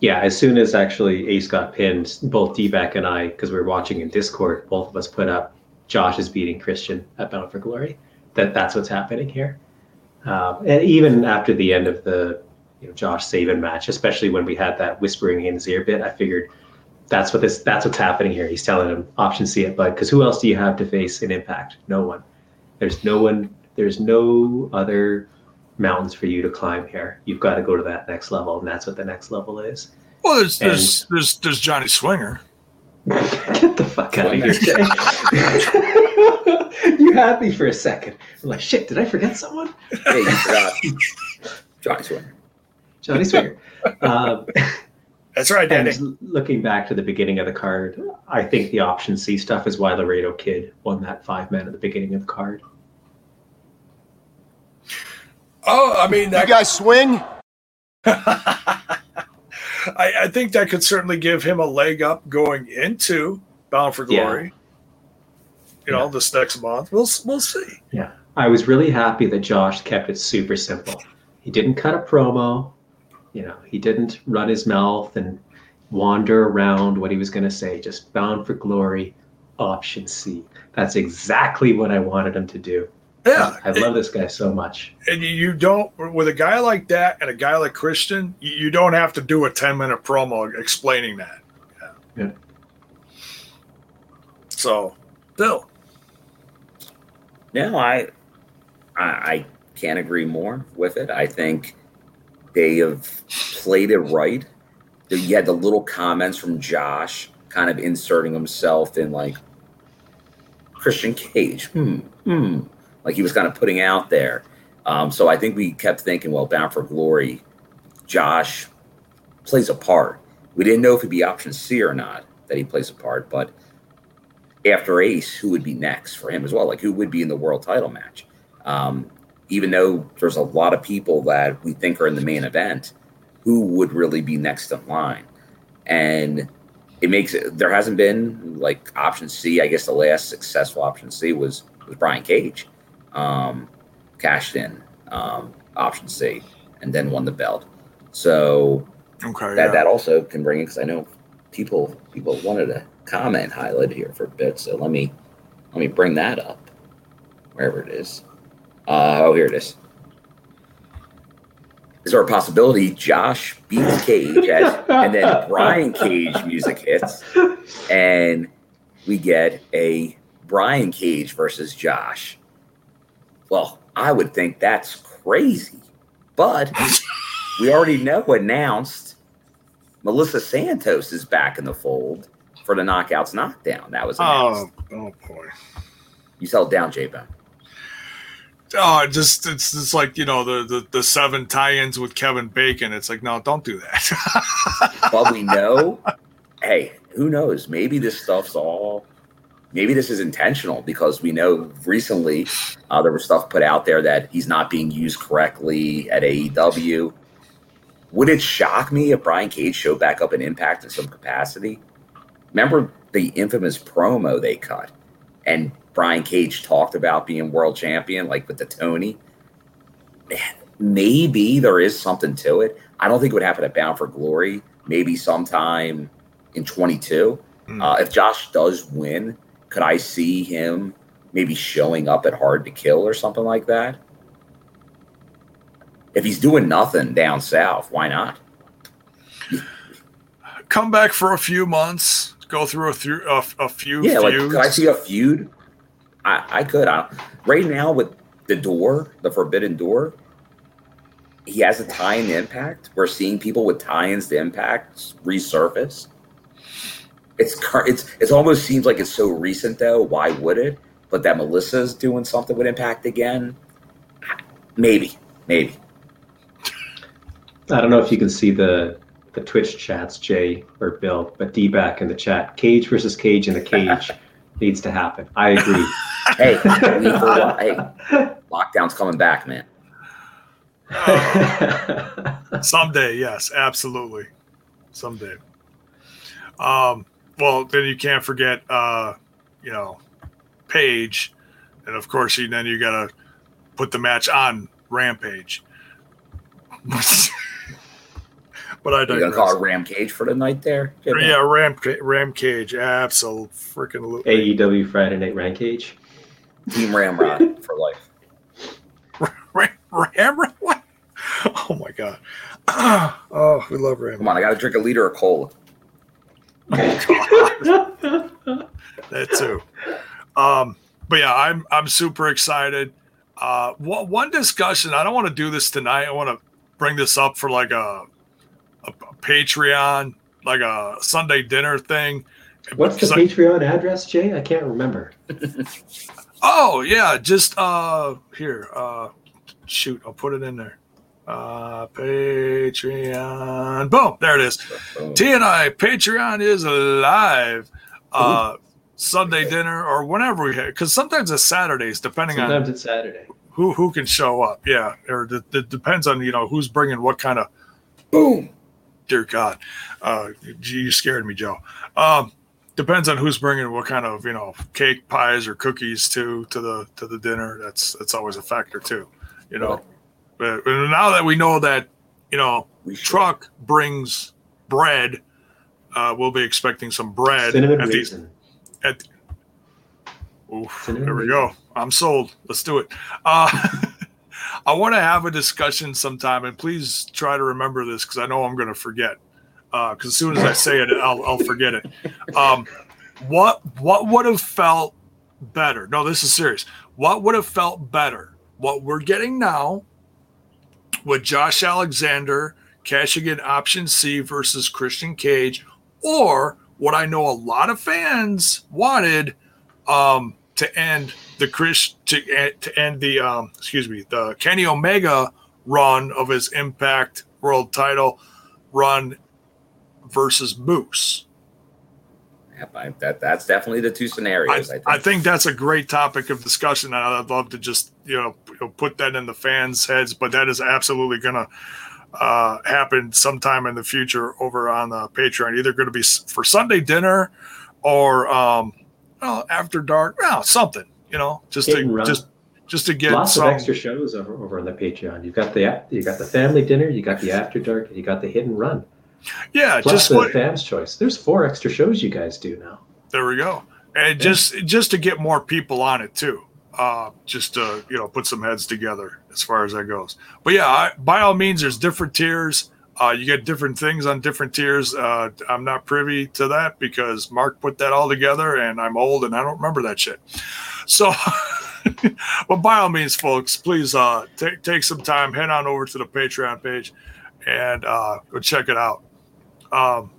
yeah, as soon as actually Ace got pinned, both D-Back and I, because we were watching in Discord, both of us put up Josh is beating Christian at Bound for Glory. That that's what's happening here. Um, and even after the end of the you know, Josh Sabin match, especially when we had that whispering in his ear bit, I figured that's what this that's what's happening here. He's telling him option C it, bud. Because who else do you have to face in Impact? No one. There's no one. There's no other mountains for you to climb here. You've got to go to that next level, and that's what the next level is. Well, there's and, there's, there's there's Johnny Swinger. Get the fuck out of here, you had me for a second. I'm like, shit, did I forget someone? Hey, you forgot Johnny Swinger. Johnny Swinger. Um, That's right, Danny. And looking back to the beginning of the card, I think the option C stuff is why Laredo Kid won that five man at the beginning of the card. Oh, I mean, that you guys swing. I, I, think that could certainly give him a leg up going into Bound for Glory. Yeah. You know, yeah. this next month, we'll we'll see. Yeah, I was really happy that Josh kept it super simple. He didn't cut a promo. You know, he didn't run his mouth and wander around what he was going to say. Just Bound for Glory, option C. That's exactly what I wanted him to do. Yeah, I love this guy so much. And you don't with a guy like that and a guy like Christian, you don't have to do a ten minute promo explaining that. Yeah. yeah. So, Bill. No, I, I, I can't agree more with it. I think they have played it right. You had the little comments from Josh, kind of inserting himself in like Christian Cage. Hmm. Hmm like he was kind of putting out there. Um, so I think we kept thinking, well, Bound for Glory, Josh plays a part. We didn't know if it'd be option C or not that he plays a part, but after Ace, who would be next for him as well? Like who would be in the world title match? Um, even though there's a lot of people that we think are in the main event, who would really be next in line? And it makes it there hasn't been like option C. I guess the last successful option C was was Brian Cage um, cashed in um, option C, and then won the belt. So okay, that yeah. that also can bring in because I know people people wanted to comment highlight here for a bit. So let me let me bring that up wherever it is. Uh, oh, here it is. Is there a possibility Josh beats Cage as, and then Brian Cage music hits, and we get a Brian Cage versus Josh well, I would think that's crazy. But we already know announced Melissa Santos is back in the fold for the Knockouts Knockdown. That was oh, announced. Oh, oh boy. You sell down, J Bone. Oh, just it's just like you know the, the the seven tie-ins with Kevin Bacon. It's like no, don't do that. but we know, hey, who knows? Maybe this stuff's all maybe this is intentional because we know recently uh, there was stuff put out there that he's not being used correctly at AEW. Would it shock me if Brian Cage showed back up an Impact in some capacity? remember the infamous promo they cut, and Brian Cage talked about being world champion, like with the Tony. Maybe there is something to it. I don't think it would happen at Bound for Glory. Maybe sometime in 22. Hmm. Uh, if Josh does win, could I see him maybe showing up at Hard to Kill or something like that? If he's doing nothing down south, why not? Come back for a few months, go through a, through a, a few Yeah, like could I see a feud? I, I could. I, right now with the door, the Forbidden Door, he has a tie-in to Impact. We're seeing people with tie-ins to Impact resurface. It's cur- it's it almost seems like it's so recent though. Why would it? But that Melissa's doing something with Impact again. Maybe, maybe. I don't know if you can see the the Twitch chats, Jay or Bill, but D back in the chat. Cage versus Cage in the cage needs to happen. I agree. Hey, I mean, hey, lockdown's coming back, man. Someday, yes, absolutely. Someday. Um, well, then you can't forget, uh, you know, Page, and of course, you then you got to put the match on Rampage. but I don't. You're gonna call it Ram Cage for the night there? Yeah, Ram Ramcage, absolute freaking loopy. AEW Friday Night Rampage. Team Ramrod for life. Ram, Ram, what? Oh my god! Oh, we love Ram. Come on, I got to drink a liter of cola. that too. Um, but yeah, I'm I'm super excited. Uh, one, one discussion. I don't want to do this tonight. I want to bring this up for like a, a, a Patreon, like a Sunday dinner thing. What's the Because I- Patreon address, Jay? I can't remember. Oh yeah, just uh here. Uh shoot, I'll put it in there. Uh Patreon. Boom, there it is. T and I Patreon is alive. Uh Sunday dinner or whenever we have because sometimes it's Saturdays, depending Sometimes on it's Saturday. who who can show up. Yeah, or it, it depends on you know who's bringing what kind of. Boom. Dear God, uh, you you scared me, Joe. Um, depends on who's bringing what kind of you know cake, pies, or cookies to to the to the dinner. That's that's always a factor too. You know, but, but now that we know that you know truck brings bread, uh, we'll be expecting some bread Cinnamon at these. raisin. At, Oof, there we go. I'm sold. Let's do it. Uh, I want to have a discussion sometime, and please try to remember this because I know I'm going to forget. Because as soon as I say it, I'll, I'll forget it. Um, what what would have felt better? No, this is serious. What would have felt better? What we're getting now with Josh Alexander cashing in option C versus Christian Cage, or what I know a lot of fans wanted um, to end the Chris to, eh, to end the um, excuse me the Kenny Omega run of his Impact World Title run versus Moose. Yep, I, that that's definitely the two I, scenarios. I, think. I think that's a great topic of discussion, and I'd love to just you know p- put that in the fans' heads. But that is absolutely going to uh, happen sometime in the future over on the Patreon. Either going to be for Sunday dinner or um, well, after dark. Well, something you know, just to run. just just to get Lots some. of extra shows over, over on the Patreon. You've got the you got the family dinner, you got the after dark, you got the hit and run. yeah, Plus just the what fans' choice. There's four extra shows you guys do now. There we go. And just just to get more people on it too. Uh, just to you know put some heads together as far as that goes. But yeah, I, by all means, there's different tiers. Uh, you get different things on different tiers. Uh, I'm not privy to that because Mark put that all together, and I'm old and I don't remember that shit. So, but by all means, folks, please uh, take take some time, head on over to the Patreon page, and uh, go check it out. Um,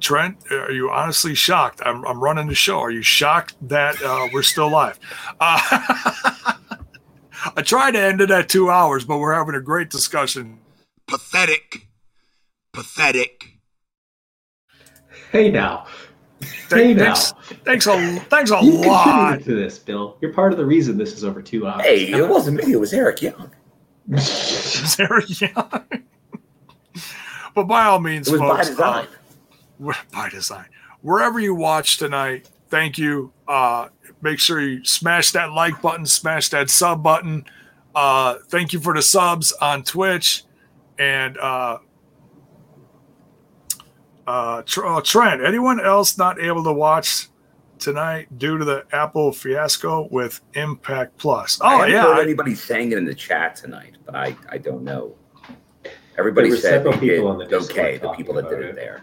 Trent, are you honestly shocked? I'm, I'm running the show. Are you shocked that uh, we're still live? Uh, I tried to end it at two hours, but we're having a great discussion. Pathetic. Pathetic. Hey now, hey Thank- now. thanks, thanks a thanks a You lot. contributed to this, Bill. You're part of the reason this is over two hours. hey, it wasn't me. It was Eric Young. Sarah Young. but by all means, It was by design. uh, by design. wherever you watch tonight, thank you. Uh, make sure you smash that like button, smash that sub button. Uh, thank you for the subs on Twitch. And uh, uh, Tr- uh, Trent, anyone else not able to watch tonight due to the Apple fiasco with Impact Plus? I Oh, haven't yeah. heard anybody saying it in the chat tonight, but I, I don't know. Everybody There said several they did people on the okay. The people that did about it it. there.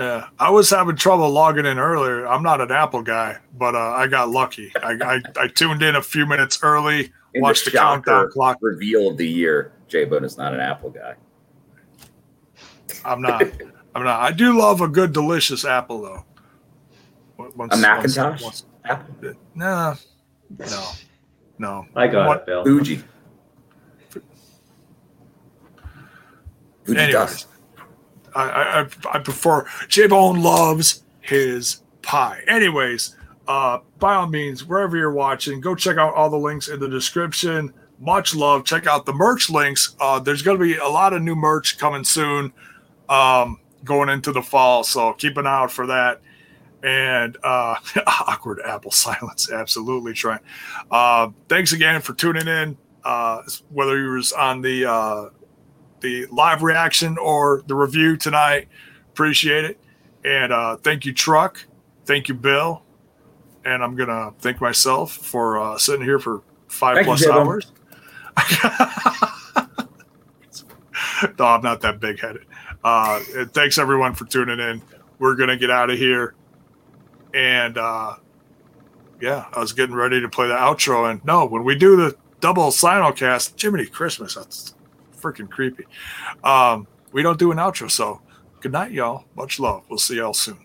Yeah, I was having trouble logging in earlier. I'm not an Apple guy, but uh, I got lucky. I, I, I tuned in a few minutes early, In watched the, the countdown clock. reveal of the year, J Bone is not an Apple guy. I'm not. I'm not. I do love a good, delicious apple, though. Once- A once- Macintosh? once- Apple. Nah, no, no. I got What- it, Bill. Fuji. Fuji Anyways, dust. I, I, I- prefer J Bone loves his pie. Anyways, uh, by all means, wherever you're watching, go check out all the links in the description. Much love. Check out the merch links. Uh, there's going to be a lot of new merch coming soon, um, going into the fall. So keep an eye out for that. And uh, awkward apple silence. Absolutely, Trent. Uh, thanks again for tuning in. Uh, whether you was on the uh, the live reaction or the review tonight. Appreciate it. And uh, thank you, Truck. Thank you, Bill. And I'm going to thank myself for uh, sitting here for five Thank plus J-Bone. hours. no, I'm not that big headed. Uh, thanks, everyone, for tuning in. We're going to get out of here. And uh, yeah, I was getting ready to play the outro. And no, when we do the double simulcast, Jiminy Christmas, that's freaking creepy. Um, we don't do an outro. So good night, y'all. Much love. We'll see y'all soon.